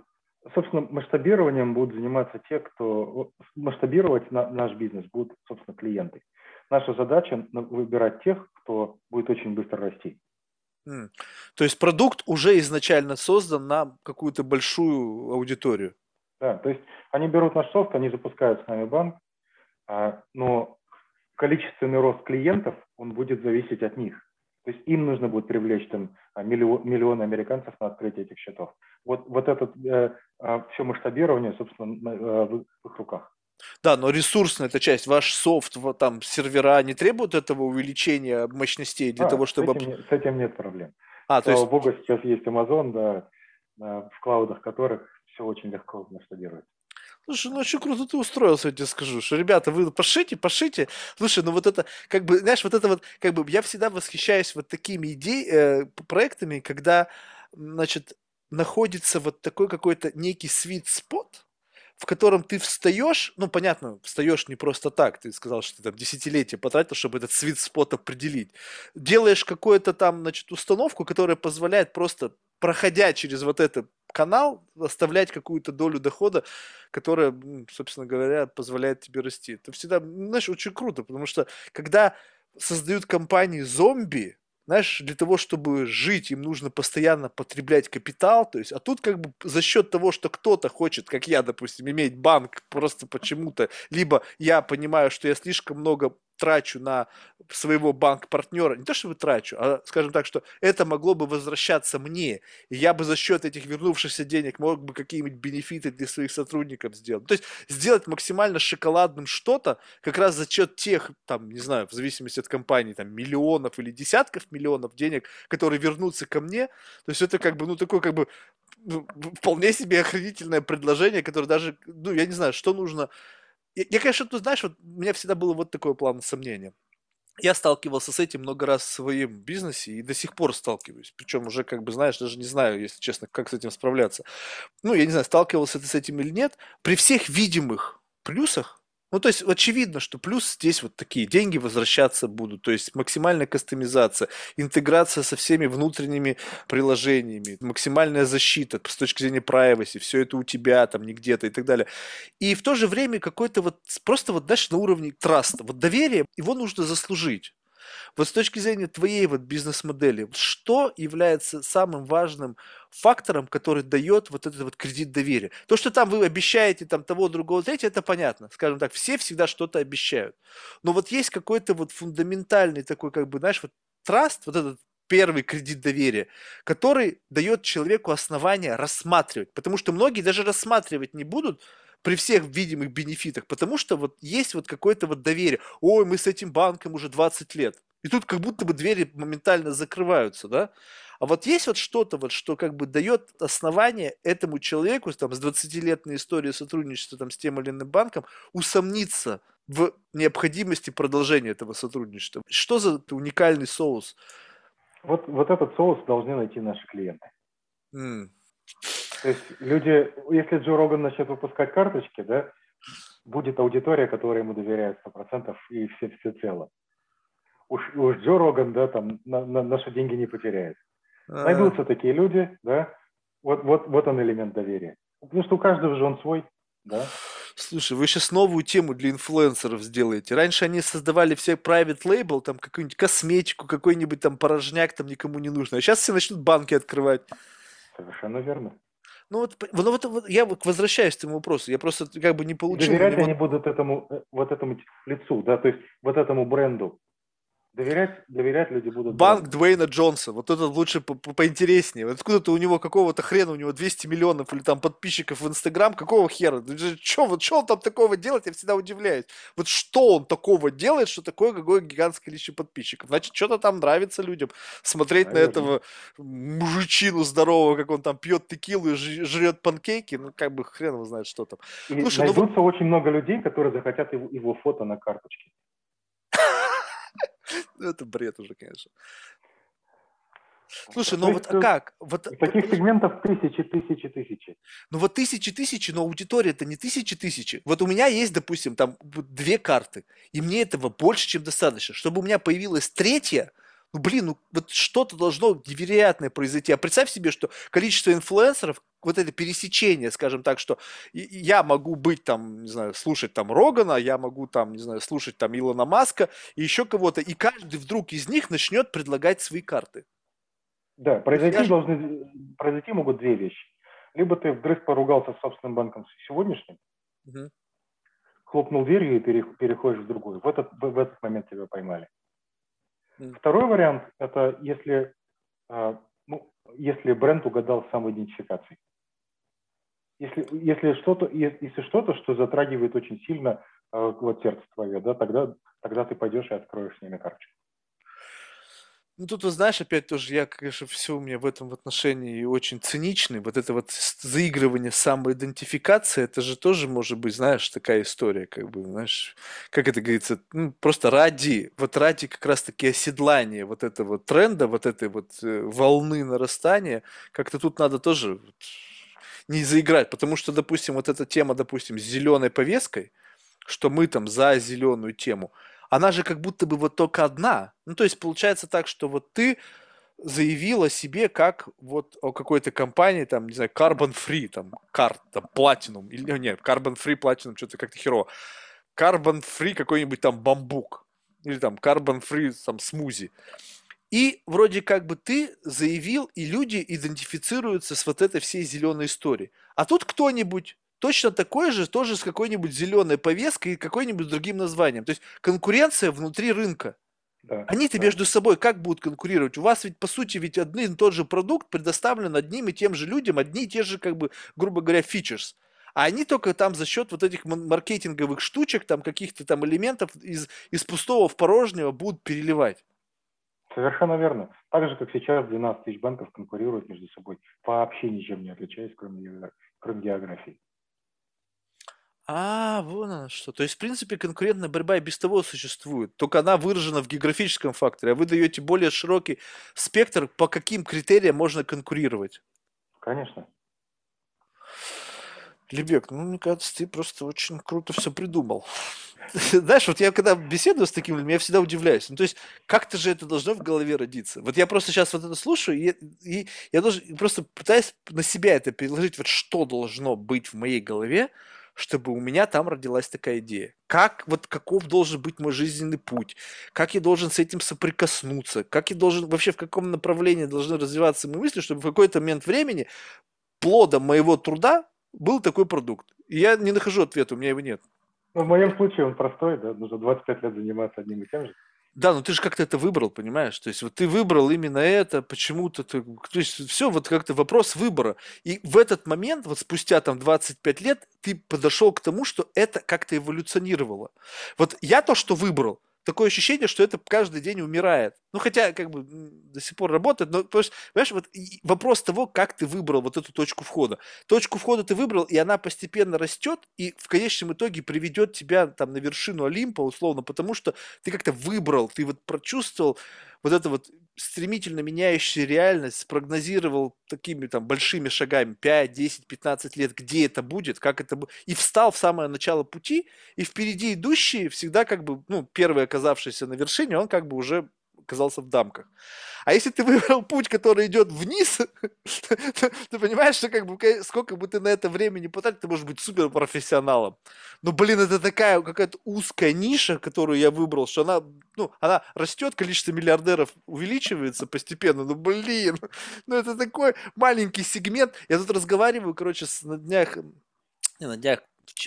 собственно, масштабированием будут заниматься те, кто масштабировать на, наш бизнес будут, собственно, клиенты. Наша задача выбирать тех, кто будет очень быстро расти. Mm. То есть продукт уже изначально создан на какую-то большую аудиторию. Да, то есть они берут наш софт, они запускают с нами банк, а, но количественный рост клиентов, он будет зависеть от них. То есть им нужно будет привлечь там миллион, миллионы американцев на открытие этих счетов. Вот, вот это э, а, все масштабирование, собственно, э, в, в их руках. Да, но ресурсная эта часть, ваш софт, там сервера не требуют этого увеличения мощностей для а, того, чтобы... С этим, с этим нет проблем. А, Слава есть... богу, сейчас есть Amazon, да, в клаудах которых все очень легко масштабируется. Слушай, ну очень круто ты устроился, я тебе скажу, что, ребята, вы пошите, пошите. Слушай, ну вот это, как бы, знаешь, вот это вот, как бы, я всегда восхищаюсь вот такими идеями, э, проектами, когда, значит, находится вот такой какой-то некий sweet спот, в котором ты встаешь, ну, понятно, встаешь не просто так, ты сказал, что ты там десятилетие потратил, чтобы этот свит спот определить. Делаешь какую-то там, значит, установку, которая позволяет просто, проходя через вот этот канал, оставлять какую-то долю дохода, которая, собственно говоря, позволяет тебе расти. Это всегда, знаешь, очень круто, потому что когда создают компании зомби, знаешь, для того, чтобы жить, им нужно постоянно потреблять капитал, то есть, а тут как бы за счет того, что кто-то хочет, как я, допустим, иметь банк просто почему-то, либо я понимаю, что я слишком много трачу на своего банк-партнера, не то чтобы трачу, а скажем так, что это могло бы возвращаться мне, и я бы за счет этих вернувшихся денег мог бы какие-нибудь бенефиты для своих сотрудников сделать. То есть сделать максимально шоколадным что-то, как раз за счет тех, там, не знаю, в зависимости от компании, там, миллионов или десятков миллионов денег, которые вернутся ко мне. То есть это как бы, ну, такое как бы ну, вполне себе охранительное предложение, которое даже, ну, я не знаю, что нужно я, я, конечно, ты знаешь, вот у меня всегда было вот такое план сомнения. Я сталкивался с этим много раз в своем бизнесе и до сих пор сталкиваюсь. Причем уже, как бы, знаешь, даже не знаю, если честно, как с этим справляться. Ну, я не знаю, сталкивался ты с этим или нет. При всех видимых плюсах ну, то есть очевидно, что плюс здесь вот такие деньги возвращаться будут, то есть максимальная кастомизация, интеграция со всеми внутренними приложениями, максимальная защита с точки зрения privacy, все это у тебя там, не где-то и так далее. И в то же время какой-то вот, просто вот, знаешь, на уровне траста, вот доверие, его нужно заслужить. Вот с точки зрения твоей вот бизнес-модели, что является самым важным фактором, который дает вот этот вот кредит доверия? То, что там вы обещаете там того, другого, третьего, это понятно. Скажем так, все всегда что-то обещают. Но вот есть какой-то вот фундаментальный такой, как бы, знаешь, вот траст, вот этот первый кредит доверия, который дает человеку основание рассматривать. Потому что многие даже рассматривать не будут, при всех видимых бенефитах, потому что вот есть вот какое-то вот доверие. Ой, мы с этим банком уже 20 лет. И тут как будто бы двери моментально закрываются, да? А вот есть вот что-то, вот, что как бы дает основание этому человеку там, с 20-летной историей сотрудничества там, с тем или иным банком усомниться в необходимости продолжения этого сотрудничества. Что за уникальный соус? Вот, вот этот соус должны найти наши клиенты. Mm. То есть люди, если Джо Роган начнет выпускать карточки, да, будет аудитория, которая ему доверяет 100% и все все цело. Уж, уж Джо Роган, да, там на, на, наши деньги не потеряет. А. Найдутся такие люди, да, вот, вот, вот он элемент доверия. Потому что у каждого же он свой, да. Слушай, вы сейчас новую тему для инфлюенсеров сделаете. Раньше они создавали все private label, там какую-нибудь косметику, какой-нибудь там порожняк там никому не нужно. А сейчас все начнут банки открывать. Совершенно верно. Ну вот, ну вот, вот я возвращаюсь к этому вопросу. Я просто как бы не получил. Доверять они будут этому, э, вот этому лицу, да, то есть вот этому бренду. Доверять, доверять люди будут. Банк бренду. Дуэйна Джонса. Вот этот лучше по -по поинтереснее. Вот откуда-то у него какого-то хрена, у него 200 миллионов или там подписчиков в Инстаграм. Какого хера? Что вот, что он там такого делает? Я всегда удивляюсь. Вот что он такого делает, что такое какое гигантское количество подписчиков? Значит, что-то там нравится людям. Смотреть Наверное. на этого мужичину здорового, как он там пьет текилу и жрет панкейки. Ну, как бы хрен его знает, что там. И Слушай, найдутся ну очень много людей, которые захотят его, его фото на карточке. Ну, это бред уже, конечно. Слушай, ну вот как? Вот, таких вот, сегментов тысячи, тысячи, тысячи. Ну вот тысячи, тысячи, но аудитория это не тысячи, тысячи. Вот у меня есть, допустим, там две карты, и мне этого больше, чем достаточно. Чтобы у меня появилась третья, ну блин, ну вот что-то должно невероятное произойти. А представь себе, что количество инфлюенсеров, вот это пересечение, скажем так, что я могу быть там, не знаю, слушать там Рогана, я могу там, не знаю, слушать там Илона Маска и еще кого-то, и каждый вдруг из них начнет предлагать свои карты. Да, произойти, я... должны, произойти могут две вещи. Либо ты вдрызг поругался с собственным банком сегодняшним, угу. хлопнул дверью и переходишь в другую. В этот, в этот момент тебя поймали. Второй вариант – это если, а, ну, если бренд угадал с самоидентификацией. Если, если что-то, если что-то, что затрагивает очень сильно а, вот сердце твое, да, тогда, тогда ты пойдешь и откроешь с ними карточку. Ну, тут, знаешь, опять тоже, я, конечно, все у меня в этом отношении очень циничный. Вот это вот заигрывание самоидентификации, это же тоже может быть, знаешь, такая история, как бы, знаешь, как это говорится, ну, просто ради, вот ради как раз-таки оседлания вот этого тренда, вот этой вот э, волны нарастания, как-то тут надо тоже не заиграть, потому что, допустим, вот эта тема, допустим, с зеленой повесткой, что мы там за зеленую тему – она же как будто бы вот только одна. Ну, то есть получается так, что вот ты заявил о себе как вот о какой-то компании, там, не знаю, Carbon Free, там, карт, там, Platinum, или, нет, Carbon Free, Platinum, что-то как-то херово. Carbon Free какой-нибудь там бамбук, или там Carbon Free, там, смузи. И вроде как бы ты заявил, и люди идентифицируются с вот этой всей зеленой историей. А тут кто-нибудь точно такой же, тоже с какой-нибудь зеленой повесткой и какой-нибудь другим названием. То есть конкуренция внутри рынка. Да, Они-то да. между собой как будут конкурировать? У вас ведь, по сути, ведь один и тот же продукт предоставлен одним и тем же людям, одни и те же, как бы, грубо говоря, фичерс. А они только там за счет вот этих маркетинговых штучек, там каких-то там элементов из, из пустого в порожнего будут переливать. Совершенно верно. Так же, как сейчас 12 тысяч банков конкурируют между собой, вообще ничем не отличаясь, кроме, кроме географии. А, вон оно что. То есть, в принципе, конкурентная борьба и без того существует. Только она выражена в географическом факторе. А вы даете более широкий спектр, по каким критериям можно конкурировать. Конечно. Лебек, ну, мне кажется, ты просто очень круто все придумал. Знаешь, вот я когда беседую с такими людьми, я всегда удивляюсь. Ну, то есть, как-то же это должно в голове родиться. Вот я просто сейчас вот это слушаю, и, и я должен просто пытаюсь на себя это переложить, вот что должно быть в моей голове, чтобы у меня там родилась такая идея. Как, вот каков должен быть мой жизненный путь, как я должен с этим соприкоснуться, как я должен, вообще в каком направлении должны развиваться мои мысли, чтобы в какой-то момент времени плодом моего труда был такой продукт. И я не нахожу ответа, у меня его нет. Ну, в моем случае он простой, да, нужно 25 лет заниматься одним и тем же. Да, но ты же как-то это выбрал, понимаешь? То есть вот ты выбрал именно это, почему-то ты... То есть все вот как-то вопрос выбора. И в этот момент, вот спустя там 25 лет, ты подошел к тому, что это как-то эволюционировало. Вот я то, что выбрал, такое ощущение, что это каждый день умирает. Ну, хотя, как бы, до сих пор работает, но, понимаешь, вот вопрос того, как ты выбрал вот эту точку входа. Точку входа ты выбрал, и она постепенно растет, и в конечном итоге приведет тебя там на вершину Олимпа, условно, потому что ты как-то выбрал, ты вот прочувствовал вот это вот стремительно меняющая реальность, спрогнозировал такими там большими шагами 5, 10, 15 лет, где это будет, как это будет, и встал в самое начало пути, и впереди идущий всегда как бы, ну, первый оказавшийся на вершине, он как бы уже оказался в дамках. А если ты выбрал путь, который идет вниз, ты понимаешь, что как бы сколько бы ты на это времени потратил, ты можешь быть супер профессионалом. Но, блин, это такая какая-то узкая ниша, которую я выбрал, что она, ну, она растет, количество миллиардеров увеличивается постепенно. Ну, блин, ну это такой маленький сегмент. Я тут разговариваю, короче, на днях, не на днях,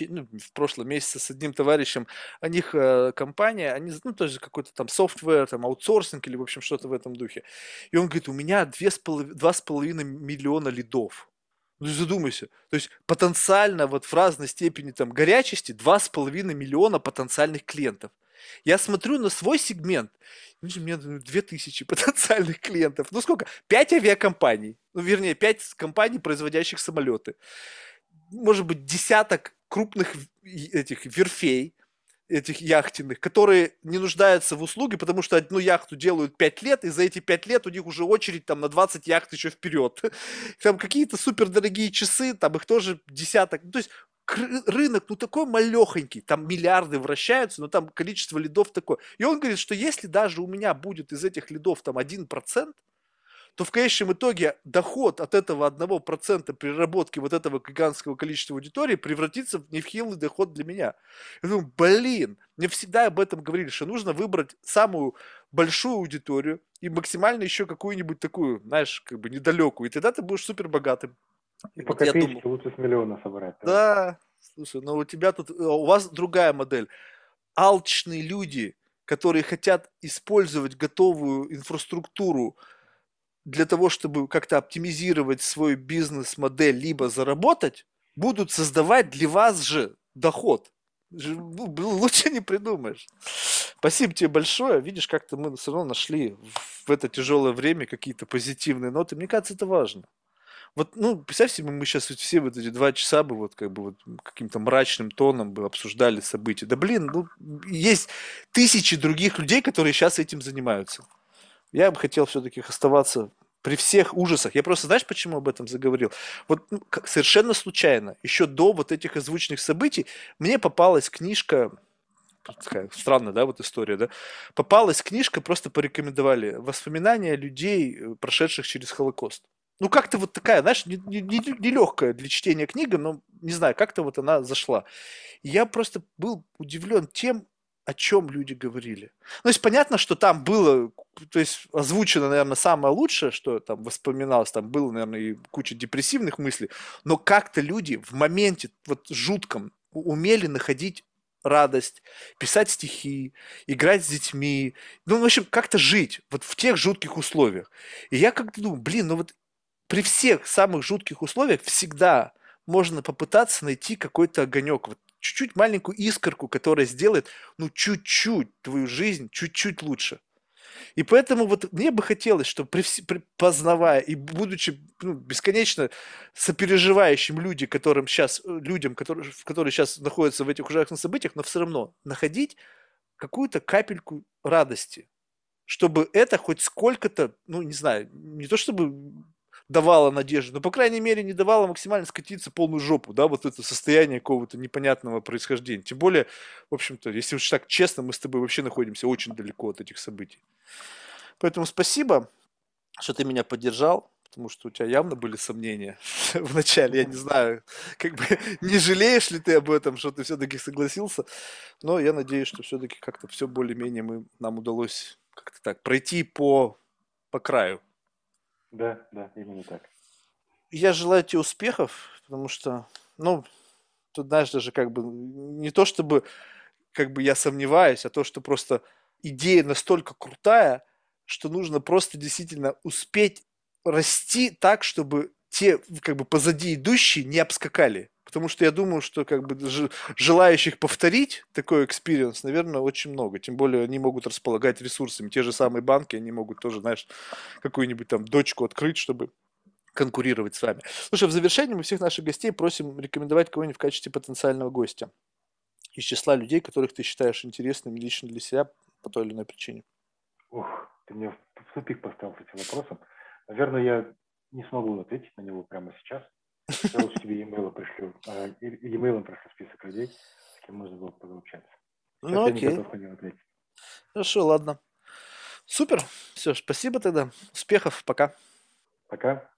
ну, в прошлом месяце с одним товарищем, у них э, компания, они, ну, тоже какой-то там софтвер, там, аутсорсинг или, в общем, что-то в этом духе. И он говорит, у меня две с половиной, два с половиной миллиона лидов. Ну, задумайся. То есть потенциально вот в разной степени там горячести два с половиной миллиона потенциальных клиентов. Я смотрю на свой сегмент, у меня две тысячи потенциальных клиентов. Ну сколько? Пять авиакомпаний. Ну, вернее, пять компаний, производящих самолеты. Может быть, десяток крупных этих верфей, этих яхтенных, которые не нуждаются в услуге, потому что одну яхту делают 5 лет, и за эти 5 лет у них уже очередь там на 20 яхт еще вперед. Там какие-то супердорогие часы, там их тоже десяток. Ну, то есть рынок, ну, такой малехонький, там миллиарды вращаются, но там количество лидов такое. И он говорит, что если даже у меня будет из этих лидов там 1%, то в конечном итоге доход от этого одного процента переработки вот этого гигантского количества аудитории превратится в нехилый доход для меня. Я думаю, блин, мне всегда об этом говорили, что нужно выбрать самую большую аудиторию и максимально еще какую-нибудь такую, знаешь, как бы недалекую, и тогда ты будешь супер богатым. И по копеечке думал, лучше с миллиона собрать. Да, слушай, но у тебя тут, э, у вас другая модель. Алчные люди, которые хотят использовать готовую инфраструктуру для того, чтобы как-то оптимизировать свой бизнес-модель, либо заработать, будут создавать для вас же доход. Ну, лучше не придумаешь. Спасибо тебе большое. Видишь, как-то мы все равно нашли в это тяжелое время какие-то позитивные ноты. Мне кажется, это важно. Вот, ну, представь себе, мы сейчас все вот эти два часа бы вот как бы вот каким-то мрачным тоном бы обсуждали события. Да блин, ну, есть тысячи других людей, которые сейчас этим занимаются. Я бы хотел все-таки оставаться при всех ужасах. Я просто, знаешь, почему об этом заговорил? Вот ну, как, совершенно случайно, еще до вот этих озвученных событий, мне попалась книжка, такая странная, да, вот история, да, попалась книжка, просто порекомендовали, воспоминания людей, прошедших через Холокост ну, как-то вот такая, знаешь, не, не, не легкая для чтения книга, но, не знаю, как-то вот она зашла. И я просто был удивлен тем, о чем люди говорили. Ну, то есть понятно, что там было, то есть озвучено, наверное, самое лучшее, что там воспоминалось, там было, наверное, и куча депрессивных мыслей, но как-то люди в моменте вот жутком умели находить радость, писать стихи, играть с детьми, ну, в общем, как-то жить вот в тех жутких условиях. И я как-то думаю, блин, ну вот при всех самых жутких условиях всегда можно попытаться найти какой-то огонек, вот чуть-чуть маленькую искорку, которая сделает, ну, чуть-чуть твою жизнь чуть-чуть лучше. И поэтому вот мне бы хотелось, чтобы при, при, познавая и будучи ну, бесконечно сопереживающим люди, которым сейчас, людям, которые, которые сейчас находятся в этих ужасных событиях, но все равно находить какую-то капельку радости, чтобы это хоть сколько-то, ну, не знаю, не то чтобы давала надежду, но, по крайней мере, не давала максимально скатиться полную жопу, да, вот это состояние какого-то непонятного происхождения. Тем более, в общем-то, если уж так честно, мы с тобой вообще находимся очень далеко от этих событий. Поэтому спасибо, что ты меня поддержал, потому что у тебя явно были сомнения в начале. Я не знаю, как бы не жалеешь ли ты об этом, что ты все-таки согласился, но я надеюсь, что все-таки как-то все более-менее мы, нам удалось как-то так пройти по, по краю. Да, да, именно так. Я желаю тебе успехов, потому что, ну, тут, знаешь, даже как бы не то чтобы как бы я сомневаюсь, а то, что просто идея настолько крутая, что нужно просто действительно успеть расти так, чтобы те как бы позади идущие не обскакали. Потому что я думаю, что как бы желающих повторить такой experience, наверное, очень много. Тем более они могут располагать ресурсами. Те же самые банки, они могут тоже, знаешь, какую-нибудь там дочку открыть, чтобы конкурировать с вами. Слушай, в завершении мы всех наших гостей просим рекомендовать кого-нибудь в качестве потенциального гостя из числа людей, которых ты считаешь интересными лично для себя по той или иной причине. Ух, ты меня в тупик поставил с этим вопросом. Наверное, я не смогу ответить на него прямо сейчас. Я лучше тебе e-mail пришлю. А, e-mail просто список людей, с кем можно было пообщаться. Ну, окей. Хорошо, ладно. Супер. Все, спасибо тогда. Успехов. Пока. Пока.